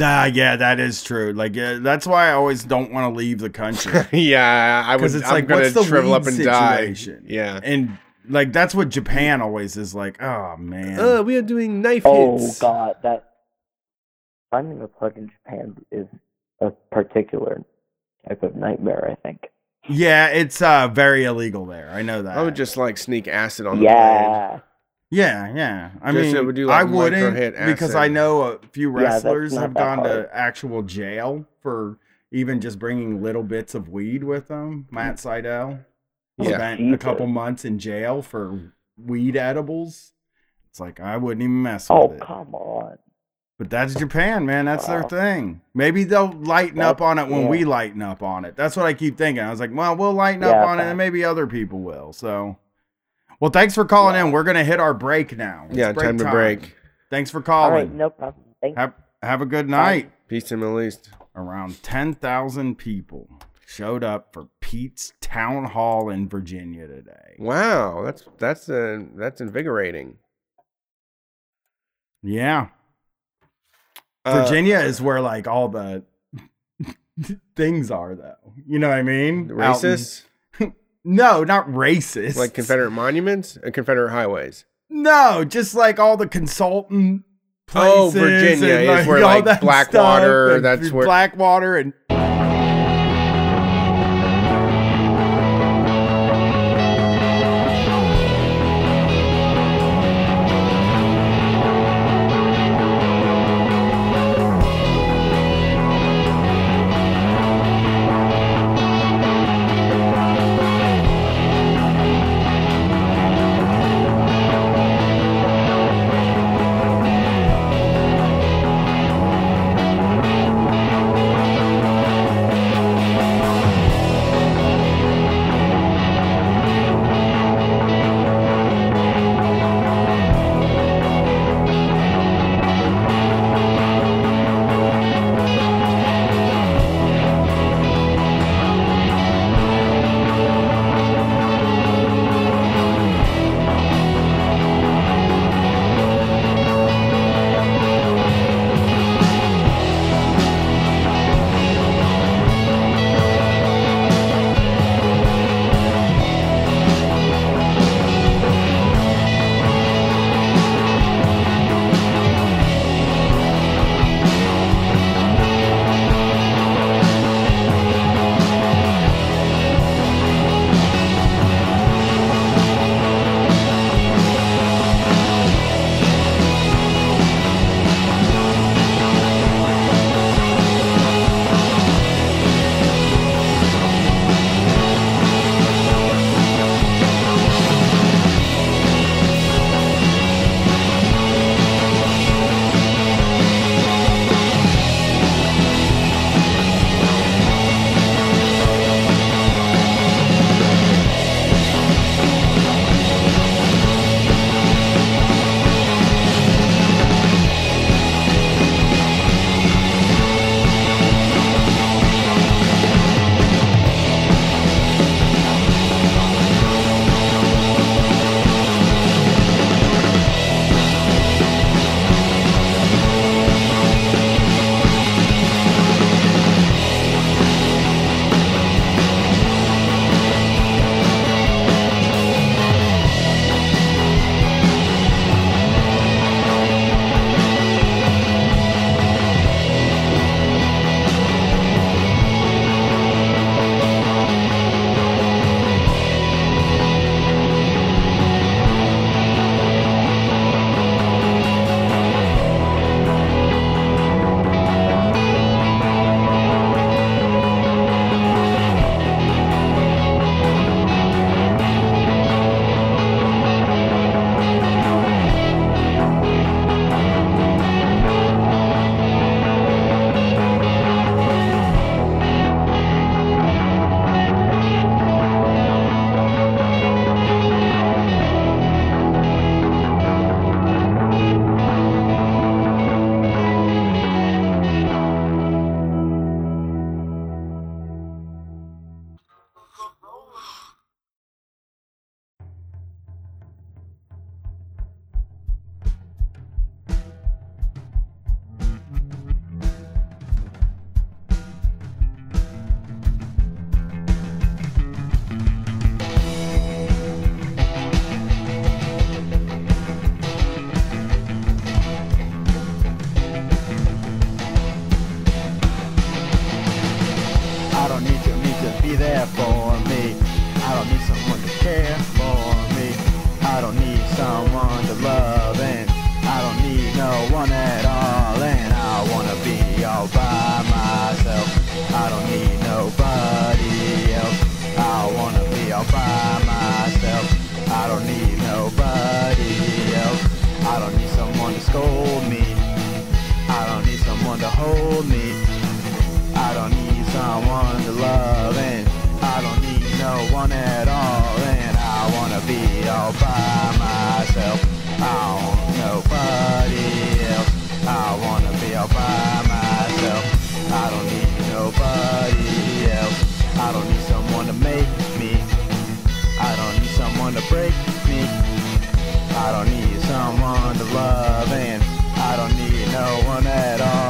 Ah, yeah, that is true. Like, yeah, that's why I always don't want to leave the country. [LAUGHS] yeah, I would. 'Cause it's I'm like, gonna what's the shrivel up weed and die. Yeah. and like that's what Japan always is like. Oh man. Uh, we are doing knife Oh hits. god, that finding a plug in Japan is a particular type of nightmare. I think. Yeah, it's uh very illegal there. I know that. I would just like sneak acid on the plane. Yeah, Yeah, yeah. I Just mean, would do, like, I wouldn't micro-hit because I know a few wrestlers not have gone hard. to actual jail for even just bringing little bits of weed with them. Matt Sydal Yeah. spent a couple months in jail for weed edibles. It's like I wouldn't even mess Oh, with it. Oh come on. But that's Japan, man. That's their thing. Maybe they'll lighten up on it when yeah. we lighten up on it. That's what I keep thinking. I was like, well, we'll lighten up Yeah, on it, and maybe other people will. So, well, thanks for calling in. We're gonna hit our break now. It's Yeah, time to break. Thanks for calling. right, no problem. Thank Have have a good night. Peace to the Middle East. Around ten thousand people showed up for Pete's town hall in Virginia today. Wow, that's that's uh, that's invigorating. Yeah, Uh, Virginia is where like all the [LAUGHS] things are, though. You know what I mean? Out in- Racist, [LAUGHS] No, not racist. like Confederate monuments and Confederate highways. No, just like all the consultant places. Oh, Virginia and, is where, like, Blackwater, that's where- Blackwater and hold me. I don't need someone to love, and I don't need no one at all. And I wanna be all by myself. I want nobody else. I wanna be all by myself. I don't need nobody else. I don't need someone to make me. I don't need someone to break me. I don't need someone to love, and I don't need no one at all.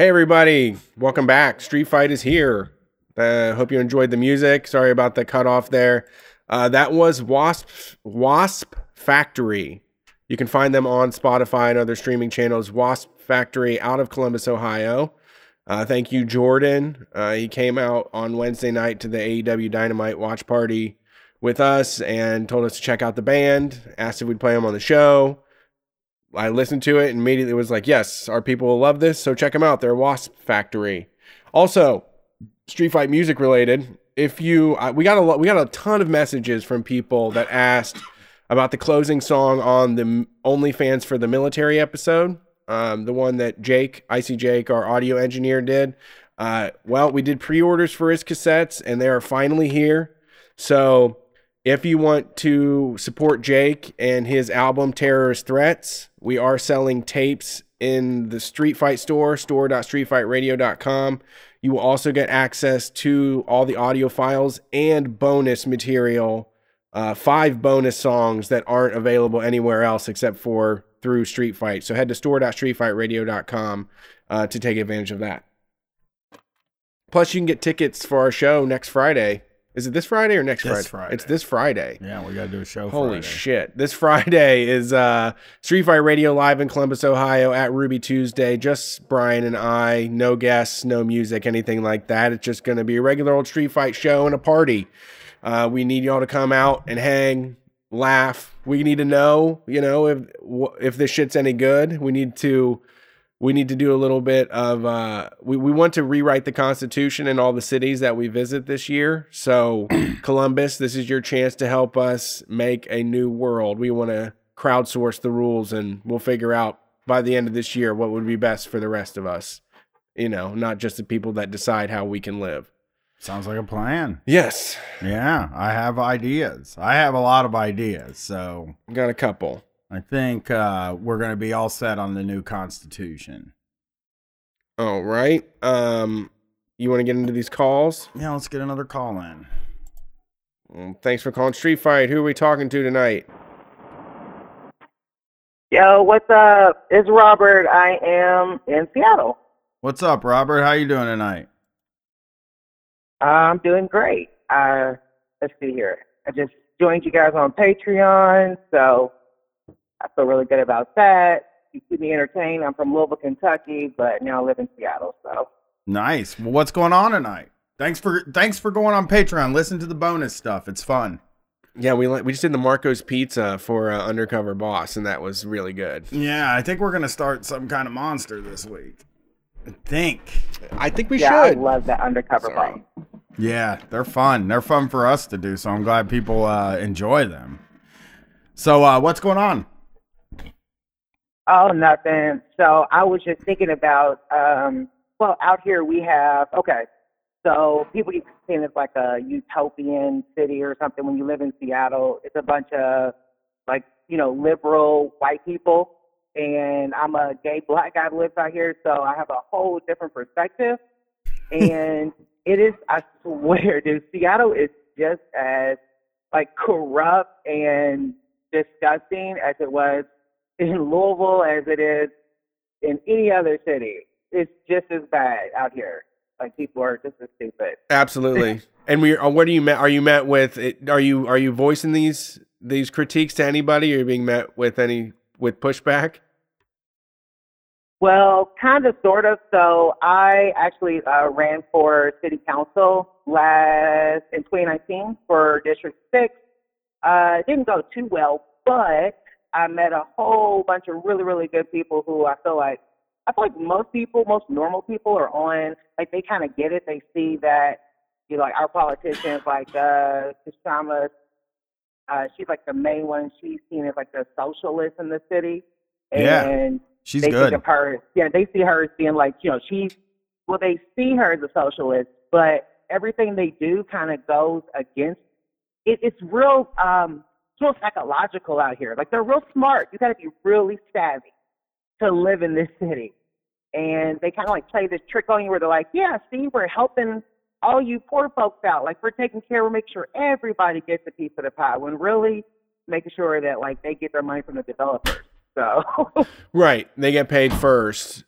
Hey everybody, welcome back. Street Fight is here. Uh, hope you enjoyed the music. Sorry about the cutoff there. Uh, that was Wasp Wasp Factory. You can find them on Spotify and other streaming channels. Wasp Factory out of Columbus, Ohio. Uh, thank you, Jordan. Uh, he came out on Wednesday night to the AEW Dynamite watch party with us and told us to check out the band. Asked if we'd play them on the show. I listened to it and immediately was like, yes, our people will love this. So check them out. They're Wasp Factory. Also, Street Fight music related. If you, uh, we got a lot, we got a ton of messages from people that asked about the closing song on the OnlyFans for the military episode, um, the one that Jake, Icy Jake, our audio engineer, did. Uh, well, we did pre-orders for his cassettes, and they are finally here. So if you want to support Jake and his album Terrorist Threats, we are selling tapes in the Street Fight store, store.streetfightradio.com. You will also get access to all the audio files and bonus material, uh, five bonus songs that aren't available anywhere else except for through Street Fight. So head to store.streetfightradio.com uh, to take advantage of that. Plus, you can get tickets for our show next Friday. Is it this Friday or next Friday? Friday. It's this Friday. Yeah, we got to do a show. Holy Friday. shit. This Friday is uh Street Fight Radio live in Columbus, Ohio at Ruby Tuesday. Just Brian and I, no guests, no music, anything like that. It's just going to be a regular old Street Fight show and a party. Uh, we need y'all to come out and hang, laugh. We need to know, you know, if if this shit's any good. We need to we need to do a little bit of uh we, we want to rewrite the constitution in all the cities that we visit this year so [CLEARS THROAT] columbus this is your chance to help us make a new world we want to crowdsource the rules and we'll figure out by the end of this year what would be best for the rest of us you know not just the people that decide how we can live Sounds like a plan. yes Yeah, I have ideas. I have a lot of ideas. So got a couple I think uh, we're going to be all set on the new constitution. all right um you want to get into these calls Yeah, let's get another call in. well, thanks for calling street fight who are we talking to tonight Yo, what's up? It's Robert. I am in Seattle. What's up, Robert? How you doing tonight? I'm doing great. Uh, let's see here. I just joined you guys on Patreon, so I feel really good about that. You keep me entertained. I'm from Louisville, Kentucky, but now I live in Seattle. So Nice. Well, what's going on tonight? Thanks for thanks for going on Patreon. Listen to the bonus stuff. It's fun. Yeah, we we just did the Marco's Pizza for uh, Undercover Boss, and that was really good. Yeah, I think we're gonna start some kind of monster this week. I think. I think we yeah, I should. love that undercover Sorry. boss. Yeah, they're fun. They're fun for us to do. So I'm glad people uh, enjoy them. So uh, what's going on? Oh, nothing. So I was just thinking about, um, well, out here we have, okay, so people keep saying it's like a utopian city or something when you live in Seattle. It's a bunch of, like, you know, liberal white people. And I'm a gay black guy who lives out here, so I have a whole different perspective. And [LAUGHS] it is, I swear, dude, Seattle is just as, like, corrupt and disgusting as it was in Louisville as it is in any other city. It's just as bad out here. Like people are just as stupid. Absolutely. [LAUGHS] and we are. What are you met? Are you met with? Are you are you voicing these these critiques to anybody? Are you being met with any with pushback? Well, kind of, sort of. So I actually uh, ran for city council last in 2019 for District Six. Uh, it didn't go too well, but I met a whole bunch of really, really good people who I feel like I feel like most people, most normal people are on. Like they kind of get it. They see that you know, like our politicians, like uh, Kshama, uh, she's like the main one. She's seen as like the socialist in the city. Yeah, And She's they good. think of her. Yeah, they see her as being like, you know, she's. Well, they see her as a socialist, but everything they do kind of goes against. It, it's real. Um, real psychological out here. Like they're real smart. You got to be really savvy to live in this city, and they kind of like play this trick on you where they're like, "Yeah, see, we're helping all you poor folks out. Like we're taking care. We're making sure everybody gets a piece of the pie." When really making sure that like they get their money from the developers. So. [LAUGHS] Right. They get paid first,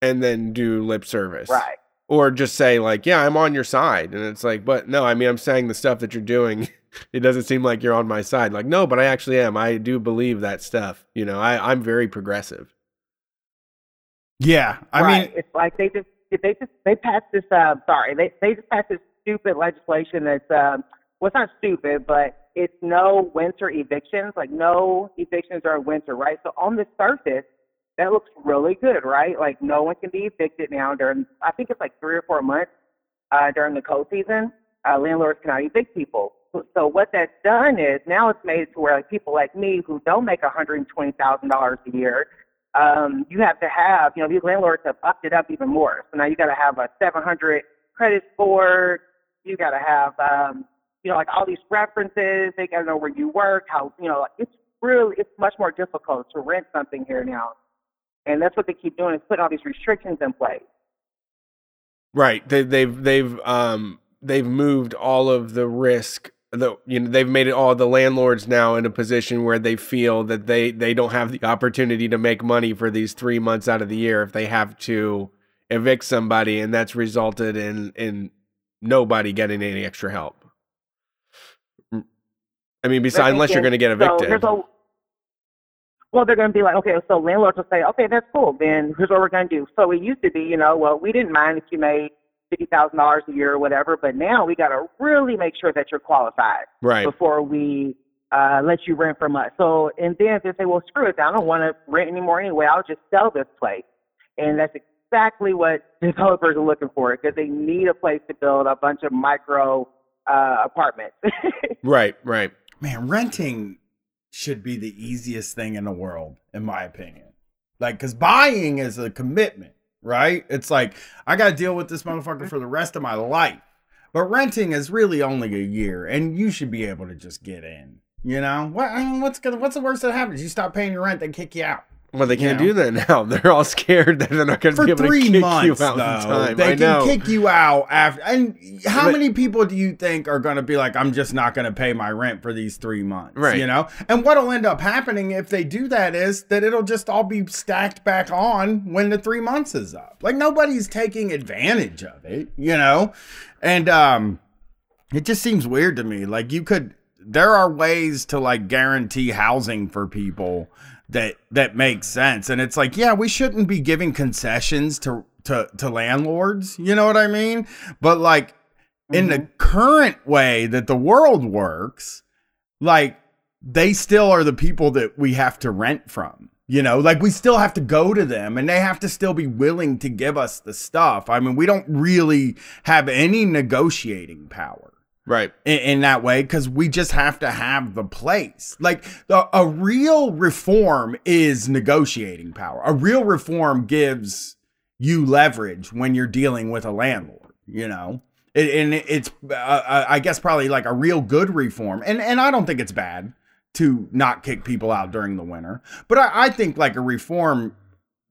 and then do lip service. Right. Or just say like, "Yeah, I'm on your side," and it's like, "But no, I mean, I'm saying the stuff that you're doing." [LAUGHS] It doesn't seem like you're on my side. Like, no, but I actually am. I do believe that stuff. You know, I, I'm very progressive. Yeah, I right. mean, it's like they just they just they passed this. Uh, sorry, they they just passed this stupid legislation that's um, well, it's not stupid, but it's no winter evictions. Like no evictions during winter, right? So on the surface, that looks really good, right? Like no one can be evicted now during. I think it's like three or four months uh, during the cold season. Uh, landlords cannot evict people. So, what that's done is now it's made to where like people like me who don't make $120,000 a year um, you have to have, you know, these landlords have upped it up even more. So now you got to have a 700 credit score. You got to have, um, you know, like all these references. They got to know where you work, how, you know, it's really, it's much more difficult to rent something here now. And that's what they keep doing is putting all these restrictions in place. Right. They, they've they've um they've moved all of the risk the you know they've made it all the landlords now in a position where they feel that they they don't have the opportunity to make money for these three months out of the year if they have to evict somebody, and that's resulted in in nobody getting any extra help. Mm. I mean, besides unless you're going to get So evicted. a, well, they're going to be like, okay, so landlords will say, okay, that's cool. Then here's what we're going to do. So it used to be, you know, well, we didn't mind if you made fifty thousand dollars a year or whatever, but now we got to really make sure that you're qualified Right. before we uh, let you rent from us. So and then they say, well, screw it, I don't want to rent anymore anyway. I'll just sell this place, and that's exactly what [LAUGHS] developers are looking for because they need a place to build a bunch of micro uh, apartments. [LAUGHS] Right, right. Man, renting should be the easiest thing in the world, in my opinion. Like, because buying is a commitment, right? It's like, I got to deal with this motherfucker mm-hmm. for the rest of my life. But renting is really only a year, and you should be able to just get in. You know what? I mean, what's gonna what's the worst that happens? You stop paying your rent, they kick you out. Well, they can't You do that now. [LAUGHS] They're all scared that they're not going to be able three to kick months, you out though, time. they I can know. kick you out after. And how But- many people do you think are going to be like, "I'm just not going to pay my rent for these three months"? Right. You know. And what'll end up happening if they do that is that it'll just all be stacked back on when the three months is up. Like nobody's taking advantage of it. You know. And um, it just seems weird to me. Like you could. There are ways to like guarantee housing for people that that makes sense. And it's like yeah we shouldn't be giving concessions to to to landlords you know what i mean? But like in the mm-hmm. current way that the world works like they still are the people that we have to rent from you know? Like we still have to go to them and they have to still be willing to give us the stuff. I mean we don't really have any negotiating power Right. in, in that way because we just have to have the place. Like the, a real reform is negotiating power. A real reform gives you leverage when you're dealing with a landlord. You know, it, and it's uh, uh, I guess probably like a real good reform. And and I don't think it's bad to not kick people out during the winter, but I, I think like a reform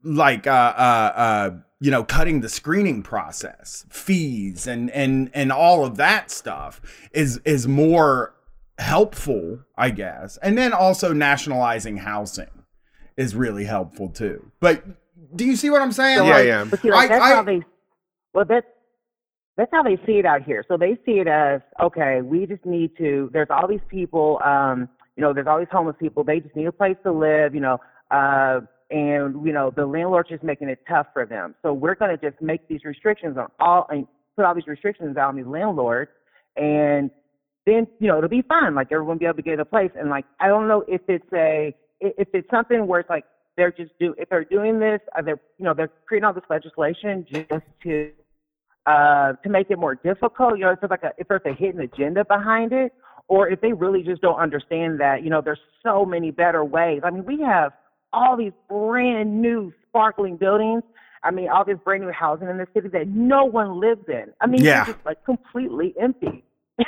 like uh uh uh you know cutting the screening process fees and and and all of that stuff is is more helpful i guess and then also nationalizing housing is really helpful too but do you see what i'm saying Yeah, like, yeah. But see, like, I- that's I- how they. Well, that's that's how they see it out here. So they see it as okay. We just need to. There's all these people. Um, you know, there's all these homeless people. They just need a place to live. You know, uh, and you know the landlord's just making it tough for them. So we're going to just make these restrictions on all and put all these restrictions on these landlords, and then you know it'll be fine. Like everyone will be able to get a place. And like I don't know if it's a if it's something where it's like they're just do if they're doing this, uh, they're you know they're creating all this legislation just to uh to make it more difficult. You know, it's like a if there's a hidden agenda behind it, or if they really just don't understand that you know there's so many better ways. I mean, we have all these brand new sparkling buildings. I mean, all this brand new housing in the city that no one lives in. I mean, Yeah. it's just like completely empty. [LAUGHS]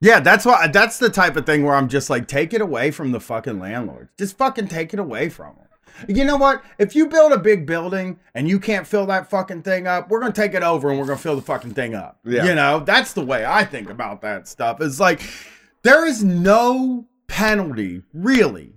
Yeah, that's why that's the type of thing where I'm just like, take it away from the fucking landlords. Just fucking take it away from them. You know what? If you build a big building and you can't fill that fucking thing up, we're gonna take it over and we're gonna fill the fucking thing up. Yeah. You know, that's the way I think about that stuff. It's like there is no penalty really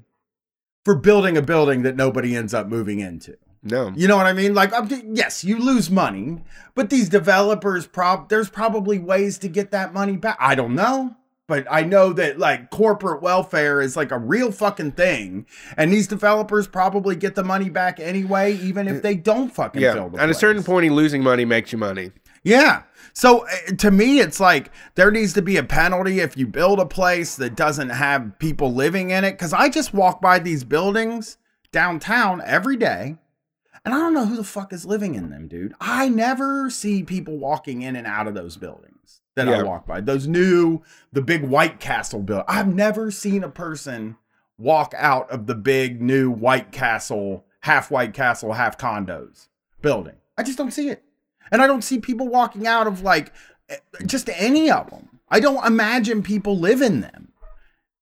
for building a building that nobody ends up moving into. No. You know what I mean? Like, yes, you lose money, but these developers, prob there's probably ways to get that money back. I don't know, but I know that like corporate welfare is like a real fucking thing, and these developers probably get the money back anyway, even if they don't fucking Yeah. At a certain point, losing money makes you money. Yeah. So uh, to me, it's like there needs to be a penalty if you build a place that doesn't have people living in it. Cause I just walk by these buildings downtown every day and I don't know who the fuck is living in them, dude. I never see people walking in and out of those buildings that I walk by. Those new, the big White Castle building. I've never seen a person walk out of the big new White Castle, half White Castle, half condos building. I just don't see it. And I don't see people walking out of like eh, just any of them. I don't imagine people live in them.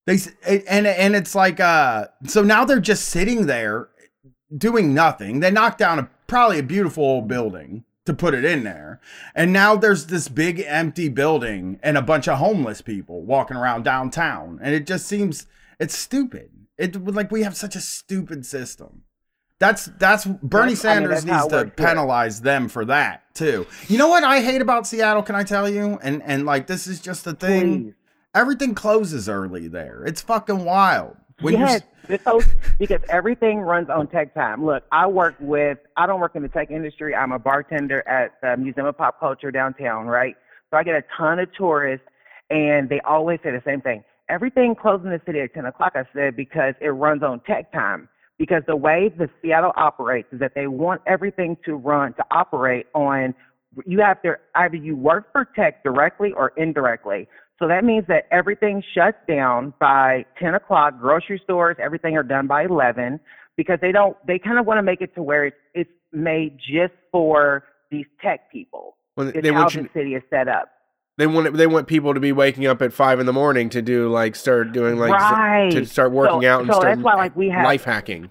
They and and it's like uh so now they're just sitting there doing nothing. They knocked down a probably a beautiful old building to put it in there. And now there's this big empty building and a bunch of homeless people walking around downtown. And it just seems it's stupid. It like we have such a stupid system. That's that's Bernie That's- I mean, Sanders that's needs to works here. penalize them for that too. You know what I hate about Seattle? Can I tell you? And and like this is just the thing. Please. Everything closes early there. It's fucking wild. When yes, so, [LAUGHS] because everything runs on tech time. Look, I work with, I don't work in the tech industry. I'm a bartender at the Museum of Pop Culture downtown, right? So I get a ton of tourists, and they always say the same thing. Everything closes in the city at 10 o'clock, I said, because it runs on tech time. Because the way the Seattle operates is that they want everything to run, to operate on, you have to, either you work for tech directly or indirectly. So that means that everything shuts down by 10 o'clock. Grocery stores, everything are done by 11 because they don't, they kind of want to make it to where it's, it's made just for these tech people. Well, It's they how the city is set up. They want they want people to be waking up at five in the morning to do like start doing like Right. to start working So- out and so start that's why, like, we have- life hacking.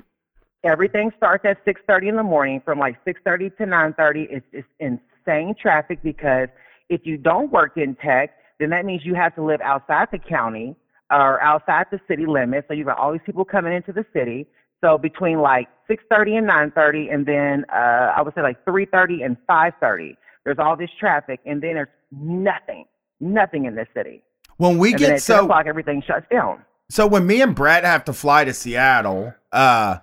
Everything starts at 6:30 in the morning. From like 6:30 to 9:30, it's, it's insane traffic because if you don't work in tech, then that means you have to live outside the county or outside the city limits. So you've got all these people coming into the city. So between like 6:30 and 9:30, and then uh, I would say like 3:30 and 5:30, there's all this traffic, and then there's nothing, nothing in this city. when we and get at 10 so o'clock, everything shuts down. So when me and Brett have to fly to Seattle, uh,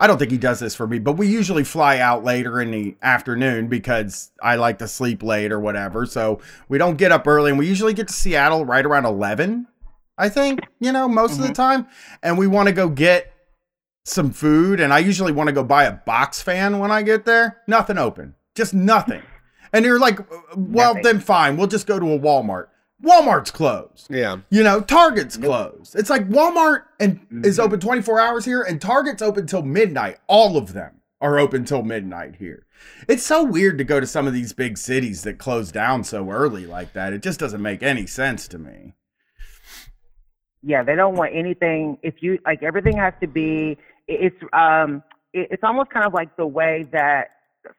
I don't think he does this for me, but we usually fly out later in the afternoon because I like to sleep late or whatever. So we don't get up early, and we usually get to Seattle right around eleven. I think you know most of the time, and we want to go get some food, and I usually want to go buy a box fan when I get there. Nothing open, just nothing. And you're like, well, Nothing. then fine, we'll just go to a Walmart. Walmart's closed. Yeah. You know, Target's closed. It's like Walmart and Mm-hmm. is open 24 hours here, and Target's open till midnight. All of them are open till midnight here. It's so weird to go to some of these big cities that close down so early like that. It just doesn't make any sense to me. yeah they don't want anything if you like everything has to be it's um it's almost kind of like the way that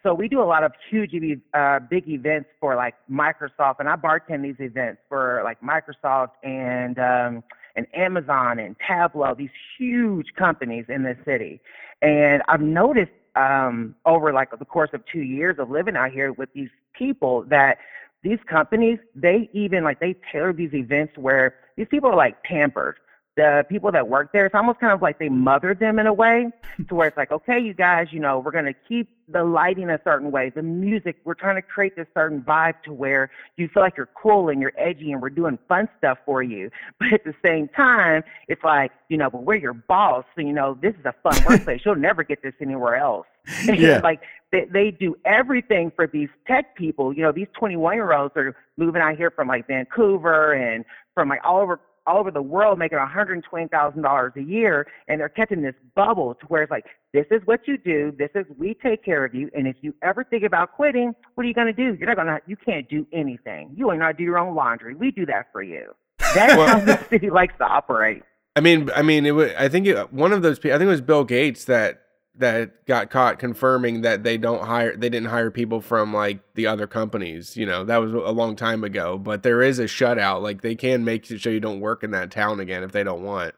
so we do a lot of huge uh big events for like microsoft and i bartend these events for like microsoft and um and amazon and tableau these huge companies in the city and i've noticed um over like the course of two years of living out here with these people that these companies, they even like they tailor these events where these people are like pampered. The people that work there, it's almost kind of like they mother them in a way [LAUGHS] to where it's like, okay, you guys, you know, we're gonna keep the lighting a certain way, the music, we're trying to create this certain vibe to where you feel like you're cool and you're edgy and we're doing fun stuff for you. [LAUGHS] But at the same time, it's like, you know, but we're your boss, so you know, this is a fun [LAUGHS] workplace. You'll never get this anywhere else. Yeah. like they, they do everything for these tech people. You know, these 21 year olds are moving out here from like Vancouver and from like all over all over the world making $120,000 a year and they're kept in this bubble to where it's like this is what you do, this is we take care of you and if you ever think about quitting, what are you going to do? You're not going to you can't do anything. You ain't not do your own laundry. We do that for you. That's Well- how the city likes to operate. I mean, I mean, it was, I think it, one of those people. I think it was Bill Gates that that got caught confirming that they don't hire, they didn't hire people from like the other companies. You know, that was a long time ago. But there is a shutout. Like they can make it so you don't work in that town again if they don't want.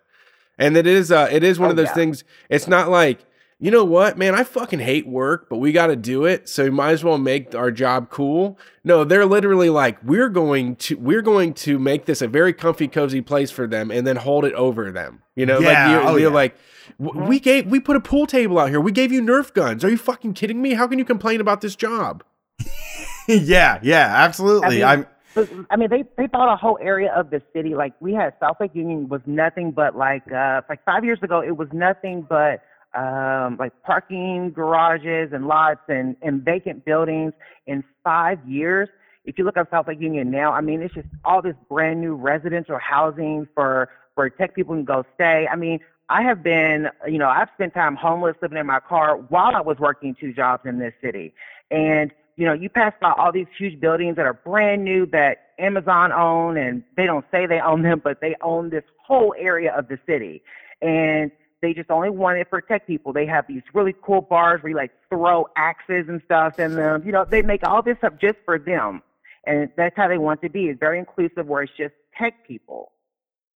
And it is, uh, it is one Oh, of those yeah. things. It's not like you know what, man, I fucking hate work, but we got to do it. So we might as well make our job cool. No, they're literally like, we're going to, we're going to make this a very comfy, cozy place for them, and then hold it over them. You know, Yeah, like you're, oh, you're yeah. like, we gave, we put a pool table out here. We gave you Nerf guns. Are you fucking kidding me? How can you complain about this job? [LAUGHS] yeah, yeah, absolutely. I I'm mean, I mean, they they bought a whole area of the city. Like we had South Lake Union was nothing but like uh like five years ago it was nothing but um like parking garages and lots and and vacant buildings. In five years, if you look up South Lake Union now, I mean it's just all this brand new residential housing for for tech people can go stay. I mean. I have been, you know, I've spent time homeless living in my car while I was working two jobs in this city. And you know, you pass by all these huge buildings that are brand new that Amazon own, and they don't say they own them, but they own this whole area of the city. And they just only want it for tech people. They have these really cool bars where you like throw axes and stuff in them. You know, they make all this stuff just for them, and that's how they want to be. It's very inclusive, where it's just tech people.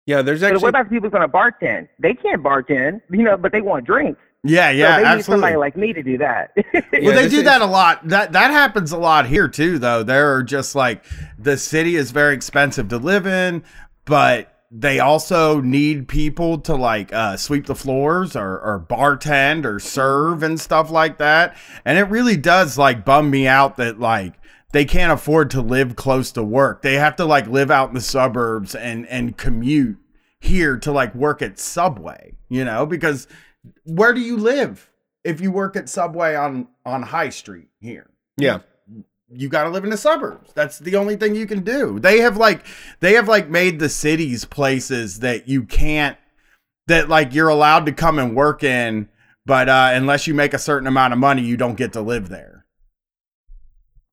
Yeah, there's But actually what about the people who's going to bartend? They can't bartend, you know, but they want drinks. Yeah, so yeah, they need absolutely. somebody like me to do that. [LAUGHS] well, they do that a lot. That that happens a lot here too, though. There are just like the city is very expensive to live in, but they also need people to like uh, sweep the floors or, or bartend or serve and stuff like that. And it really does like bum me out that like they can't afford to live close to work. They have to like live out in the suburbs and and commute here to like work at Subway, you know, because where do you live if you work at Subway on on High Street here? Yeah. You got to live in the suburbs. That's the only thing you can do. They have like they have like made the cities places that you can't that like you're allowed to come and work in, but uh unless you make a certain amount of money, you don't get to live there.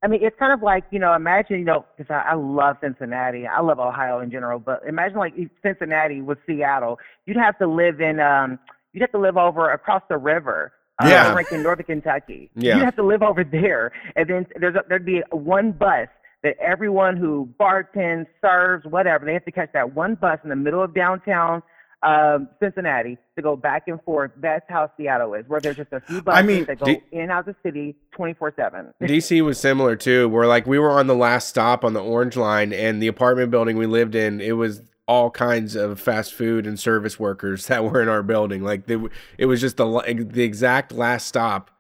I mean, it's kind of like you know, imagine you know, because I, I love Cincinnati, I love Ohio in general, but imagine like Cincinnati with Seattle, you'd have to live in, um, you'd have to live over across the river. Yeah. like in northern Kentucky. Yeah. You'd have to live over there, and then there's a, there'd be one bus that everyone who bartends, serves, whatever, they have to catch that one bus in the middle of downtown um, Cincinnati to go back and forth. That's how Seattle is, where there's just a few buses mean, that go do- in and out of the city 24 seven. [LAUGHS] DC was similar too, where like we were on the last stop on the Orange Line, and the apartment building we lived in, it was all kinds of fast food and service workers [LAUGHS] that were in our building. Like they, it was just the the exact last stop,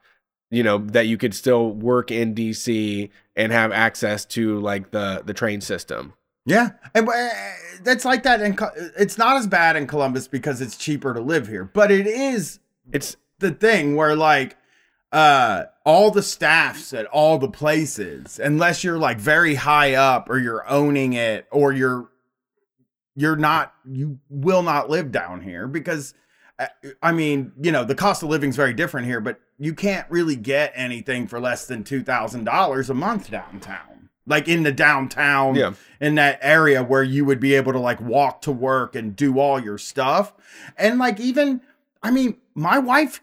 you know, that you could still work in DC and have access to like the the train system. Yeah, and uh, that's like that. And it's not as bad in Columbus because it's cheaper to live here, but it is. It's the thing where like uh all the staffs at all the places, unless you're like very high up or you're owning it or you're you're not you will not live down here because uh, I mean, you know, the cost of living is very different here, but you can't really get anything for less than two thousand dollars a month downtown. Like in the downtown, Yeah. in that area where you would be able to like walk to work and do all your stuff. And like even, I mean, my wife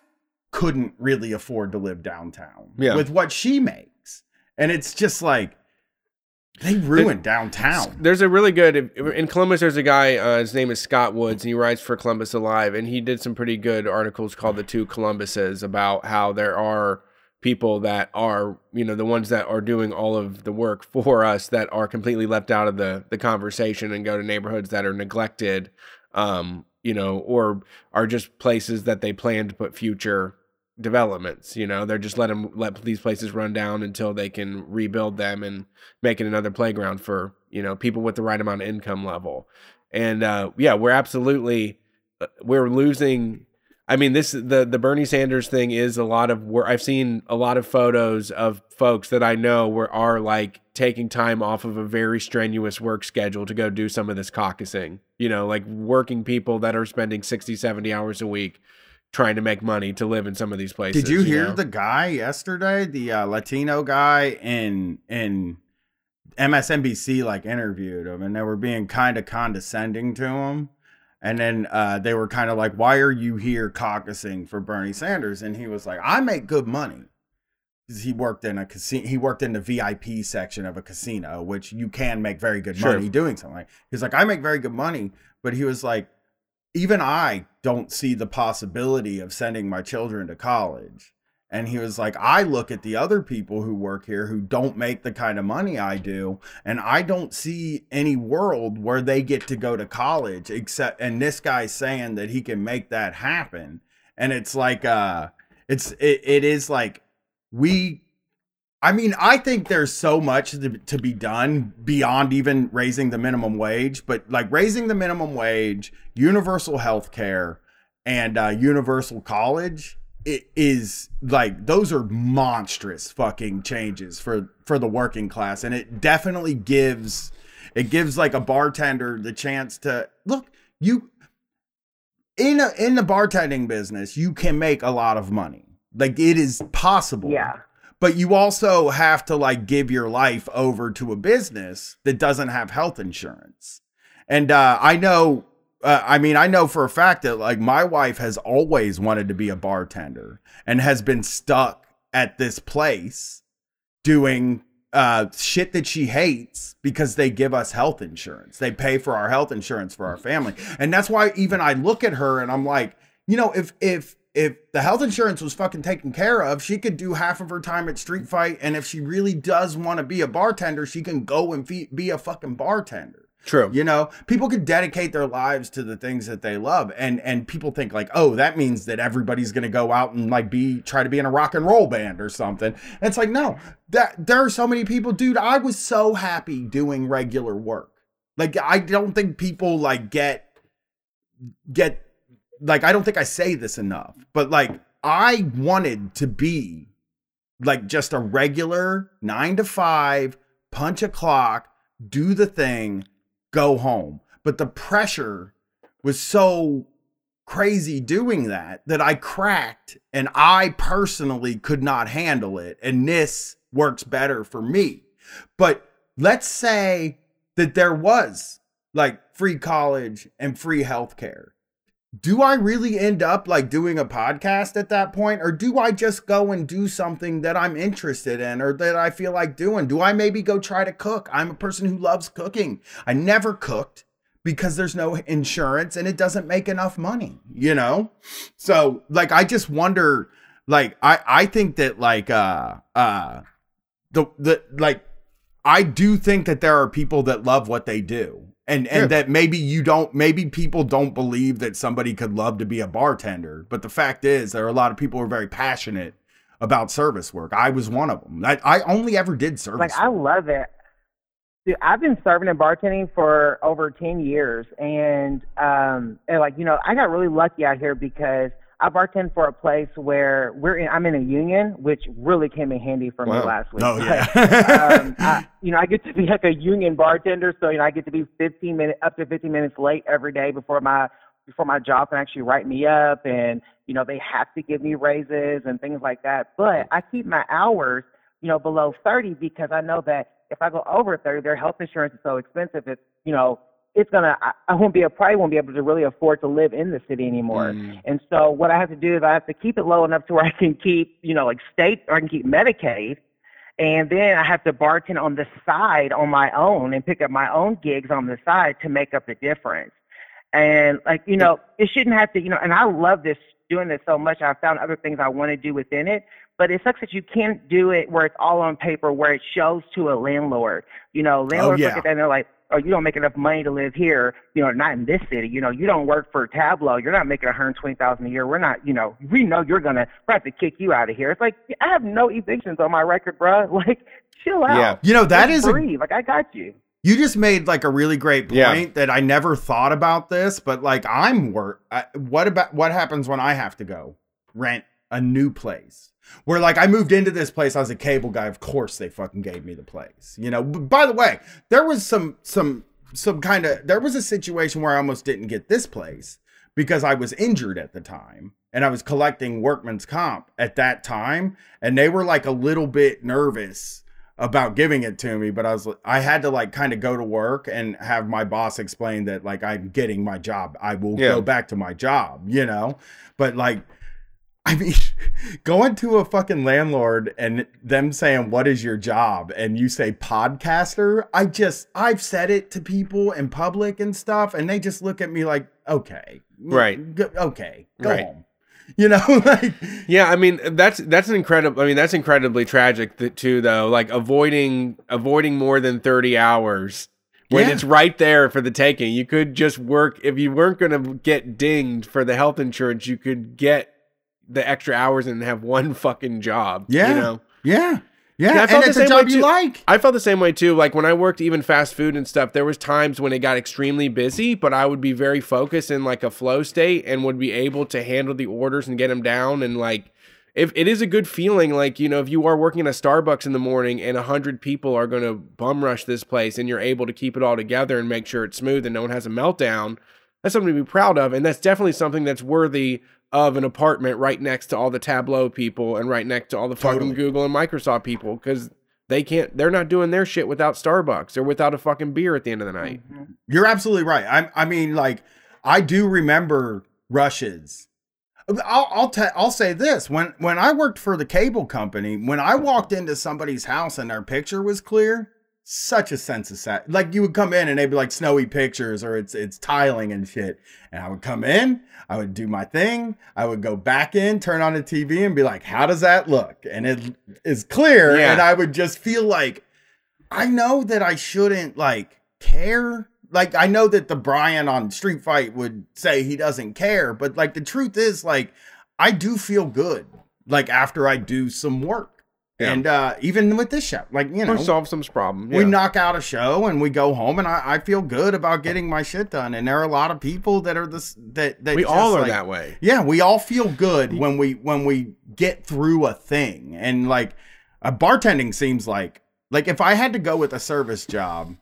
couldn't really afford to live downtown Yeah. with what she makes. And it's just like they ruined downtown. There's a really good in Columbus. There's a guy. Uh, his name is Scott Woods, and he writes for Columbus Alive, and he did some pretty good articles called "The Two Columbuses" about how there are people that are, you know, the ones that are doing all of the work for us that are completely left out of the the conversation and go to neighborhoods that are neglected, um, you know, or are just places that they plan to put future developments. You know, they're just letting let these places run down until they can rebuild them and make it another playground for you know people with the right amount of income level. And uh, yeah, we're absolutely uh, we're losing. I mean, this the the Bernie Sanders thing is a lot of work. I've seen a lot of photos of folks that I know were are like taking time off of a very strenuous work schedule to go do some of this caucusing. You know, like working people that are spending 60, 70 hours a week trying to make money to live in some of these places. Did you hear know? the guy yesterday, the uh, Latino guy in in MSNBC like interviewed him and they were being kind of condescending to him. And then uh, they were kind of like, "Why are you here caucusing for Bernie Sanders?" And he was like, "I make good money." He worked in a casino. He worked in the VIP section of a casino, which you can make very good Sure. money doing something. Like he's like, "I make very good money," but he was like, even I don't see the possibility of sending my children to college. And he was like, I look at the other people who work here who don't make the kind of money I do, and I don't see any world where they get to go to college except and this guy's saying that he can make that happen. And it's like uh it's it, it is like we I mean, I think there's so much to, to be done beyond even raising the minimum wage, but like raising the minimum wage, universal health care, and uh, universal college it is like those are monstrous fucking changes for for the working class and it definitely gives it gives like a bartender the chance to look you in a, in the bartending business you can make a lot of money like it is possible Yeah. But you also have to like give your life over to a business that doesn't have health insurance and uh, i know uh, I mean, I know for a fact that like my wife has always wanted to be a bartender and has been stuck at this place doing uh shit that she hates because they give us health insurance. They pay for our health insurance for our family. And that's why even I look at her and I'm like, you know, if if if the health insurance was fucking taken care of, she could do half of her time at Street Fight and if she really does want to be a bartender, she can go and be, be a fucking bartender. True. You know, people could dedicate their lives to the things that they love, and and people think like, oh, that means that everybody's gonna go out and like be try to be in a rock and roll band or something. And it's like, no, that there are so many people, dude. I was so happy doing regular work. Like, I don't think people like get get like I don't think I say this enough, but like I wanted to be like just a regular nine to five, punch a clock, do the thing, go home. But the pressure was so crazy doing that that I cracked and I personally could not handle it. And this works better for me. But let's say that there was like free college and free healthcare. Do I really end up like doing a podcast at that point? Or do I just go and do something that I'm interested in or that I feel like doing? Do I maybe go try to cook? I'm a person who loves cooking. I never cooked because there's no insurance and it doesn't make enough money, you know? So like I just wonder like I I think that like uh uh the the like I do think that there are people that love what they do. And and Yeah. that maybe you don't maybe people don't believe that somebody could love to be a bartender, but the fact is there are a lot of people who are very passionate about service work. I was one of them. I, I only ever did service. Like I love it. Dude, I've been serving and bartending for over ten years, and um, and like you know, I got really lucky out here because I bartend for a place where we're in. I'm in a union, which really came in handy for me last week. Oh, yeah. um, [LAUGHS] I, you know, I get to be like a union bartender, so you know, I get to be 15 minutes up to 15 minutes late every day before my before my job can actually write me up, and you know, they have to give me raises and things like that. But I keep my hours, you know, below 30 because I know that if I go over 30, their health insurance is so expensive. It's you know, it's gonna. I, I won't be. I probably won't be able to really afford to live in the city anymore. Mm. And so what I have to do is I have to keep it low enough to where I can keep, you know, like state or I can keep Medicaid. And then I have to bartend on the side on my own and pick up my own gigs on the side to make up the difference. And like, you know, it shouldn't have to, you know, and I love this doing this so much. I found other things I want to do within it, but it sucks that you can't do it where it's all on paper, where it shows to a landlord. You know, oh, landlords yeah. look at that and they're like, oh, you don't make enough money to live here, you know, not in this city. You know, you don't work for Tableau. You're not making 120000 a year. We're not, you know, we know you're going to, we have to kick you out of here. It's like, I have no evictions on my record, bro. [LAUGHS] Like, chill out. Yeah. You know, that Just is a- Like, I got you. You just made like a really great point Yeah. that I never thought about this, but like I'm work. What about what happens when I have to go rent a new place? Where like I moved into this place, I was a cable guy. Of course, they fucking gave me the place. You know. By the way, there was some some some kind of there was a situation where I almost didn't get this place because I was injured at the time and I was collecting workman's comp at that time, and they were like a little bit nervous about giving it to me, but I was I had to like kind of go to work and have my boss explain that like I'm getting my job. I will Yeah. go back to my job, you know? But like I mean, [LAUGHS] going to a fucking landlord and them saying, What is your job? And you say podcaster, I just, I've said it to people in public and stuff, and they just look at me like, Okay. Mm, right. Go, okay. Go Right. home. [LAUGHS] You know, [LAUGHS] like, Yeah, I mean that's that's an incredible. I mean that's incredibly tragic th- too, though. Like avoiding avoiding more than thirty hours when Yeah. it's right there for the taking. You could just work if you weren't going to get dinged for the health insurance. You could get the extra hours and have one [LAUGHS] fucking job. Yeah. you know. yeah. Yeah. Yeah, I and felt the it's a same job way too. like. I felt the same way too. Like when I worked even fast food and stuff, there was times when it got extremely busy, but I would be very focused in like a flow state and would be able to handle the orders and get them down. And like, if it is a good feeling, like you know, if you are working at a Starbucks in the morning and a hundred people are going to bum rush this place, and you're able to keep it all together and make sure it's smooth and no one has a meltdown, that's something to be proud of, and that's definitely something that's worthy of an apartment right next to all the Tableau people and right next to all the fucking Totally. Google and Microsoft people because they can't. They're not doing their shit without Starbucks or without a fucking beer at the end of the night. Mm-hmm. You're absolutely right. I I mean like I do remember rushes. I'll I'll, ta- I'll say this when when I worked for the cable company, when I walked into somebody's house and their picture was clear, such a sense of sat. Like you would come in and they'd be like snowy pictures or it's it's tiling and shit, and I would come in, I would do my thing, I would go back in, turn on the TV, and be like, how does that look? And it is clear, Yeah. and I would just feel like I know that I shouldn't like care. Like I know that the Brian on Street Fight would say he doesn't care, but like the truth is like I do feel good like after I do some work. Yeah. And uh even with this show, like you know, Or solve some problem. we yeah. knock out a show and we go home and I, I feel good about getting my shit done. And there are a lot of people that are this that that we just, all are like- that way. yeah, we all feel good when we when we get through a thing. And like uh, bartending seems like like if I had to go with a service job,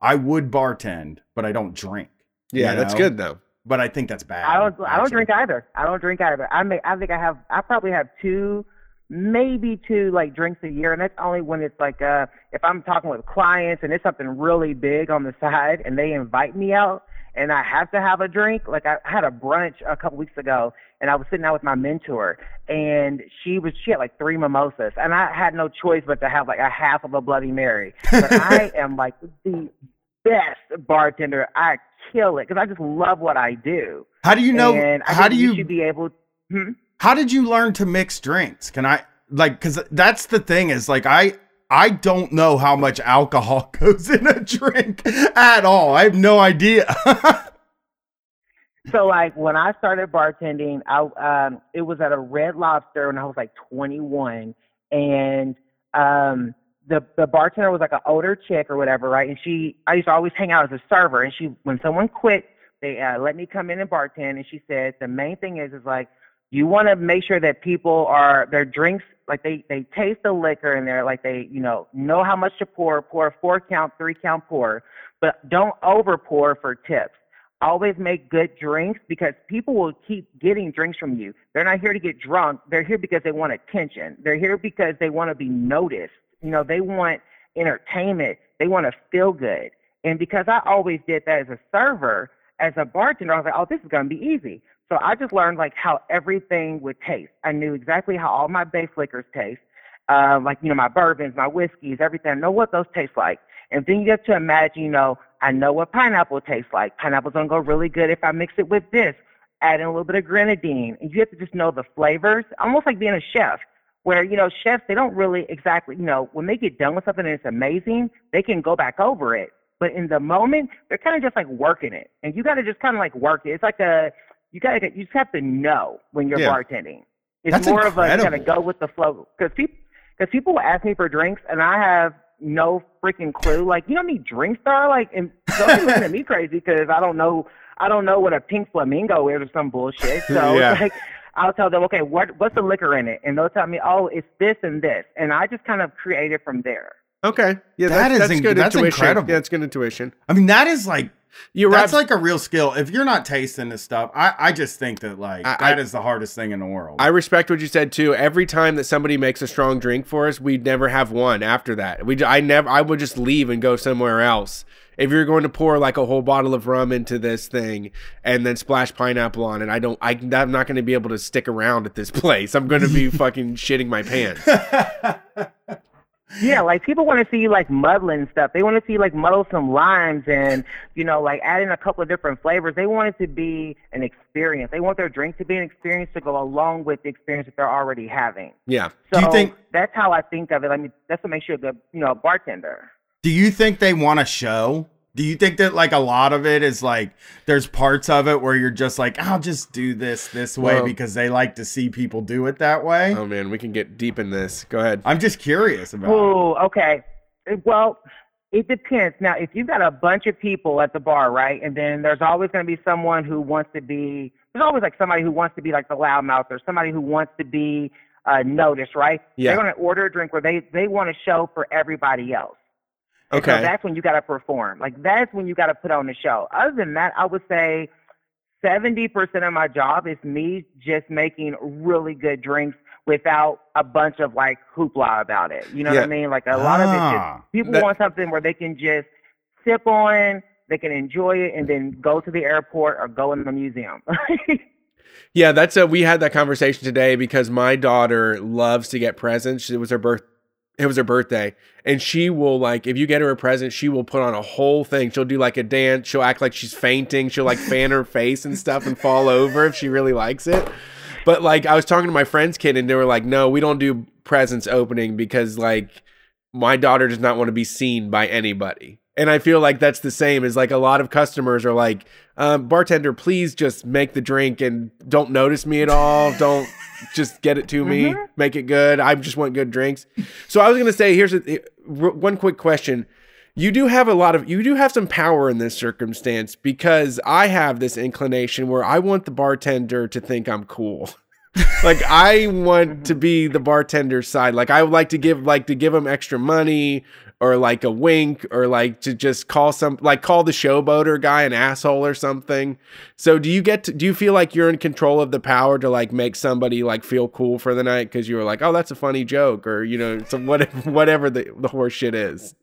I would bartend, but I don't drink. Yeah, you that's good though. But I think that's bad. I don't. I don't drink either. I don't drink either. I make. I think I have. I probably have two, maybe two like drinks a year, and that's only when it's like uh if I'm talking with clients and it's something really big on the side, and they invite me out, and I have to have a drink. Like I had a brunch a couple weeks ago, and I was sitting out with my mentor, and she was she had like three mimosas, and I had no choice but to have like a half of a Bloody Mary. But [LAUGHS] I am like the best bartender. I kill it because I just love what I do. How do you know And how do you you should be able? Hmm? How did you learn to mix drinks? Can I like cuz that's the thing is like I I don't know how much alcohol [LAUGHS] goes in a drink at all. I have no idea. [LAUGHS] So like when I started bartending, I um it was at a Red Lobster when I was like 21, and um the the bartender was like an older chick or whatever, right? And she I used to always hang out as a server, and she when someone quit, they uh, let me come in and bartend, and she said the main thing is is like you want to make sure that people are their drinks like they they taste the liquor and they're like they you know know how much to pour, pour four count, three count pour, but don't over pour for tips always make good drinks because people will keep getting drinks from you. They're not here to get drunk. They're here because they want attention. They're here because they want to be noticed. You know, they want entertainment. They want to feel good. And because I always did that as a server, as a bartender, I was like, oh, this is going to be easy. So I just learned like how everything would taste. I knew exactly how all my base liquors taste. Uh, like, you know, my bourbons, my whiskeys, everything. I know what those taste like. And then you get to imagine, you know, I know what pineapple tastes like. Pineapple's gonna go really good if I mix it with this. Add in a little bit of grenadine. And you have to just know the flavors, almost like being a chef, where, you know, chefs, they don't really exactly, you know, when they get done with something and it's amazing, they can go back over it. But in the moment, they're kind of just like working it. And you gotta just kind of like work it. It's like a, you gotta, you just have to know when you're Yeah. bartending. It's That's more of a, you gotta go with the flow. Because people, because people will ask me for drinks and I have no freaking clue. Like, you know how many drinks there are? Like, and don't be looking at me crazy because I don't know, I don't know what a pink flamingo is or some bullshit. So [LAUGHS] Yeah. it's like, I'll tell them, okay, what what's the liquor in it? And they'll tell me, oh, it's this and this, and I just kind of create it from there. Okay. Yeah, That that's, is that's inc- good that's intuition. incredible. Yeah, it's good intuition. I mean, that is like You're that's like a real skill. If you're not tasting this stuff, I, I just think that like I- that I- is the hardest thing in the world. I respect what you said too. Every time that somebody makes a strong drink for us, we'd never have one after that. We, I never, I would just leave and go somewhere else. If you're going to pour like a whole bottle of rum into this thing and then splash pineapple on it, I don't, I, I'm not going to be able to stick around at this [LAUGHS] place. I'm going to be [LAUGHS] fucking shitting my pants. [LAUGHS] Yeah, like people want to see you like muddling stuff. They want to see you like muddle some limes and you know like add in a couple of different flavors. They want it to be an experience. They want their drink to be an experience to go along with the experience that they're already having. Yeah. So Do you think- that's how I think of it. I mean, that's what makes you a good you know bartender. Do you think they want to show? Do you think that like a lot of it is like there's parts of it where you're just like I'll just do this this way Well- because they like to see people do it that way? Oh man, we can get deep in this. Go ahead. I'm just curious about. Oh, okay. Well, it depends. Now, if you've got a bunch of people at the bar, right, and then there's always going to be someone who wants to be, there's always like somebody who wants to be like the loudmouth or somebody who wants to be uh, noticed, right? Yeah. They're going to order a drink where they, they want to show for everybody else. Okay. So that's when you got to perform. Like, that's when you got to put on the show. Other than that, I would say 70% of my job is me just making really good drinks without a bunch of like hoopla about it. You know Yeah. what I mean? Like a lot of it Ah, just people that- want something where they can just sip on, they can enjoy it and then go to the airport or go in the museum. [LAUGHS] Yeah, that's a we had that conversation today because my daughter loves to get presents. It was her birth it was her birthday. And she will like if you get her a present, she will put on a whole thing. She'll do like a dance, she'll act like she's fainting, she'll like fan her face and stuff and fall over if she really likes it. But like I was talking to my friend's kid and they were like, "No, we don't do presents opening because like my daughter does not want to be seen by anybody." And I feel like that's the same as like a lot of customers are like, um, bartender, please just make the drink and don't notice me at all. Don't just get it to me, mm-hmm. make it good. I just want good drinks. So I was gonna say, here's a, eh, r- one quick question. You do have a lot of, you do have some power in this circumstance because I have this inclination where I want the bartender to think I'm cool. [LAUGHS] like I want to be the bartender's side. Like I would like to give like to give them extra money or like a wink or like to just call some like call the showboater guy an asshole or something. So do you get to do you feel like you're in control of the power to like make somebody like feel cool for the night because you were like, oh that's a funny joke or you know some whatever [LAUGHS] whatever the the horse shit is.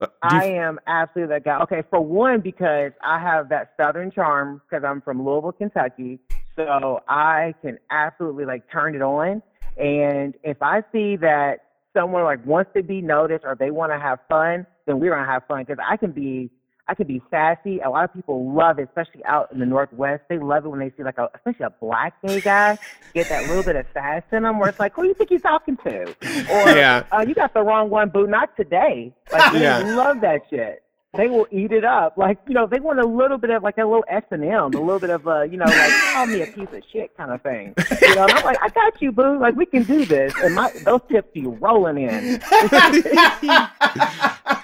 Uh, I am absolutely that guy. Okay, for one, because I have that southern charm because I'm from Louisville, Kentucky. So I can absolutely like turn it on. And if I see that someone like wants to be noticed or they want to have fun, then we're gonna have fun. Because I can be, I can be sassy. A lot of people love it, especially out in the Northwest. They love it when they see like a, especially a black gay guy get that little bit of sass in them, where it's like, who do you think you're talking to? [LAUGHS] Or Yeah. uh, you got the wrong one, boo. Not today. Like [LAUGHS] Yeah. love that shit. They will eat it up. Like you know, they want a little bit of like a little S and M, a little bit of uh, you know, like call me a piece of shit kind of thing. You know, and I'm like, I got you, boo. Like we can do this, and my those tips be rolling in. [LAUGHS] [LAUGHS]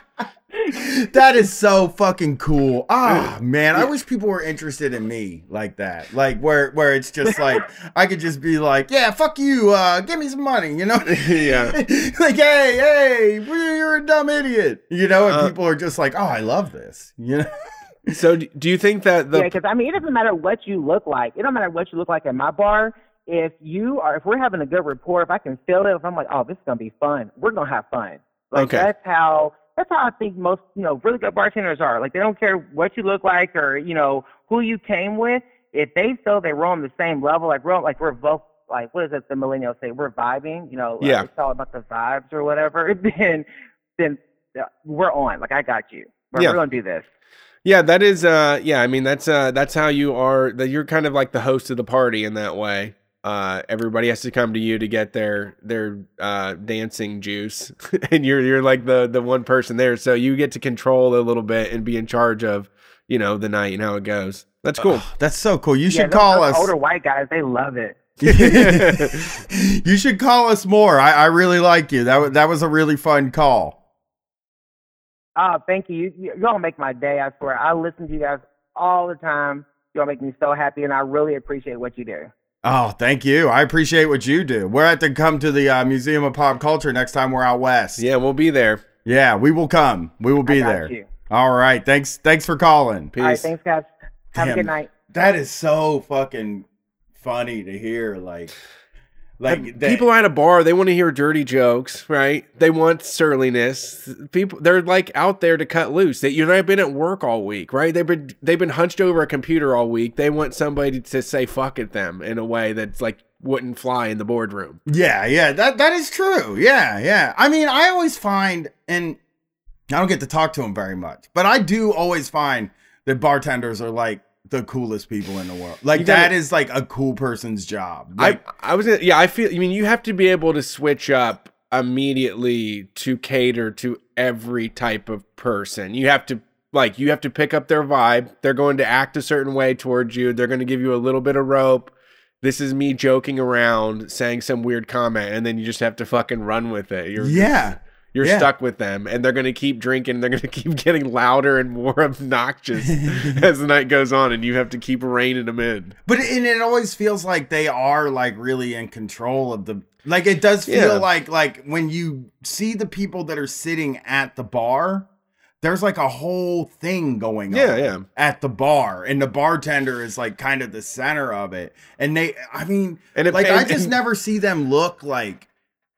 that is so fucking cool. Ah, man, I wish people were interested in me like that. Like where where it's just like I could just be like, yeah, fuck you, uh, give me some money, you know? [LAUGHS] yeah. [LAUGHS] like, hey, hey, you're a dumb idiot, you know? And Uh, people are just like, oh, I love this, you know? So do you think that the yeah, because I mean, it doesn't matter what you look like. It don't matter what you look like at my bar. If you are, if we're having a good rapport, if I can feel it, if I'm like, oh, this is gonna be fun, we're gonna have fun. Like Okay. that's how that's how I think most you know really good bartenders are. Like they don't care what you look like or you know who you came with. If they feel they we're on the same level, like we're like we're both like what is it the millennials say we're vibing, you know, like, Yeah. it's all about the vibes or whatever. [LAUGHS] Then then uh, we're on. Like I got you. We're, Yeah. we're gonna do this. Yeah, that is uh yeah, I mean that's uh that's how you are that you're kind of like the host of the party in that way. Uh everybody has to come to you to get their their uh dancing juice [LAUGHS] and you're you're like the the one person there so you get to control a little bit and be in charge of, you know, the night and how it goes. That's cool. That's so cool. You yeah, should those- call those us. Older white guys, they love it. [LAUGHS] [LAUGHS] you should call us more. I, I really like you. That was that was a really fun call. Oh, thank you. you. Y'all make my day. I swear. I listen to you guys all the time. Y'all make me so happy, and I really appreciate what you do. Oh, thank you. I appreciate what you do. We're at to come to the uh, Museum of Pop Culture next time we're out west. Yeah, we'll be there. Yeah, we will come. We will be I got there. you. All right. Thanks. Thanks for calling. Peace. All right, thanks, guys. Have a good night. That is so fucking funny to hear. Like, like that- People at a bar, they want to hear dirty jokes, right? They want surliness. People, they're like out there to cut loose. That you've not been at work all week, right? They've been they've been hunched over a computer all week. They want somebody to say fuck at them in a way that's like wouldn't fly in the boardroom. Yeah, yeah, that that is true. Yeah, yeah. I mean, I always find, and I don't get to talk to them very much, but I do always find that bartenders are like the coolest people in the world. Like gotta- that is like a cool person's job. Like, I I was yeah. I feel. I mean, you have to be able to switch up immediately to cater to every type of person. You have to like you have to pick up their vibe. They're going to act a certain way towards you. They're going to give you a little bit of rope. This is me joking around, saying some weird comment, and then you just have to fucking run with it. You're yeah, you're yeah. stuck with them, and they're going to keep drinking. They're going [LAUGHS] to keep getting louder and more obnoxious [LAUGHS] as the night goes on, and you have to keep reining them in. but it, and it always feels like they are like really in control of the. Like it does feel Yeah. like like when you see the people that are sitting at the bar. There's like a whole thing going Yeah, on yeah. at the bar, and the bartender is like kind of the center of it. And they, I mean, And it- like I just and- never see them look like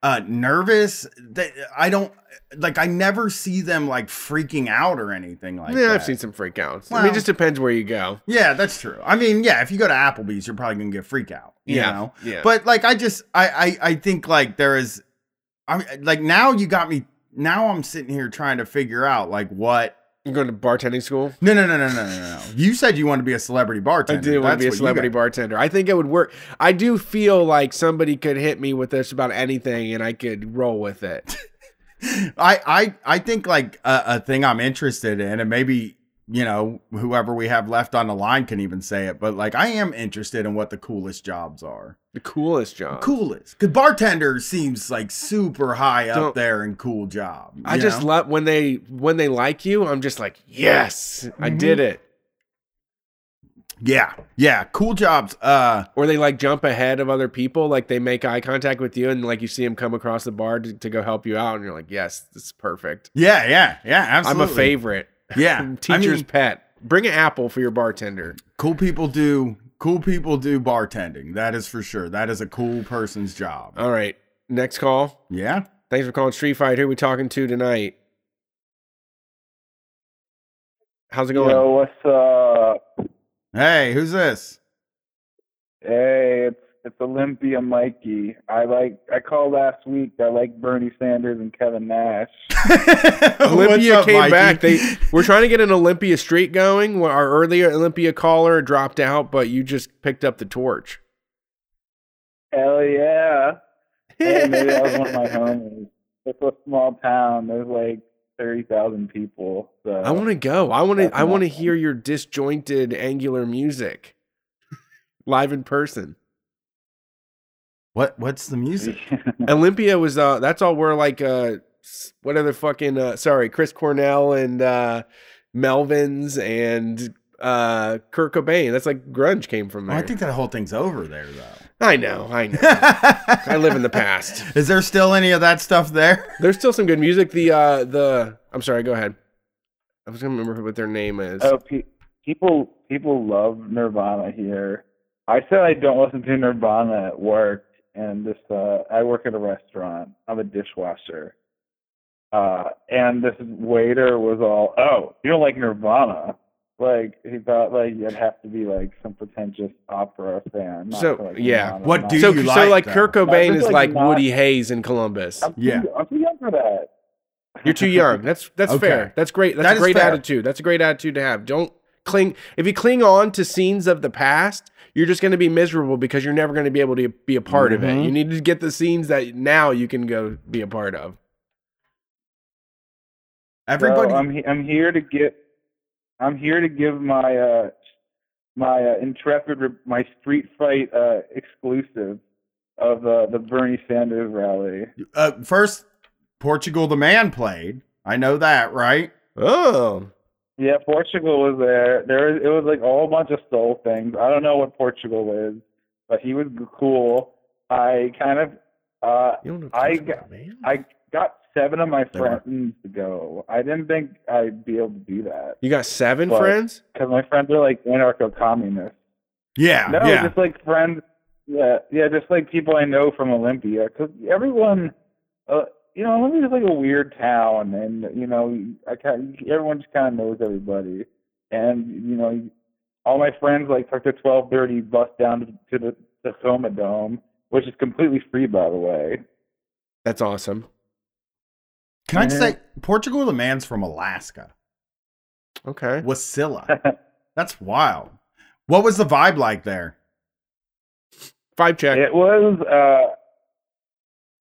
uh nervous. They, I don't like. I never see them like freaking out or anything like yeah, that. I've seen some freakouts. I mean, it just depends where you go. Yeah, that's true. I mean, yeah, if you go to Applebee's, you're probably gonna get freak out. You Yeah, know? yeah. But like, I just, I, I, I think like there is, I like now you got me. Now I'm sitting here trying to figure out like what. You're going to bartending school? No, no, no, no, no, no, no. You said you want to be a celebrity bartender. I do want to be a celebrity bartender. I think it would work. I do feel like somebody could hit me with this about anything and I could roll with it. [LAUGHS] I, I, I think like a, a thing I'm interested in, and maybe you know whoever we have left on the line can even say it, but like I am interested in what the coolest jobs are. The coolest job. Coolest, because bartender seems like super high up Don't- there in cool job. I just love when they when they like you. I'm just like, yes, I Mm-hmm. did it. Yeah, yeah, cool jobs. Uh, Or they like jump ahead of other people, like they make eye contact with you, and like you see them come across the bar to, to go help you out, and you're like, yes, this is perfect. yeah, yeah, yeah. Absolutely. I'm a favorite. Yeah, [LAUGHS] teacher's I mean, pet. Bring an apple for your bartender. cool people do cool people do bartending. That is for sure. That is a cool person's job. All right, next call. Yeah. Thanks for calling Street Fight. Who are we talking to tonight? How's it going? Yo, what's up? Hey, who's this? Hey, it's it's Olympia Mikey. I like I called last week. I like Bernie Sanders and Kevin Nash. [LAUGHS] Olympia up, came Mikey? back. They we're trying to get an Olympia streak going. Our earlier Olympia caller dropped out, but you just picked up the torch. Hell yeah! [LAUGHS] Hey, maybe that was one of my homies. It's a small town. There's like thirty thousand people. So I want to go. I want to. I want to awesome. hear your disjointed angular music [LAUGHS] live in person. What what's the music? [LAUGHS] Olympia was. Uh, that's all. We're like. Uh, what other fucking? Uh, sorry, Chris Cornell and uh, Melvins and uh, Kurt Cobain. That's like grunge came from Well, there. I think that whole thing's over there though. I know. I know. I live in the past. [LAUGHS] Is there still any of that stuff there? There's still some good music. The uh the I'm sorry, go ahead. I was gonna remember what their name is. Oh, pe- people people love Nirvana here. I said I don't listen to Nirvana at work, and this uh, I work at a restaurant. I'm a dishwasher, uh, and this waiter was all, "Oh, you don't like Nirvana." Like he thought like you'd have to be like some pretentious opera fan. So to like yeah, Nirvana. What do so you so like, like though? Kurt Cobain just, is like, like not- Woody Hayes in Columbus. I'm too, Yeah. I'm too young for that. You're too young. [LAUGHS] That's that's Okay. fair. That's great. That's That a great fair. attitude. That's a great attitude to have. Don't cling if you cling on to scenes of the past, you're just going to be miserable because you're never going to be able to be a part of it. You need to get the scenes that now you can go be a part of. Everybody So I'm he- I'm here to get I'm here to give my uh my uh, intrepid re- my street fight uh exclusive of uh, the Bernie Sanders rally. uh, first Portugal the man played. I know that, right? Oh. Yeah, Portugal was there. There was, it was like a whole bunch of soul things. I don't know what Portugal is, but he was cool. I kind of uh You don't know I got- man. I got seven of my friends to go. I didn't think I'd be able to do that You got seven But- friends? because my friends are like anarcho-communists. Yeah, No, yeah. just like friends. Yeah, yeah, just like people I know from Olympia. Because everyone, uh, you know, Olympia is like a weird town, and you know, I kind everyone just kind of knows everybody, and you know, all my friends like took the twelve thirty bus down to, to the the Tacoma Dome, which is completely free, by the way. That's awesome. Can I Mhm. say Portugal the man's from Alaska? Okay. Wasilla. [LAUGHS] That's wild. What was the vibe like there? Five check. It was. uh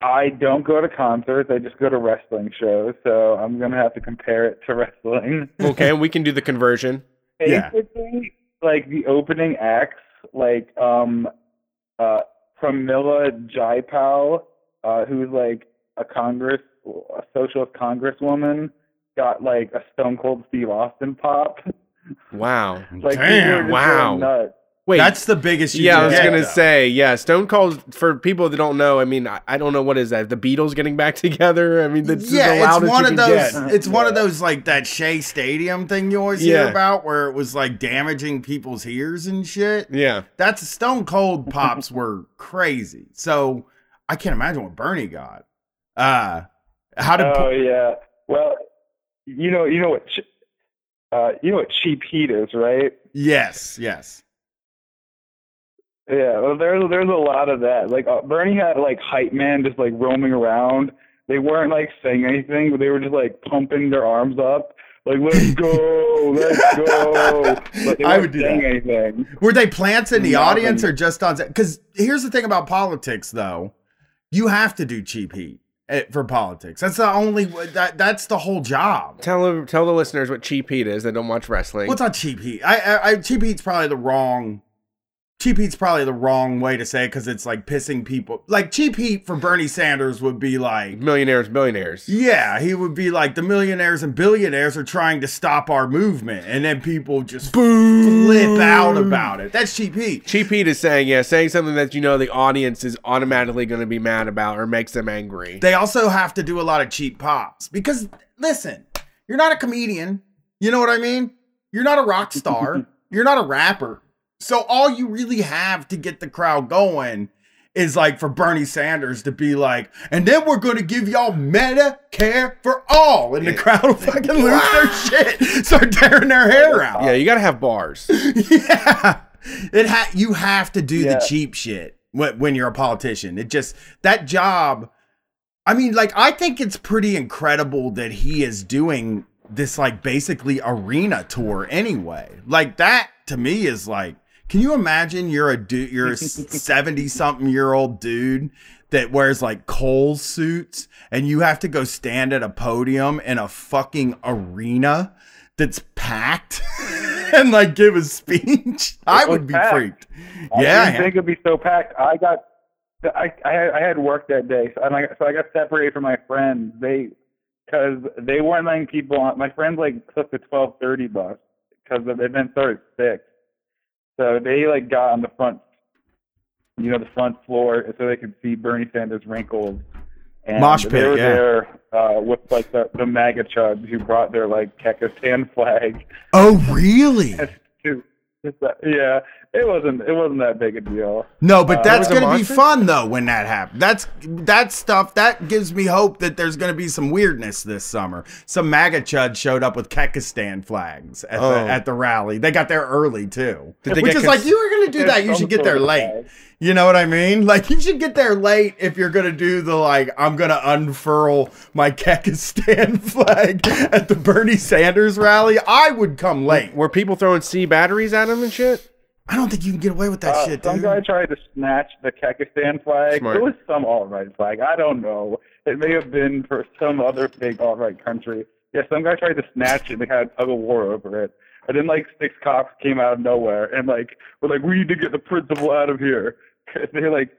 I don't go to concerts. I just go to wrestling shows. So I'm gonna have to compare it to [LAUGHS] wrestling. Okay, we can do the conversion. Yeah. like the opening acts like um uh Pramila Jayapal, uh who's like a congress a socialist congresswoman got like a stone cold Steve Austin pop. Wow. [LAUGHS] like Damn, wow. nuts. Wait. That's the biggest. You yeah, I was get, gonna though. say, yeah, Stone Cold. For people that don't know, I mean, I, I don't know what is that. The Beatles getting back [LAUGHS] together. I mean, that's the yeah, it's one you of those. get. It's one of those like that Shea Stadium thing you always Yeah. hear about, where it was like damaging people's ears and shit. Yeah, That's Stone Cold pops [LAUGHS] were crazy. So I can't imagine what Bernie got. Uh, how did? Oh yeah. Well, you know, you know what, uh, you know what cheap heat is, right? yes, yes. Yeah. Well, there's there's a lot of that. Like uh, Bernie had like hype man just like roaming around. They weren't like saying anything, but they were just like pumping their arms up, like "Let's [LAUGHS] go, let's go." But they I weren't would do saying that. anything. Were they plants in the Nothing. audience or just on? Because here's the thing about politics, though, you have to do cheap heat eh, for politics. That's the only that that's the whole job. Tell tell the listeners what cheap heat is They don't watch wrestling. What's not cheap heat? I, I, I cheap heat's probably the wrong. Cheap heat's probably the wrong way to say it because it's like pissing people. Like cheap heat for Bernie Sanders would be like, millionaires, millionaires. yeah, he would be like the millionaires and billionaires are trying to stop our movement, and then people just flip out about it. That's cheap heat. Cheap heat is saying yeah, saying something that you know the audience is automatically going to be mad about or makes them angry. They also have to do a lot of cheap pops because listen, you're not a comedian. You know what I mean? You're not a rock star. [LAUGHS] you're not a rapper. So all you really have to get the crowd going is like for Bernie Sanders to be like, and then we're gonna give y'all Medicare for all, and the crowd will fucking lose their [LAUGHS] shit, start tearing their hair out. yeah, you got to have bars. [LAUGHS] yeah, it ha- you have to do Yeah. the cheap shit when, when you're a politician. It just that job. I mean, like I think it's pretty incredible that he is doing this like basically arena tour anyway. Like that to me is like, can you imagine you're a dude, you're a [LAUGHS] seventy something year old dude that wears like Cole suits and you have to go stand at a podium in a fucking arena that's packed [LAUGHS] and like give a speech? I would be packed. freaked. I Yeah, didn't think it'd be so packed. I got, I, I, had, I had work that day, so, and I, so I got separated from my friends. They, because they weren't letting people on. My friends like took the twelve thirty bus because the event started at six, so they like got on the front, you know, the front floor so they could see Bernie Sanders' wrinkles. And Mosh they pit, were yeah. there uh, with like the, the MAGA chuds who brought their like Kekistan flag. Oh, really? [LAUGHS] to, yeah, it wasn't it wasn't that big a deal. No, but Uh, that's was gonna be fun though when that happens. That's that stuff that gives me hope that there's gonna be some weirdness this summer. Some MAGA chud showed up with Kekistan flags at, Oh. the, at the rally. They got there early too, Did they which get is cons- like you were gonna do that. You should get there late. You know what I mean? [LAUGHS] Like you should get there late if you're gonna do the like I'm gonna unfurl my Kekistan [LAUGHS] flag at the Bernie Sanders rally. I would come late. Were people throwing C batteries at him and shit? I don't think you can get away with that Uh, shit, some dude. Some guy tried to snatch the Kekistan flag. Smart. It was some alt-right flag. I don't know. It may have been for some other big alt-right country. Yeah, some guy tried to snatch it. and They had a tug of war over it. And then like six cops came out of nowhere and like were like, "We need to get the principal out of here." [LAUGHS] 'Cause they like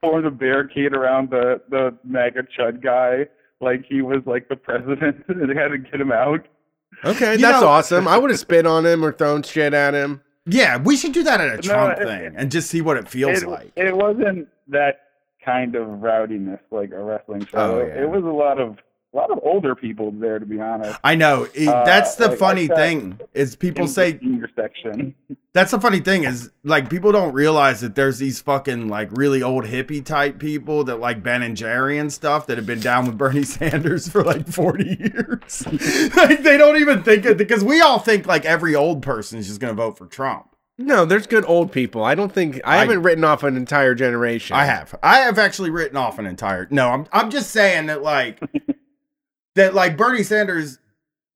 formed a barricade around the the MAGA chud guy, like he was like the president, [LAUGHS] and they had to get him out. Okay, You that's know- awesome. I would have spit on him or thrown shit at him. Yeah, we should do that at a No, Trump it- thing and just see what it feels it, like. It wasn't that kind of rowdiness like a wrestling show. Oh, yeah. It was a lot of a lot of older people there, to be honest. I know. it- Uh, that's the like, funny I sat thing is people say the senior section. [LAUGHS] that's the funny thing is like people don't realize that there's these fucking like really old hippie type people that like Ben and Jerry and stuff that have been down with Bernie [LAUGHS] Sanders for like 40 years. [LAUGHS] like they don't even think it because we all think like every old person is just going to vote for Trump. No, there's good old people. I don't think I, I- haven't written off an entire generation. I have. I have actually written off an entire. No, I'm. I'm just saying that like that like Bernie Sanders,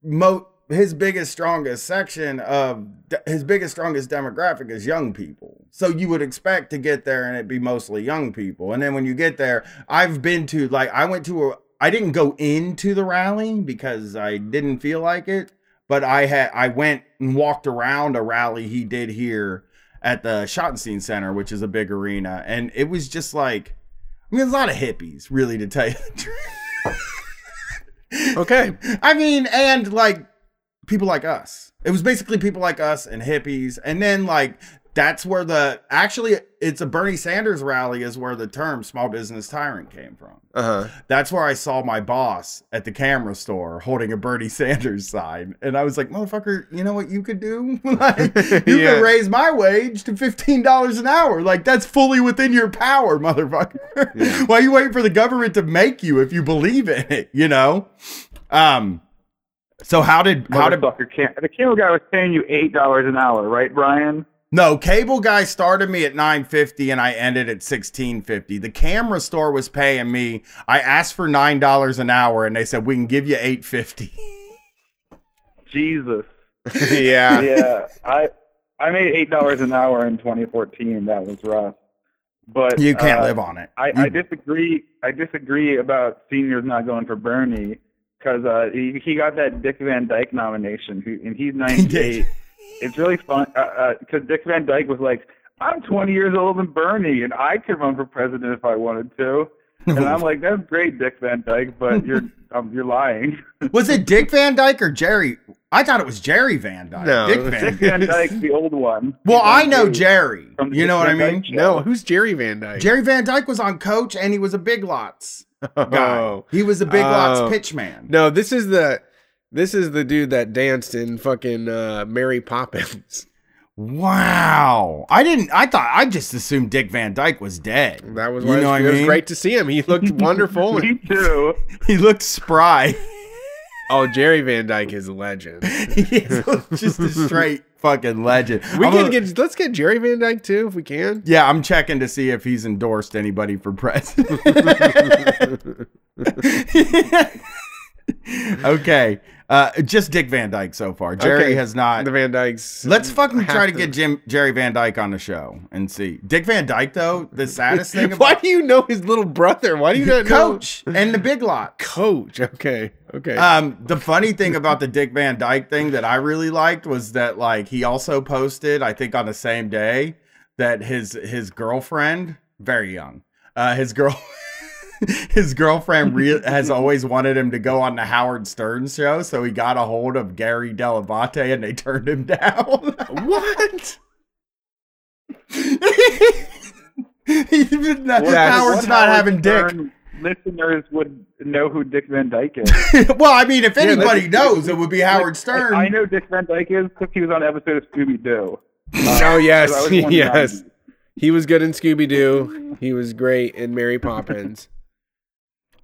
mo his biggest strongest section of his biggest strongest demographic is young people. So you would expect to get there and it be mostly young people. And then when you get there, I've been to like I went to a. I didn't go into the rally because I didn't feel like it, but I had I went and walked around a rally he did here at the Schottenstein Center, which is a big arena, and it was just like, I mean, a lot of hippies, really, to tell you the [LAUGHS] truth. [LAUGHS] Okay. I mean, and like people like us. It was basically people like us and hippies, and then like That's where the actually it's a Bernie Sanders rally is where the term small business tyrant came from. Uh huh. That's where I saw my boss at the camera store holding a Bernie [LAUGHS] Sanders sign. And I was like, motherfucker, you know what you could do? [LAUGHS] like, [LAUGHS] you Yeah. could raise my wage to $15 an hour. Like, that's fully within your power, motherfucker. Why are you waiting for the government to make you if you believe in it, you know? Um, so how did, how did. The camera guy was paying you eight dollars an hour, right, Brian? No, cable guy started me at 950 and I ended at 1650. The camera store was paying me. I asked for $9 an hour and they said we can give you 850. [LAUGHS] Jesus. [LAUGHS] yeah. yeah. I I made eight dollars an hour in 2014. That was rough. But You can't uh, live on it. I, I disagree. I disagree about seniors not going for Bernie because uh, he, he got that Dick Van Dyke nomination, who, and he's [LAUGHS] 98. It's really fun because Dick Van Dyke was like, "I'm 20 years older than Bernie, and I could run for president if I wanted to." And I'm like, "That's great, Dick Van Dyke, but you're [LAUGHS] um, you're lying." [LAUGHS] Was it Dick Van Dyke or Jerry? I thought it was Jerry Van Dyke. No. Dick Van, Dick Van Dyke's the old one. Well, He's I know Jerry. from the You know Dick what I mean? No, who's Jerry Van Dyke? Jerry Van Dyke was on Coach and he was a Big Lots [LAUGHS] guy. Oh. He was a Big Oh. Lots pitch man. No, this is the this is the dude that danced in fucking uh, Mary Poppins. [LAUGHS] Wow. I didn't I thought I just assumed Dick Van Dyke was dead. That was You why know what it I was mean? great to see him. He looked [LAUGHS] wonderful. Me too. [LAUGHS] He looked spry. oh, Jerry Van Dyke is a legend. He's just a straight fucking legend. We I'm can a- get let's get Jerry Van Dyke too if we can. Yeah, I'm checking to see if he's endorsed anybody for president. okay. Uh, just Dick Van Dyke so far. Jerry Okay. has not. The Van Dykes. Let's fucking try to to- get Jim Jerry Van Dyke on the show and see. Dick Van Dyke though, the saddest thing [LAUGHS] Why do you know his little brother? Why do you not know Coach and the Big Lot. Coach? Okay, okay. Um, the funny thing about the Dick Van Dyke thing that I really liked was that like he also posted, I think on the same day, that his his girlfriend, very young, uh, his girl. [LAUGHS] [LAUGHS] His girlfriend re- has always wanted him to go on the Howard Stern show, so he got a hold of Gary Dell'Abate and they turned him [LAUGHS] down. what? [LAUGHS] Even that- That's- Howard's What not Howard having dick. Listeners would know who Dick Van Dyke is. well, I mean, if anybody that's- knows, it would be Howard Like, Stern. I know Dick Van Dyke is because he was on an episode of Scooby Doo. Uh, oh yes, I was born in the yes. He was good in Scooby Doo. He was great in Mary Poppins.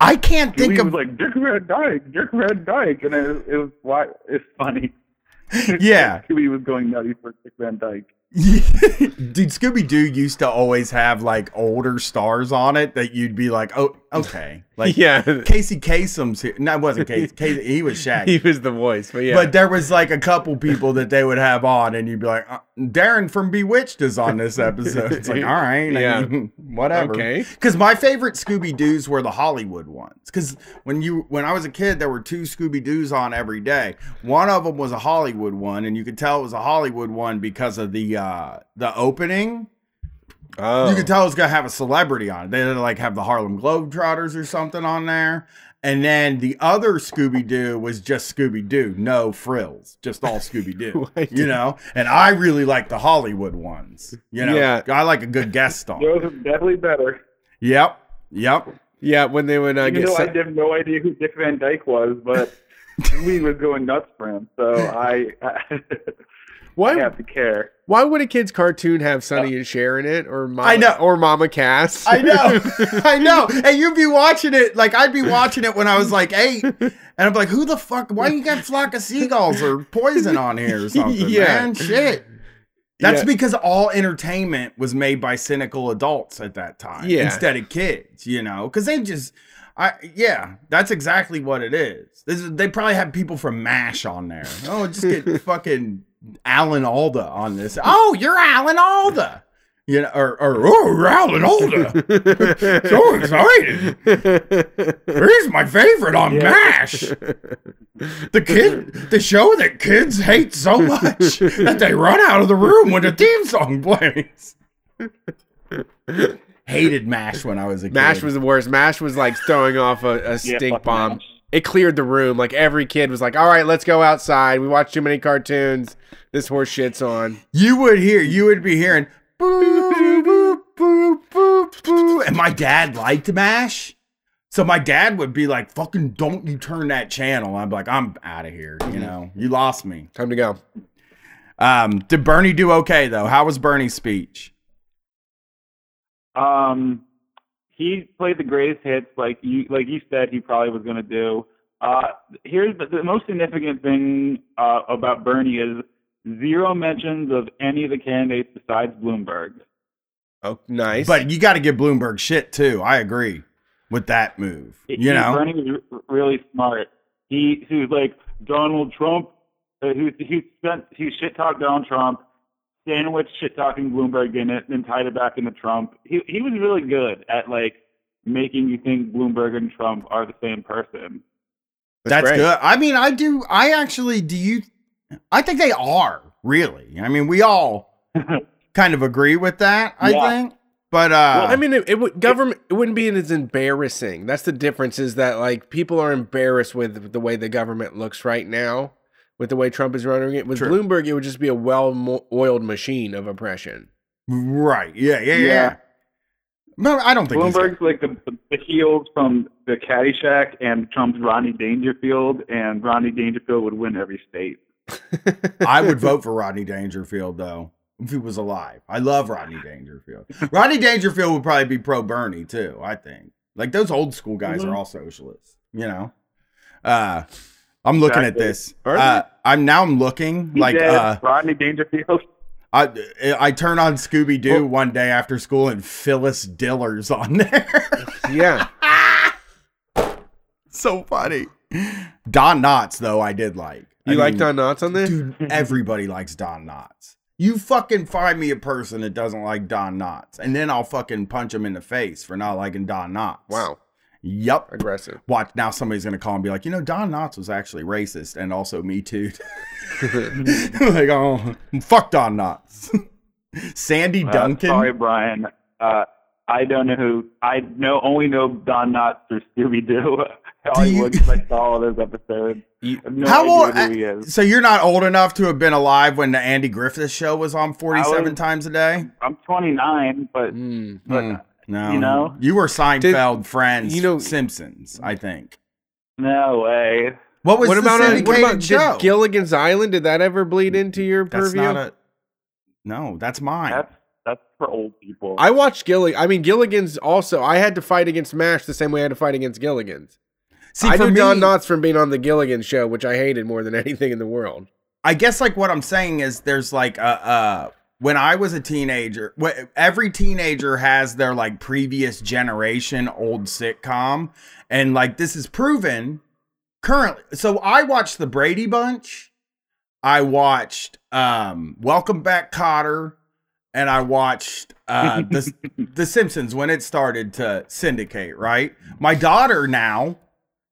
I can't think He of was like Dick Van Dyke, Dick Van Dyke, and it, it was why it's funny. [LAUGHS] Yeah. Scooby was going nutty for Dick Van Dyke. [LAUGHS] Dude, Scooby Doo used to always have like older stars on it that you'd be like, oh, okay. Like, yeah, Casey Kasem's here. No, it wasn't Casey. [LAUGHS] Casey he was Shaggy. he was the voice. But yeah, But there was like a couple people that they would have on, and you'd be like, uh, Darren from Bewitched is on this episode. It's like, all right, I Yeah. mean, [LAUGHS] whatever. Okay. Because my favorite Scooby Doo's were the Hollywood ones. Because when you when I was a kid, there were two Scooby Doo's on every day. One of them was a Hollywood one, and you could tell it was a Hollywood one because of the uh the opening. Oh, You could tell it's gonna have a celebrity on it. They had to like have the Harlem Globetrotters or something on there. And then the other Scooby Doo was just Scooby Doo, no frills, just all [LAUGHS] Scooby Doo. You know, and I really like the Hollywood ones. You know, Yeah. I like a good guest star. Those are definitely better. Yep, yep. yeah. When they would uh, Even get though I have no idea who Dick Van Dyke was, but [LAUGHS] we was going nuts for him, so I I, [LAUGHS] why have to care. why would a kid's cartoon have Sonny and Cher in it or Mama, I know. or Mama Cass? I know, [LAUGHS] I know. And you'd be watching it like I'd be watching it when I was like eight, and I'm like, who the fuck? Why you got flock of seagulls or poison on here or something? [LAUGHS] Yeah. man, shit. That's Yeah. because all entertainment was made by cynical adults at that time, Yeah. instead of kids. You know, because they just, I yeah, that's exactly what it is. This is. They probably have people from Mash on there. Oh, just get [LAUGHS] fucking Alan Alda on this. Oh, you're Alan Alda. You know, or, or oh, Alan Alda. [LAUGHS] so excited. Here's my favorite on MASH. The kid, the show that kids hate so much that they run out of the room when the theme song plays. Hated MASH when I was a kid. Mash was the worst. Mash was like throwing off a, a stink fuck bomb. Mash. It cleared the room. Like every kid was like, "All right, let's go outside. We watched too many cartoons. This horse shit's on." You would hear, you would be hearing, boo, boo, boo, boo, boo. and my dad liked MASH. So my dad would be like, fucking don't you turn that channel. I'm like, I'm out of here. You know, you lost me. Time to go. Um, did Bernie do okay though? How was Bernie's speech? Um, he played the greatest hits, like you like you said he probably was going to do. Uh, here's the, the most significant thing uh, about Bernie is zero mentions of any of the candidates besides Bloomberg. Oh, nice. But you got to give Bloomberg shit too. I agree with that move. He- You know, Bernie was r- really smart. He he was like Donald Trump. Uh, he he spent he shit talked Donald Trump, sandwiched shit talking Bloomberg in it, then tied it back into Trump. He he was really good at like making you think Bloomberg and Trump are the same person. that's, good. I mean, I do. I actually do. You, I think they are really. I mean, we all [LAUGHS] kind of agree with that. I Yeah. think, but uh, I mean, it, it would government. It wouldn't be as embarrassing. That's the difference. Is that like people are embarrassed with the way the government looks right now, with the way Trump is running it. With True. Bloomberg, it would just be a well-oiled machine of oppression. right? Yeah, yeah, yeah. Yeah. No, I don't think he's Bloomberg's like the, the heels from the Caddyshack, and Trump's Rodney Dangerfield, and Rodney Dangerfield would win every state. [LAUGHS] I would vote for Rodney Dangerfield though if he was alive. I love Rodney Dangerfield. Rodney Dangerfield would probably be pro Bernie too. I think like those old school guys Mhm. are all socialists. You know. Uh, I'm looking at this. Uh, I'm now I'm looking He like did. uh, Rodney Dangerfield. I I turn on Scooby Doo one day after school and Phyllis Diller's on there. [LAUGHS] Yeah. [LAUGHS] so funny. Don Knotts though I did like. You I like mean, Don Knotts on there? Dude, everybody likes Don Knotts. You fucking find me a person that doesn't like Don Knotts, and then I'll fucking punch him in the face for not liking Don Knotts. Wow. Yup. Aggressive. Watch now somebody's gonna call and be like, you know, Don Knotts was actually racist and also me too. [LAUGHS] [LAUGHS] like, oh fuck Don Knotts. [LAUGHS] Sandy Uh, Duncan. sorry, Brian. Uh, I don't know who. I know only know Don Knotts through Scooby Doo. Hollywood, because I saw all those episodes. Have no How old? who he is. So you're not old enough to have been alive when the Andy Griffith show was on 47 was- times a day? I'm 29, but, Hmm. but Hmm. No, you know? you were Seinfeld, Friends, you know- Simpsons. I think. no way. What was what the about uh, what about show? did Gilligan's Island? Did that ever bleed into your That's purview? not a. No, that's mine. That's that's for old people. I watched Gilligan. I mean, Gilligan's also. I had to fight against Mash the same way I had to fight against Gilligan's. See, I for knew Don me- Knotts from being on the Gilligan show, which I hated more than [LAUGHS] anything in the world. I guess like what I'm saying is there's like a uh when I was a teenager, every teenager has their like previous generation old sitcom and like this is proven currently. So I watched the Brady Bunch, I watched um Welcome Back Kotter and I watched uh the [LAUGHS] the Simpsons when it started to syndicate, right? My daughter now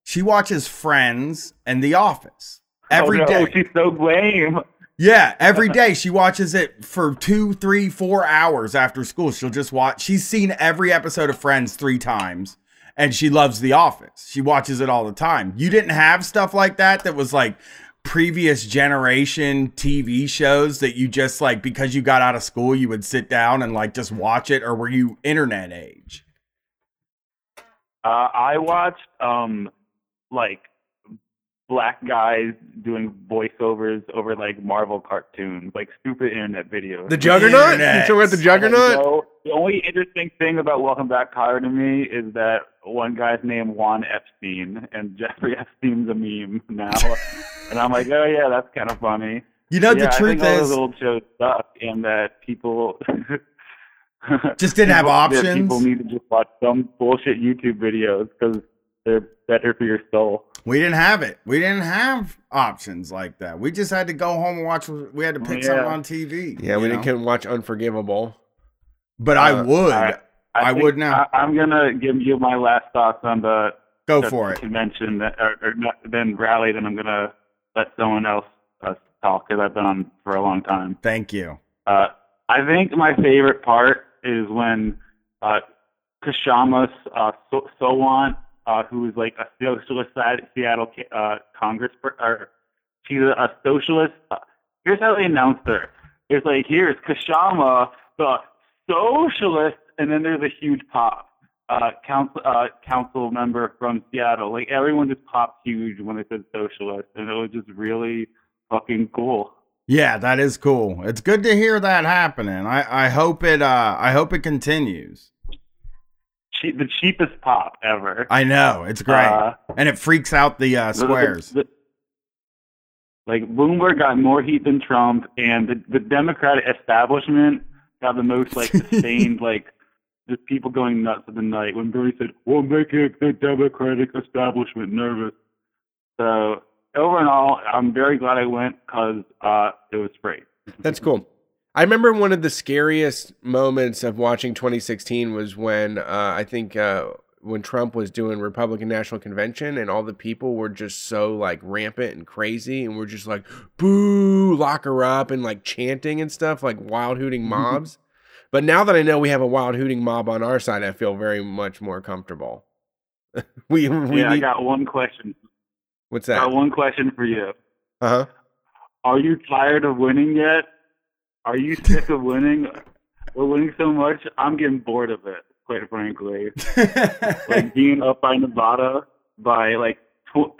she watches Friends and The Office every oh, day. she's so lame. Yeah, every day she watches it for two, three, four hours after school. She'll just watch. She's seen every episode of Friends three times, and she loves The Office. She watches it all the time. You didn't have stuff like that that was like previous generation TV shows that you just like because you got out of school you would sit down and like just watch it, or were you internet age? Uh, I watched um like black guys doing voiceovers over like Marvel cartoons, like stupid internet videos. The Juggernaut? You talking about the Juggernaut? So, the only interesting thing about Welcome Back Kotter to me is that one guy's named Juan Epstein, and [LAUGHS] Jeffrey Epstein's a meme now, [LAUGHS] and I'm like, oh yeah, that's kind of funny. You know, the Yeah, I truth think all is- those old shows suck, and that people [LAUGHS] Just didn't have people- that options? People need to just watch some bullshit YouTube videos because they're better for your soul. We didn't have it. We didn't have options like that. We just had to go home and watch. We had to pick Yeah. something on TV. Yeah, we know? didn't couldn't watch Unforgivable. But I Uh, would. I, I think would now. I, I'm gonna give you my last thoughts on the Go the for it. convention, that, or, or not, then rally. Then I'm gonna let someone else uh, talk because I've been on for a long time. Thank you. Uh, I think my favorite part is when uh, Kshama's uh, so- Sawant uh, who is like a socialist Seattle uh, Congress or she's a, socialist. Here's how they announced her. It's like here's Kshama, the socialist, and then there's a huge pop. Uh, council uh, council member from Seattle. Like everyone just popped huge when they said socialist, and it was just really fucking cool. Yeah, that is cool. It's good to hear that happening. I, I hope it uh I hope it continues. Cheap, the cheapest pop ever. I know, it's great. Uh, and it freaks out the uh The- the- squares. the- like Bloomberg got more heat than Trump, and the, the Democratic establishment got the most like [LAUGHS] sustained like just people going nuts at the night when Bernie said, "We're making the Democratic establishment nervous." So overall, I'm very glad I went because uh, it was free. That's cool. I remember one of the scariest moments of watching 2016 was when uh, I think uh, when Trump was doing Republican National Convention and all the people were just so like rampant and crazy and we're just like boo, lock her up and like chanting and stuff like wild hooting mobs. but now that I know we have a wild hooting mob on our side, I feel very much more comfortable. [LAUGHS] we we yeah, I got one question. what's Got that? one question for you. Uh huh. Are you tired of winning yet? Are you sick of winning? We're winning so much, I'm getting bored of it, quite frankly. [LAUGHS] like being up by Nevada by like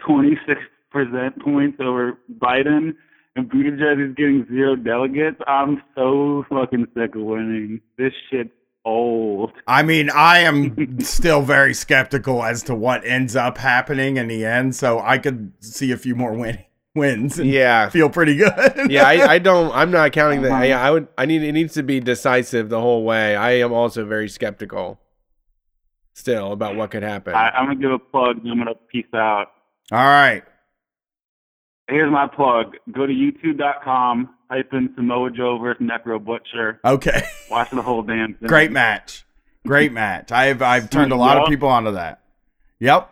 twenty six percent points over Biden, and Buttigieg is getting zero delegates. I'm so fucking sick of winning. This shit's old. I mean, I am still very skeptical as to what ends up happening in the end, so I could see a few more win- wins. and Yeah. feel pretty good. [LAUGHS] yeah, I, I don't. I'm not counting Uh-huh. that. Yeah, I would. I need. It needs to be decisive the whole way. I am also very skeptical, still about what could happen. I, I'm gonna give a plug. and I'm gonna peace out. All right. Here's my plug. Go to YouTube.com. Type in Samoa Joe versus Necro Butcher. Okay. [LAUGHS] Watch the whole damn thing. Great match. Great match. I've I've turned a [LAUGHS] lot of people onto that. Yep.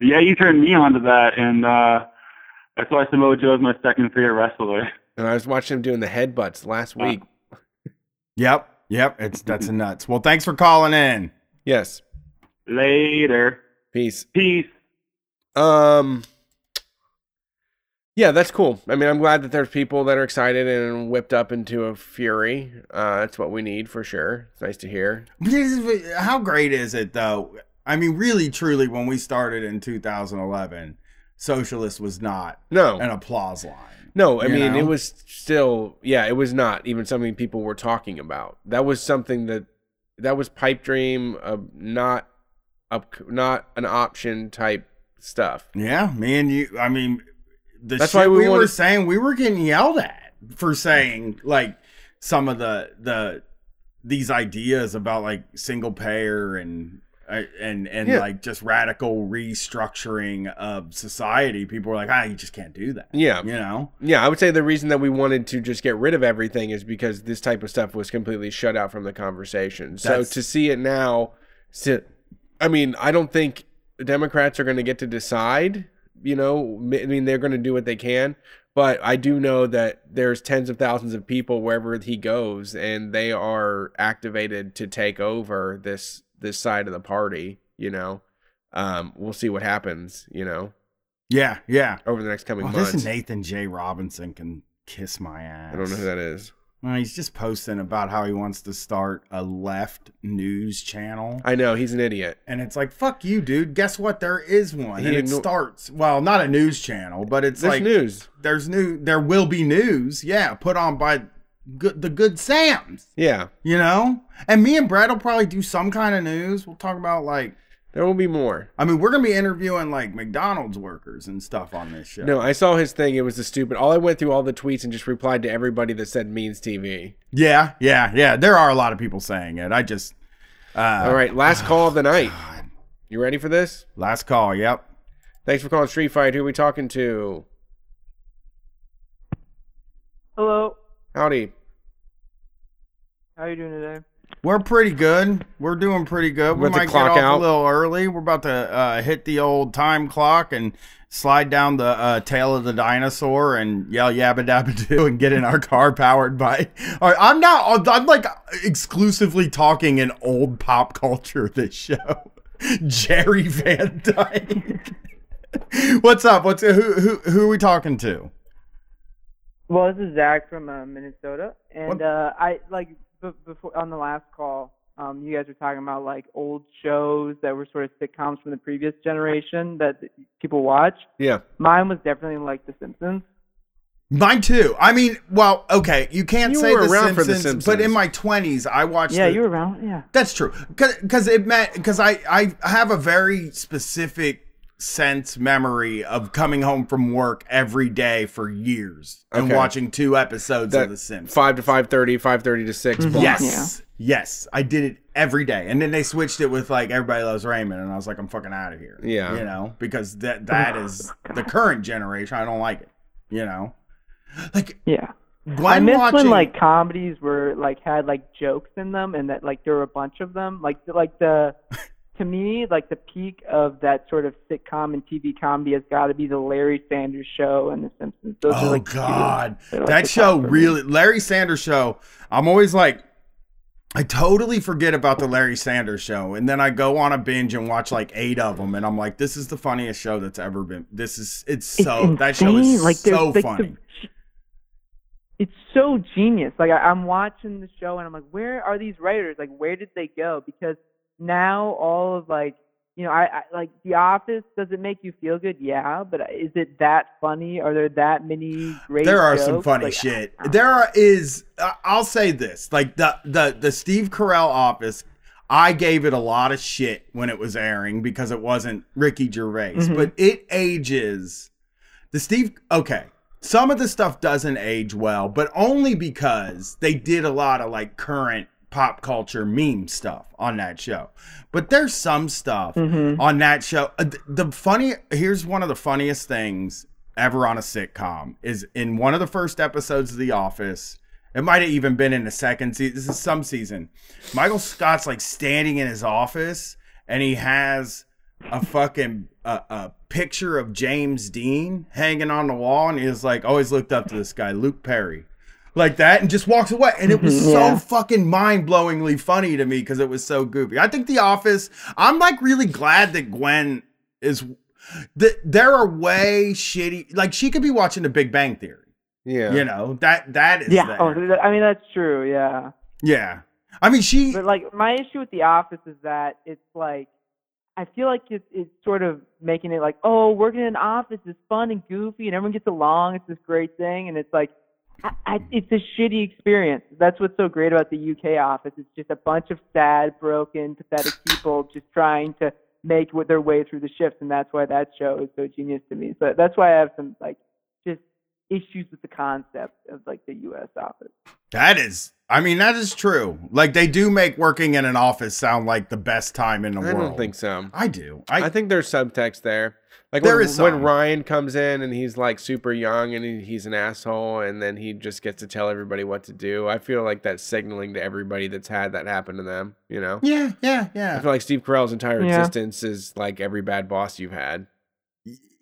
Yeah, you turned me onto that, and uh, that's why Samoa Joe is my second favorite wrestler. and I was watching him doing the headbutts last week. Yep. Yep. It's that's a nuts. Well, thanks for calling in. Yes. Later. Peace. Peace. Um. Yeah, that's cool. I mean, I'm glad that there's people that are excited and whipped up into a fury. Uh, that's what we need for sure. It's nice to hear. How great is it though? I mean, really, truly, when we started in 2011, socialist was not No. an applause line. No, I mean know? it was still yeah, it was not even something people were talking about. That was something that that was pipe dream, uh, not up, not an option type stuff. Yeah, me and you. I mean, the That's shit why we we, were saying we were getting yelled at for saying like some of the the these ideas about like single payer and and and Yeah. like just radical restructuring of society. People were like, ah, you just can't do that. Yeah. you know. Yeah, I would say the reason that we wanted to just get rid of everything is because this type of stuff was completely shut out from the conversation. So That's- to see it now, I mean, I don't think Democrats are going to get to decide. You know, I mean, they're going to do what they can, but I do know that there's tens of thousands of people wherever he goes, and they are activated to take over this this side of the party. You know, um, we'll see what happens. You know, Yeah, yeah. over the next coming Oh, months. this Nathan J. Robinson can kiss my ass. I don't know who that is. Well, he's just posting about how he wants to start a left news channel. I know he's an idiot. And it's like, fuck you, dude. Guess what? There is one. He and it starts, well, not a news channel, but it's There's like news. There's new, there will be news. Yeah. Put on by good, the good Sams, Yeah, you know? And me and Brad will probably do some kind of news. We'll talk about like, there will be more. I mean, we're going to be interviewing like McDonald's workers and stuff on this show. No, I saw his thing. It was the stupid. All I went through all the tweets and just replied to everybody that said means TV. Yeah. Yeah. Yeah. There are a lot of people saying it. I just, uh, all right, last [SIGHS] call of the night. You ready for this? last call. Yep. Thanks for calling Street Fight. Who are we talking to? Hello. Howdy. How you doing today? We're pretty good. We're doing pretty good. We're We might clock get off out. a little early. We're about to uh, hit the old time clock and slide down the uh, tail of the dinosaur and yell yabba dabba [LAUGHS] doo and get in our car powered by. All right, I'm not. I'm like exclusively talking in old pop culture. This show. [LAUGHS] Jerry Van Dyke. [LAUGHS] What's up? What's who who who are we talking to? Well, this is Zach from uh, Minnesota, and uh, I like b- before on the last call, um, you guys were talking about like old shows that were sort of sitcoms from the previous generation that people watch. Yeah. Mine was definitely like The Simpsons. Mine too. I mean, well, okay, you can't You say were the around for Simpsons, but in my twenties, I watched. Yeah, the- you were around. Yeah. That's true. Because it meant because I I have a very specific sense memory of coming home from work every day for years and Okay. watching two episodes That of The Simpsons. five to five thirty, five thirty to 6 mhm. block. Yes. Yes. I did it every day. And then they switched it with like Everybody Loves Raymond. And I was like, I'm fucking out of here. Yeah. You know, because that that oh, is the current generation. I don't like it. You know? Like, Yeah. Glenn I miss watching. when like comedies were like had like jokes in them and that like there were a bunch of them. Like like the to me like the peak of that sort of sitcom and TV comedy has got to be the Larry Sanders Show and The Simpsons. Those are oh, like God. that like, show top for me. really, Larry Sanders Show, I'm always like, I totally forget about the Larry Sanders Show. And then I go on a binge and watch like eight of them. And I'm like, this is the funniest show that's ever been. This is, it's It's so, that show is. Like, so like, the- funny. it's so genius. Like I, I'm watching the show and I'm like, where are these writers? Like, where did they go? Because now all of like, you know, I, I like The Office. Does it make you feel good? Yeah, but is it that funny? Are there that many [SIGHS] great? there are some funny Like, shit. There are, is uh, I'll say this like the the the Steve Carell office. I gave it a lot of shit when it was airing because it wasn't Ricky Gervais, Mhm. but it ages. The Steve okay. Some of the stuff doesn't age well, but only because they did a lot of like current pop culture meme stuff on that show. But there's some stuff Mhm. on that show. uh, The funny here's one of the funniest things ever on a sitcom is in one of the first episodes of The Office. It might have even been in the second season. This is some season. Michael Scott's like standing in his office and he has a fucking uh, a picture of James Dean hanging on the wall and he's like always looked up to this guy Luke Perry like that and just walks away and it was Mhm, so fucking mind-blowingly funny to me because it was so goofy i think the office i'm like really glad that gwen is that there are way shitty like she could be watching the big bang theory Yeah. you know that that is Yeah. there. Oh, I mean that's true. Yeah. yeah i mean she But like my issue with The Office is that it's like I feel like it's it's sort of making it like oh working in an office is fun and goofy and everyone gets along. It's this great thing and it's like I, I, it's a shitty experience. That's what's so great about the UK office. It's just a bunch of sad, broken, pathetic [LAUGHS] people just trying to make their way through the shifts, and that's why that show is so genius to me. So that's why I have some like just issues with the concept of like the US office. that is i mean that is true like they do make working in an office sound like the best time in the I world I don't think so. i do I, think there's subtext there. Like There when, is when. Ryan comes in and he's like super young and he, he's an asshole and then he just gets to tell everybody what to do. I feel like that's signaling to everybody that's had that happen to them, you know? yeah yeah yeah. I feel like Steve Carell's entire Yeah. existence is like every bad boss you've had.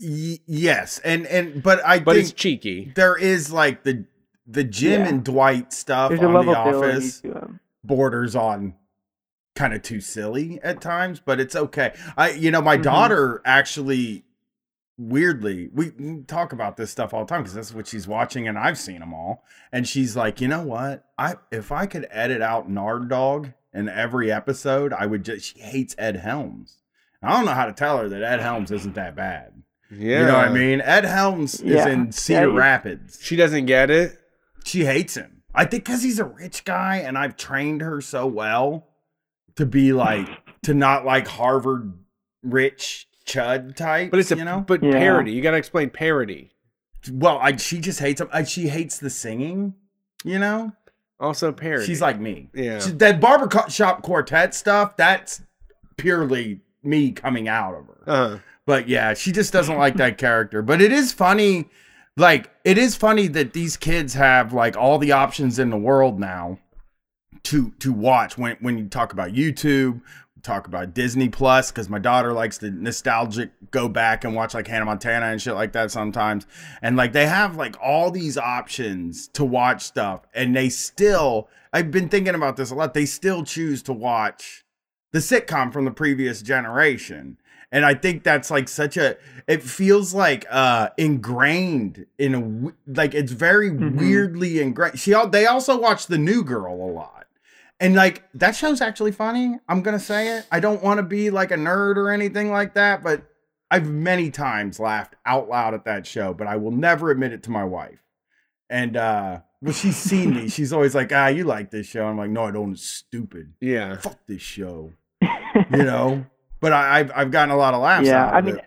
Y- yes and and but i But think it's cheeky. there is like the the Jim Yeah. and Dwight stuff There's on the office borders on kind of too silly at times, but it's okay. I you know, my Mhm. daughter actually weirdly we talk about this stuff all the time because that's what she's watching and I've seen them all. And she's like, you know what? I if I could edit out Nard Dog in every episode, I would just she hates Ed Helms. I don't know how to tell her that Ed Helms isn't that bad. Yeah. You know what I mean? Ed Helms is in Cedar Yeah, Rapids. She doesn't get it. She hates him. I think because he's a rich guy, and I've trained her so well to be like [SIGHS] to not like Harvard rich chud type. But it's a you know, but parody. You got to explain parody. Well, I, she just hates him. I, she hates the singing. You know, Also parody. she's like me. Yeah. She- that barber co- shop quartet stuff. That's purely me coming out of her. Uh-huh. But yeah, she just doesn't like that character. But it is funny. Like, it is funny that these kids have like all the options in the world now to to watch when when you talk about YouTube, talk about Disney Plus, because my daughter likes to nostalgic go back and watch like Hannah Montana and shit like that sometimes. And like they have like all these options to watch stuff, and they still I've been thinking about this a lot. They still choose to watch the sitcom from the previous generation. And I think that's like such a it feels like uh ingrained in a like it's very Mhm. weirdly ingrained. She they also watch The New Girl a lot. And like that show's actually funny. I'm gonna say it. I don't want to be like a nerd or anything like that, but I've many times laughed out loud at that show, but I will never admit it to my wife. And uh when she's seen me, she's always like, ah, you like this show. I'm like, no, I don't. It's stupid. Yeah. Fuck this show. you know? But I, I've I've gotten a lot of laughs yeah, I mean, it.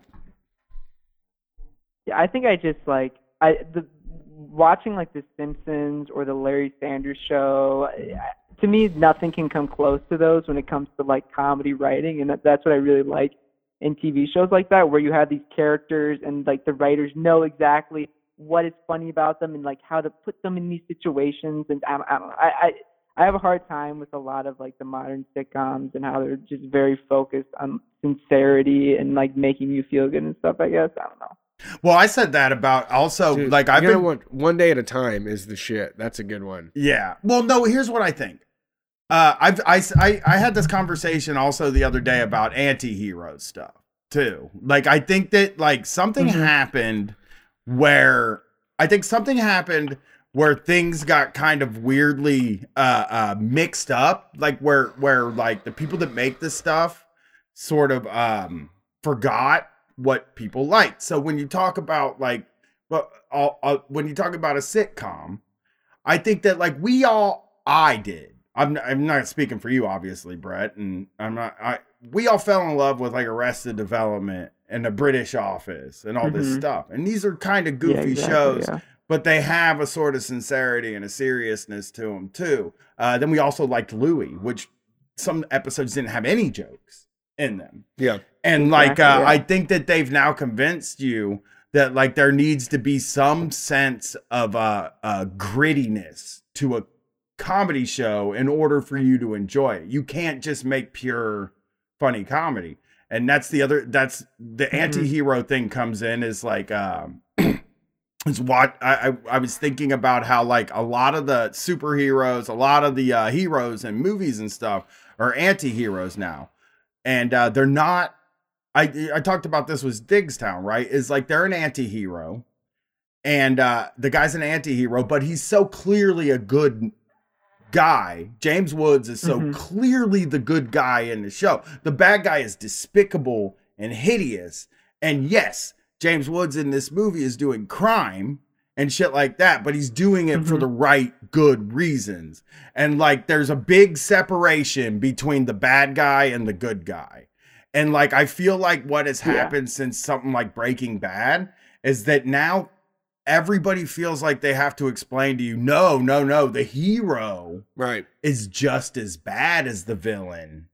yeah, I think I just like I the watching like The Simpsons or the Larry Sanders Show. To me, nothing can come close to those when it comes to like comedy writing, and that, that's what I really like in TV shows like that, where you have these characters and like the writers know exactly what is funny about them and like how to put them in these situations. And I, I don't know. I, I I have a hard time with a lot of like the modern sitcoms and how they're just very focused on sincerity and like making you feel good and stuff. I guess I don't know. Well, I said that about also Dude, like I've been what? One day at a time is the shit. That's a good one. Yeah. Well, no, here's what I think. Uh, I've, I, I, I had this conversation also the other day about anti-hero stuff too. Like, I think that like something Mm-hmm. happened where I think something happened where things got kind of weirdly uh, uh, mixed up. Like where, where like the people that make this stuff sort of um, forgot what people liked. So when you talk about like, well, uh, uh, when you talk about a sitcom, I think that like we all, I did. I'm I'm not speaking for you, obviously, Brett, and I'm not. I we all fell in love with like Arrested Development and the British Office and all this Mhm. stuff, and these are kind of Yeah, goofy exactly, shows, yeah. But they have a sort of sincerity and a seriousness to them too. Uh, then we also liked Louie, which some episodes didn't have any jokes in them. Yeah. And like Exactly, uh, yeah. I think that they've now convinced you that like there needs to be some sense of uh, uh grittiness to a comedy show in order for you to enjoy it. You can't just make pure funny comedy. And that's the other that's the anti-hero thing comes in is like um is what I, I I was thinking about how like a lot of the superheroes, a lot of the uh, heroes and movies and stuff are anti-heroes now, and uh, they're not. I I talked about this was Diggstown, right? Is like they're an anti-hero, and uh, the guy's an anti-hero, but he's so clearly a good guy. James Woods is so Mhm. clearly the good guy in the show. The bad guy is despicable and hideous. And yes, James Woods in this movie is doing crime and shit like that, but he's doing it for mm-hmm. the right good reasons. And like there's a big separation between the bad guy and the good guy. And like I feel like what has Yeah. happened since something like Breaking Bad is that now everybody feels like they have to explain to you no no no the hero right is just as bad as the villain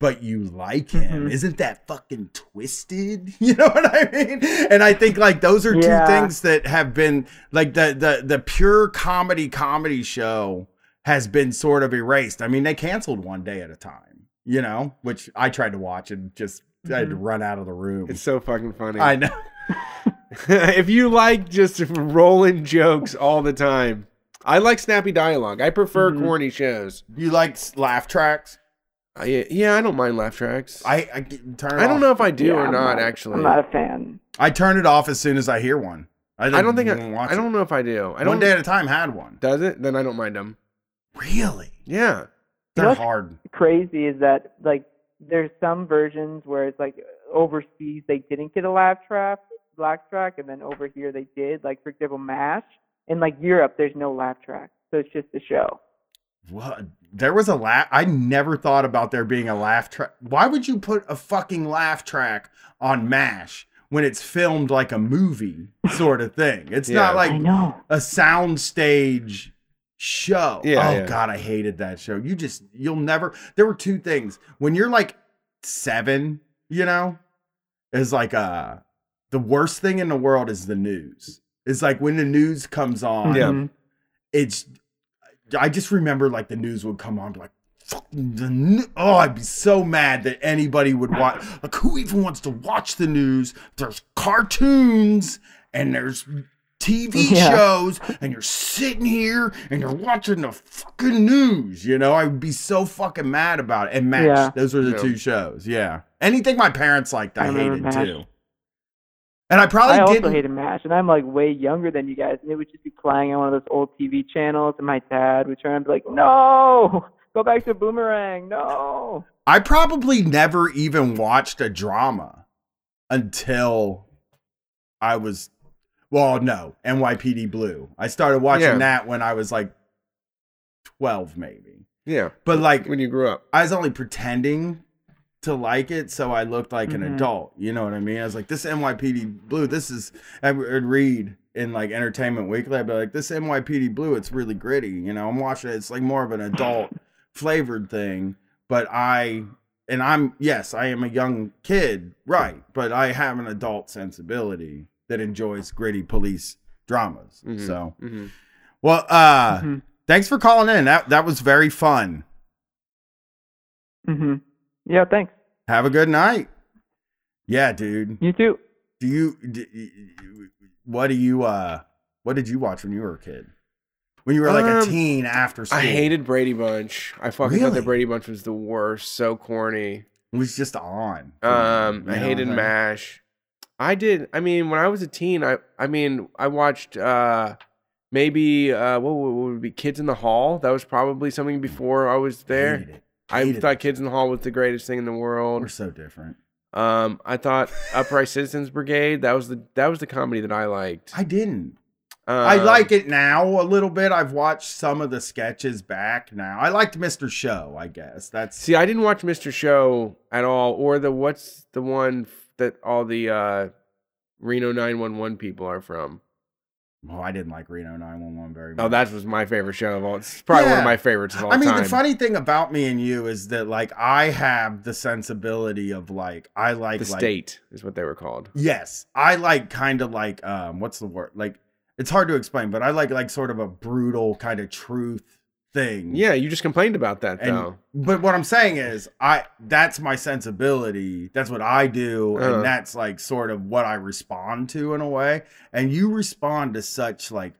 but you like him Mhm. isn't that fucking twisted [LAUGHS] you know what i mean and i think like those are Yeah. two things that have been like the the the pure comedy comedy show has been sort of erased i mean they canceled one day at a time you know which i tried to watch and just I had to run out of the room It's so fucking funny. i know [LAUGHS] [LAUGHS] if you like just rolling jokes all the time, I like snappy dialogue. I prefer Mhm. corny shows. You like laugh tracks? I, yeah, I don't mind laugh tracks. I I turn. It I don't off. know if I do Yeah, or I'm not. not- Actually, I'm not a fan. I turn it off as soon as I hear one. I I don't think I, watch I don't it. know if I do. I One don't. day at a time had one. Does it? Then I don't mind them. Really? Yeah. They're know what's hard. Crazy is that like there's some versions where it's like overseas they didn't get a laugh track, laugh track, and then over here they did. Like for example, Mash. In like Europe, there's no laugh track, so it's just a show. What? There was a laugh. I never thought about there being a laugh track. Why would you put a fucking laugh track on MASH when it's filmed like a movie sort of thing? It's not like a soundstage show. Yeah, oh yeah. god, I hated that show. You just you'll never there were two things. When you're like 7, you know, is like uh the worst thing in the world is the news. It's like when the news comes on, Yeah. Mhm. it's I just remember like the news would come on like the new- oh I'd be so mad that anybody would watch like who even wants to watch the news there's cartoons and there's TV Yeah. shows and you're sitting here and you're watching the fucking news. You know, I'd be so fucking mad about it. And MASH Yeah. those were the Yeah. two shows. Yeah. Anything my parents liked, I, I hated MASH. too. And I probably I also didn't. hated MASH, and I'm like way younger than you guys, and it would just be playing on one of those old TV channels, and my dad would turn and be like, "No, go back to Boomerang, no." I probably never even watched a drama until I was, well, no, NYPD Blue. I started watching Yeah. that when I was like 12, maybe. Yeah. But like, when you grew up, I was only pretending to like it, so I looked like an Mhm. adult. You know what I mean? I was like, this NYPD Blue, this is, I would read in like Entertainment Weekly, I'd be like, this NYPD Blue, it's really gritty. You know, I'm watching it, it's like more of an adult flavored thing. But I, and I'm, yes, I am a young kid, right? But I have an adult sensibility that enjoys gritty police dramas. Mhm. So, Mhm. well, uh, Mhm. thanks for calling in. That, that was very fun. hmm Yeah, thanks. Have a good night. Yeah, dude. You too. Do you? Do, what do you? Uh, what did you watch when you were a kid? When you were like a Um, teen after school? I hated Brady Bunch. I fucking thought that Brady Bunch was the worst. So corny. It was just on. Um, You I hated I'm? MASH. I did. I mean, when I was a teen, I I mean, I watched uh maybe uh what would, what would it be Kids in the Hall. That was probably something before I was there. It. I thought Kids in the Hall was the greatest thing in the world. We're so different. Um, I thought Upright Citizens Brigade. That was the that was the comedy that I liked. I didn't. Um, I like it now a little bit. I've watched some of the sketches back now. I liked Mr. Show. I guess that's. See, I didn't watch Mr. Show at all, or the what's the one that all the uh Reno 911 people are from. Oh, I didn't like Reno 911 very much. Oh, that was my favorite show of all. It's probably one of my favorites of all I mean, time. the funny thing about me and you is that like I have the sensibility of like I like the like, state is what they were called. Yes, I like kind of like um, what's the word? Like it's hard to explain, but I like like sort of a brutal kind of truth thing. Yeah, you just complained about that And, though. but what I'm saying is, I that's my sensibility. That's what I do, Uh. and that's like sort of what I respond to in a way. And you respond to such like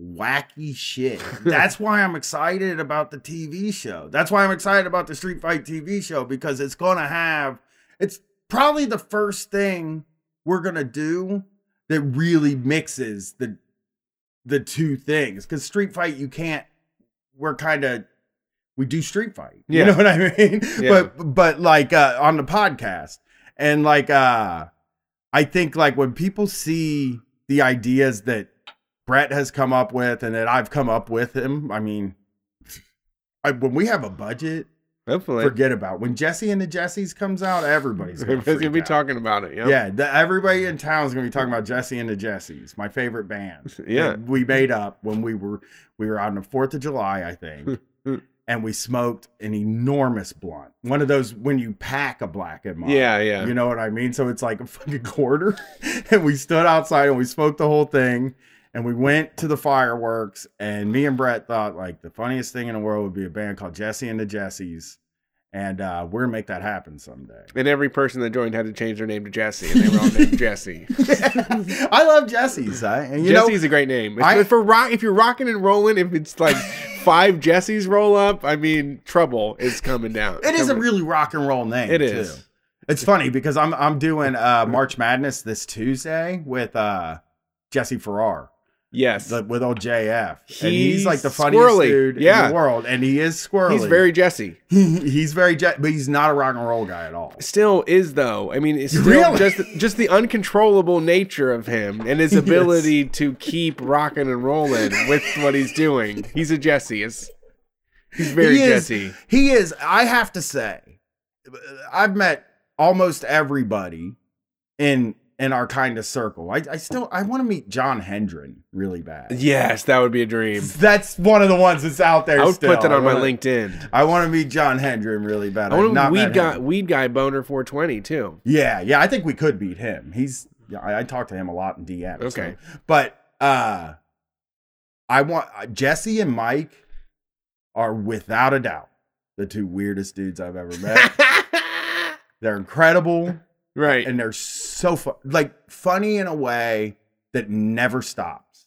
wacky shit. [LAUGHS] That's why I'm excited about the TV show. That's why I'm excited about the Street Fight TV show because it's gonna have. It's probably the first thing we're gonna do that really mixes the the two things. Because Street Fight, you can't. We're kind of we do street fight. You know what I mean? [LAUGHS] Yeah. But but like uh on the podcast. And like uh I think like when people see the ideas that Brett has come up with and that I've come up with him, I mean I, when we have a budget, Hopefully, forget about when Jesse and the Jessies comes out, everybody's gonna, [LAUGHS] gonna be out. talking about it. Yep. Yeah, the, everybody in town is going to be talking about Jesse and the Jessies, my favorite band. [LAUGHS] Yeah. that we made up when we were we were on the Fourth of July, I think, [LAUGHS] and we smoked an enormous blunt. One of those when you pack a black and mild. Yeah, yeah. You know what I mean? So it's like a fucking quarter, and we stood outside and we smoked the whole thing. And we went to the fireworks, and me and Brett thought like the funniest thing in the world would be a band called Jesse and the Jessies, and uh, we're gonna make that happen someday. And every person that joined had to change their name to Jesse, and they were all named [LAUGHS] Jesse. I love Jesse's. I, and you Jesse's know, a great name. If, I- if, we're rock, if you're rocking and rolling, if it's like [LAUGHS] five Jessies roll up, I mean, trouble is coming down. it is a really rock and roll name. It is. too. It's funny because I'm I'm doing uh, March Madness this Tuesday with uh, Jesse Farrar. Yes. the- with old JF, and he's He's like the funniest squirrely. dude in the world, and he is squirrely. He's very Jesse. [LAUGHS] he's very Je- but he's not a rock and roll guy at all. Still is though. I mean, it's still Really? just just the uncontrollable nature of him and his [LAUGHS] Yes. ability to keep rocking and rolling with what he's doing. He's a Jesse. It's, he's very he is, Jesse. He is. I have to say, I've met almost everybody in in our kind of circle. I, I still I want to meet Jon Hendren really bad. Yes, that would be a dream. That's one of the ones that's out there. I would still. put that on my wanna- LinkedIn. I want to meet Jon Hendren really bad. I want to weed guy, weed guy boner 420 too. Yeah, yeah. I think we could beat him. He's. Yeah, I, I talk to him a lot in DM. so- Okay. but uh, I want uh, Jesse and Mike are without a doubt the two weirdest dudes I've ever met. [LAUGHS] they're incredible, Right. and they're so fun, like funny in a way that never stops.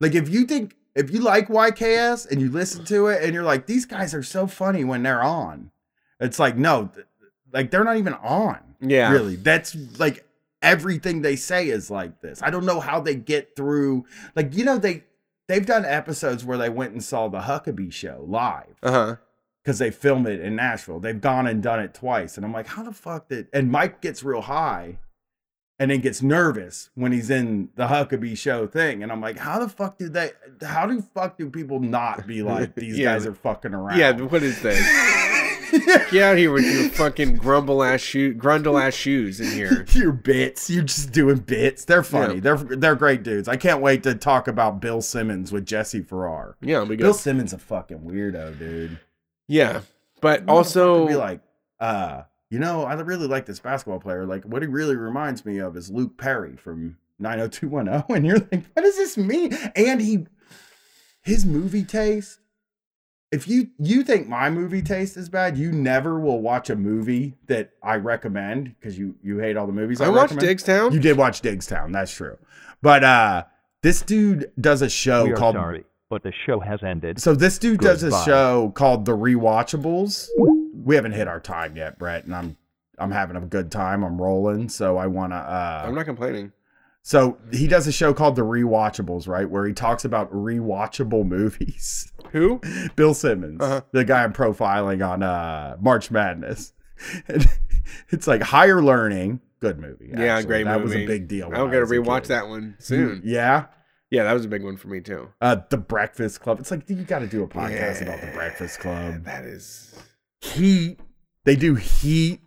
Like if you think if you like YKS and you listen to it and you're like, these guys are so funny when they're on. It's like, no, th- like they're not even on. Yeah. Really. That's like everything they say is like this. I don't know how they get through like you know they they've done episodes where they went and saw the Huckabee show live Uh huh. because they film it in Nashville. They've gone and done it twice. And I'm like, how the fuck did and Mike gets real high and then gets nervous when he's in the Huckabee show thing. And I'm like, how the fuck did they how do fuck do people not be [LAUGHS] like these Yeah. guys are fucking around? Yeah, what is this? [LAUGHS] Get out here with your fucking grumble ass shoe, grundle ass shoes in here. [LAUGHS] your bits. You're just doing bits. They're funny. Yeah. They're they're great dudes. I can't wait to talk about Bill Simmons with Jesse Farrar. Yeah, it'll. Bill Simmons a fucking weirdo, dude. Yeah, but also be like, uh, you know, I really like this basketball player. Like, what he really reminds me of is Luke Perry from 90210. [LAUGHS] And you're like, what does this mean? And he, his movie taste. If you you think my movie taste is bad, you never will watch a movie that I recommend because you you hate all the movies. I, I watched recommend. Diggstown. You did watch Diggstown. That's true. But uh, this dude does a show we are called sorry, but the show has ended. so this dude does a show called The Rewatchables. We haven't hit our time yet, Brett, and I'm I'm having a good time. I'm rolling, so I want to. Uh, I'm not complaining. so he does a show called The Rewatchables, right, where he talks about rewatchable [LAUGHS] movies. Who? Bill Simmons, Uh-huh. the guy I'm profiling on uh, March Madness. [LAUGHS] And it's like higher learning. Good movie. Yeah, actually. great that movie. was a big deal. I'm I gotta rewatch that one soon. Yeah. Yeah, that was a big one for me too. Uh, the Breakfast Club. It's like you got to do a podcast about the Breakfast Club. That is Heat. They do Heat.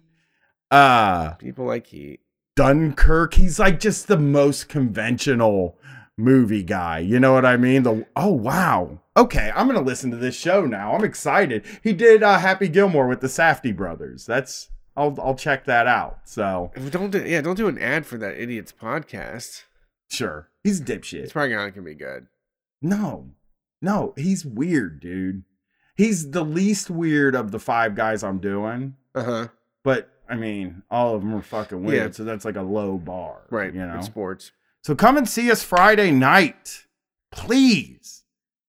Uh people like Heat. Dunkirk. He's like just the most conventional movie guy. You know what I mean? The oh wow. Okay, I'm gonna listen to this show now. I'm excited. He did uh, Happy Gilmore with the Safdie brothers. That's I'll I'll check that out. So Don't do yeah, don't do an ad for that idiot's podcast. sure, he's a dipshit. It's probably not gonna be good. No, no, he's weird, dude. He's the least weird of the five guys I'm doing. Uh huh. But I mean, all of them are fucking weird, Yeah. so that's like a low bar, Right. You know, It's sports. So come and see us Friday night, please.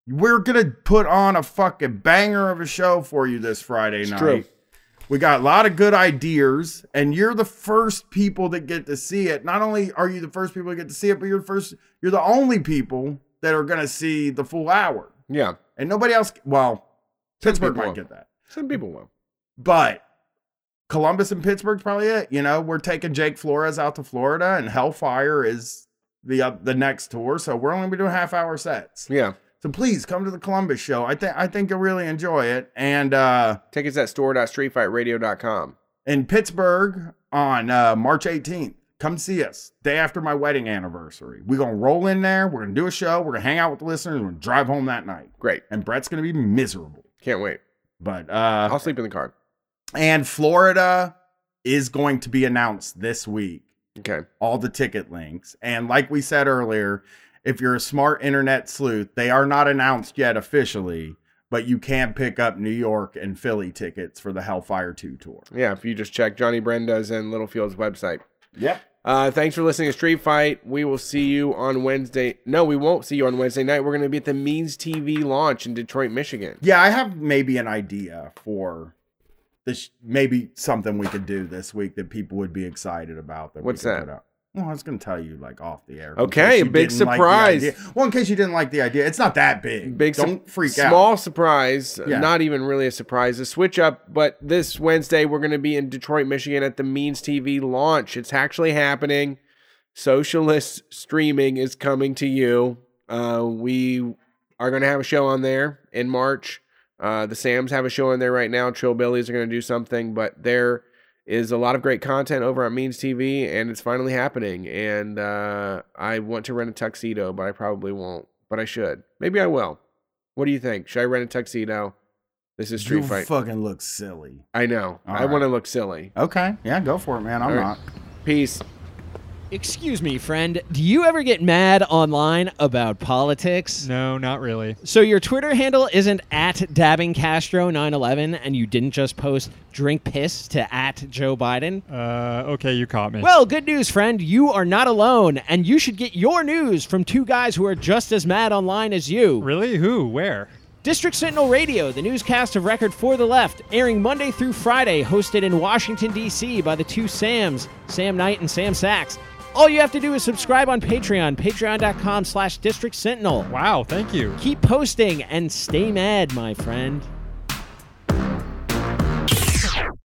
We're gonna put on a fucking banger of a show for you this Friday It's night. true. We got a lot of good ideas, and you're the first people that get to see it. Not only are you the first people to get to see it, but you're the first. You're the only people that are gonna see the full hour, Yeah. and nobody else. Well, Some Pittsburgh might will. get that. Some people will. But Columbus and Pittsburgh's probably it. You know, we're taking Jake Flores out to Florida, and Hellfire is the uh, the next tour. So we're only doing half hour sets. Yeah. So please come to the Columbus show. I think I think you'll really enjoy it. And uh, Tickets at store.streetfightradio.com. in Pittsburgh on uh, March 18th, come see us. Day after my wedding anniversary. We're gonna roll in there. We're gonna do a show. We're gonna hang out with the listeners. We're gonna drive home that night. Great. And Brett's gonna be miserable. Can't wait. But uh, I'll sleep in the car. And Florida is going to be announced this week. Okay. All the ticket links. And like we said earlier, if you're a smart internet sleuth, they are not announced yet officially, but you can pick up New York and Philly tickets for the Hellfire 2 tour. Yeah, if you just check Johnny Brenda's and Littlefield's website. Yep. Uh, thanks for listening to Street Fight. We will see you on Wednesday. No, we won't see you on Wednesday night. We're going to be at the Means TV launch in Detroit, Michigan. Yeah, I have maybe an idea for this maybe something we could do this week that people would be excited about. That we What's that? Well, I was going to tell you like off the air. Okay, case a you big didn't like surprise. well, in case you didn't like the idea, it's not that big. Big Don't freak out. Small surprise, Yeah. not even really a surprise. A switch up, but this Wednesday we're going to be in Detroit, Michigan at the Means TV launch. It's actually happening. Socialist streaming is coming to you. Uh, we are going to have a show on there in March. Uh, the Sams have a show on there right now. Trill Billies are going to do something, but there is a lot of great content over on Means TV, and it's finally happening. And uh, I want to rent a tuxedo, but I probably won't. But I should. Maybe I will. What do you think? Should I rent a tuxedo? This is Street you Fight. fucking look silly. I know. All I right. want to look silly. Okay, yeah, go for it, man. I'm All right. not. Peace. Excuse me, friend. Do you ever get mad online about politics? No, not really. So your Twitter handle isn't at dabbing Castro 911 and you didn't just post drink piss to at Joe Biden? Uh, okay, you caught me. Well, good news, friend. You are not alone, and you should get your news from two guys who are just as mad online as you. Really? Who? Where? District Sentinel Radio, the newscast of record for the left, airing Monday through Friday, hosted in Washington, D.C. by the two Sams, Sam Knight and Sam Sachs. All you have to do is subscribe on Patreon, patreon.com slash District Sentinel. Wow, thank you. Keep posting and stay mad, my friend.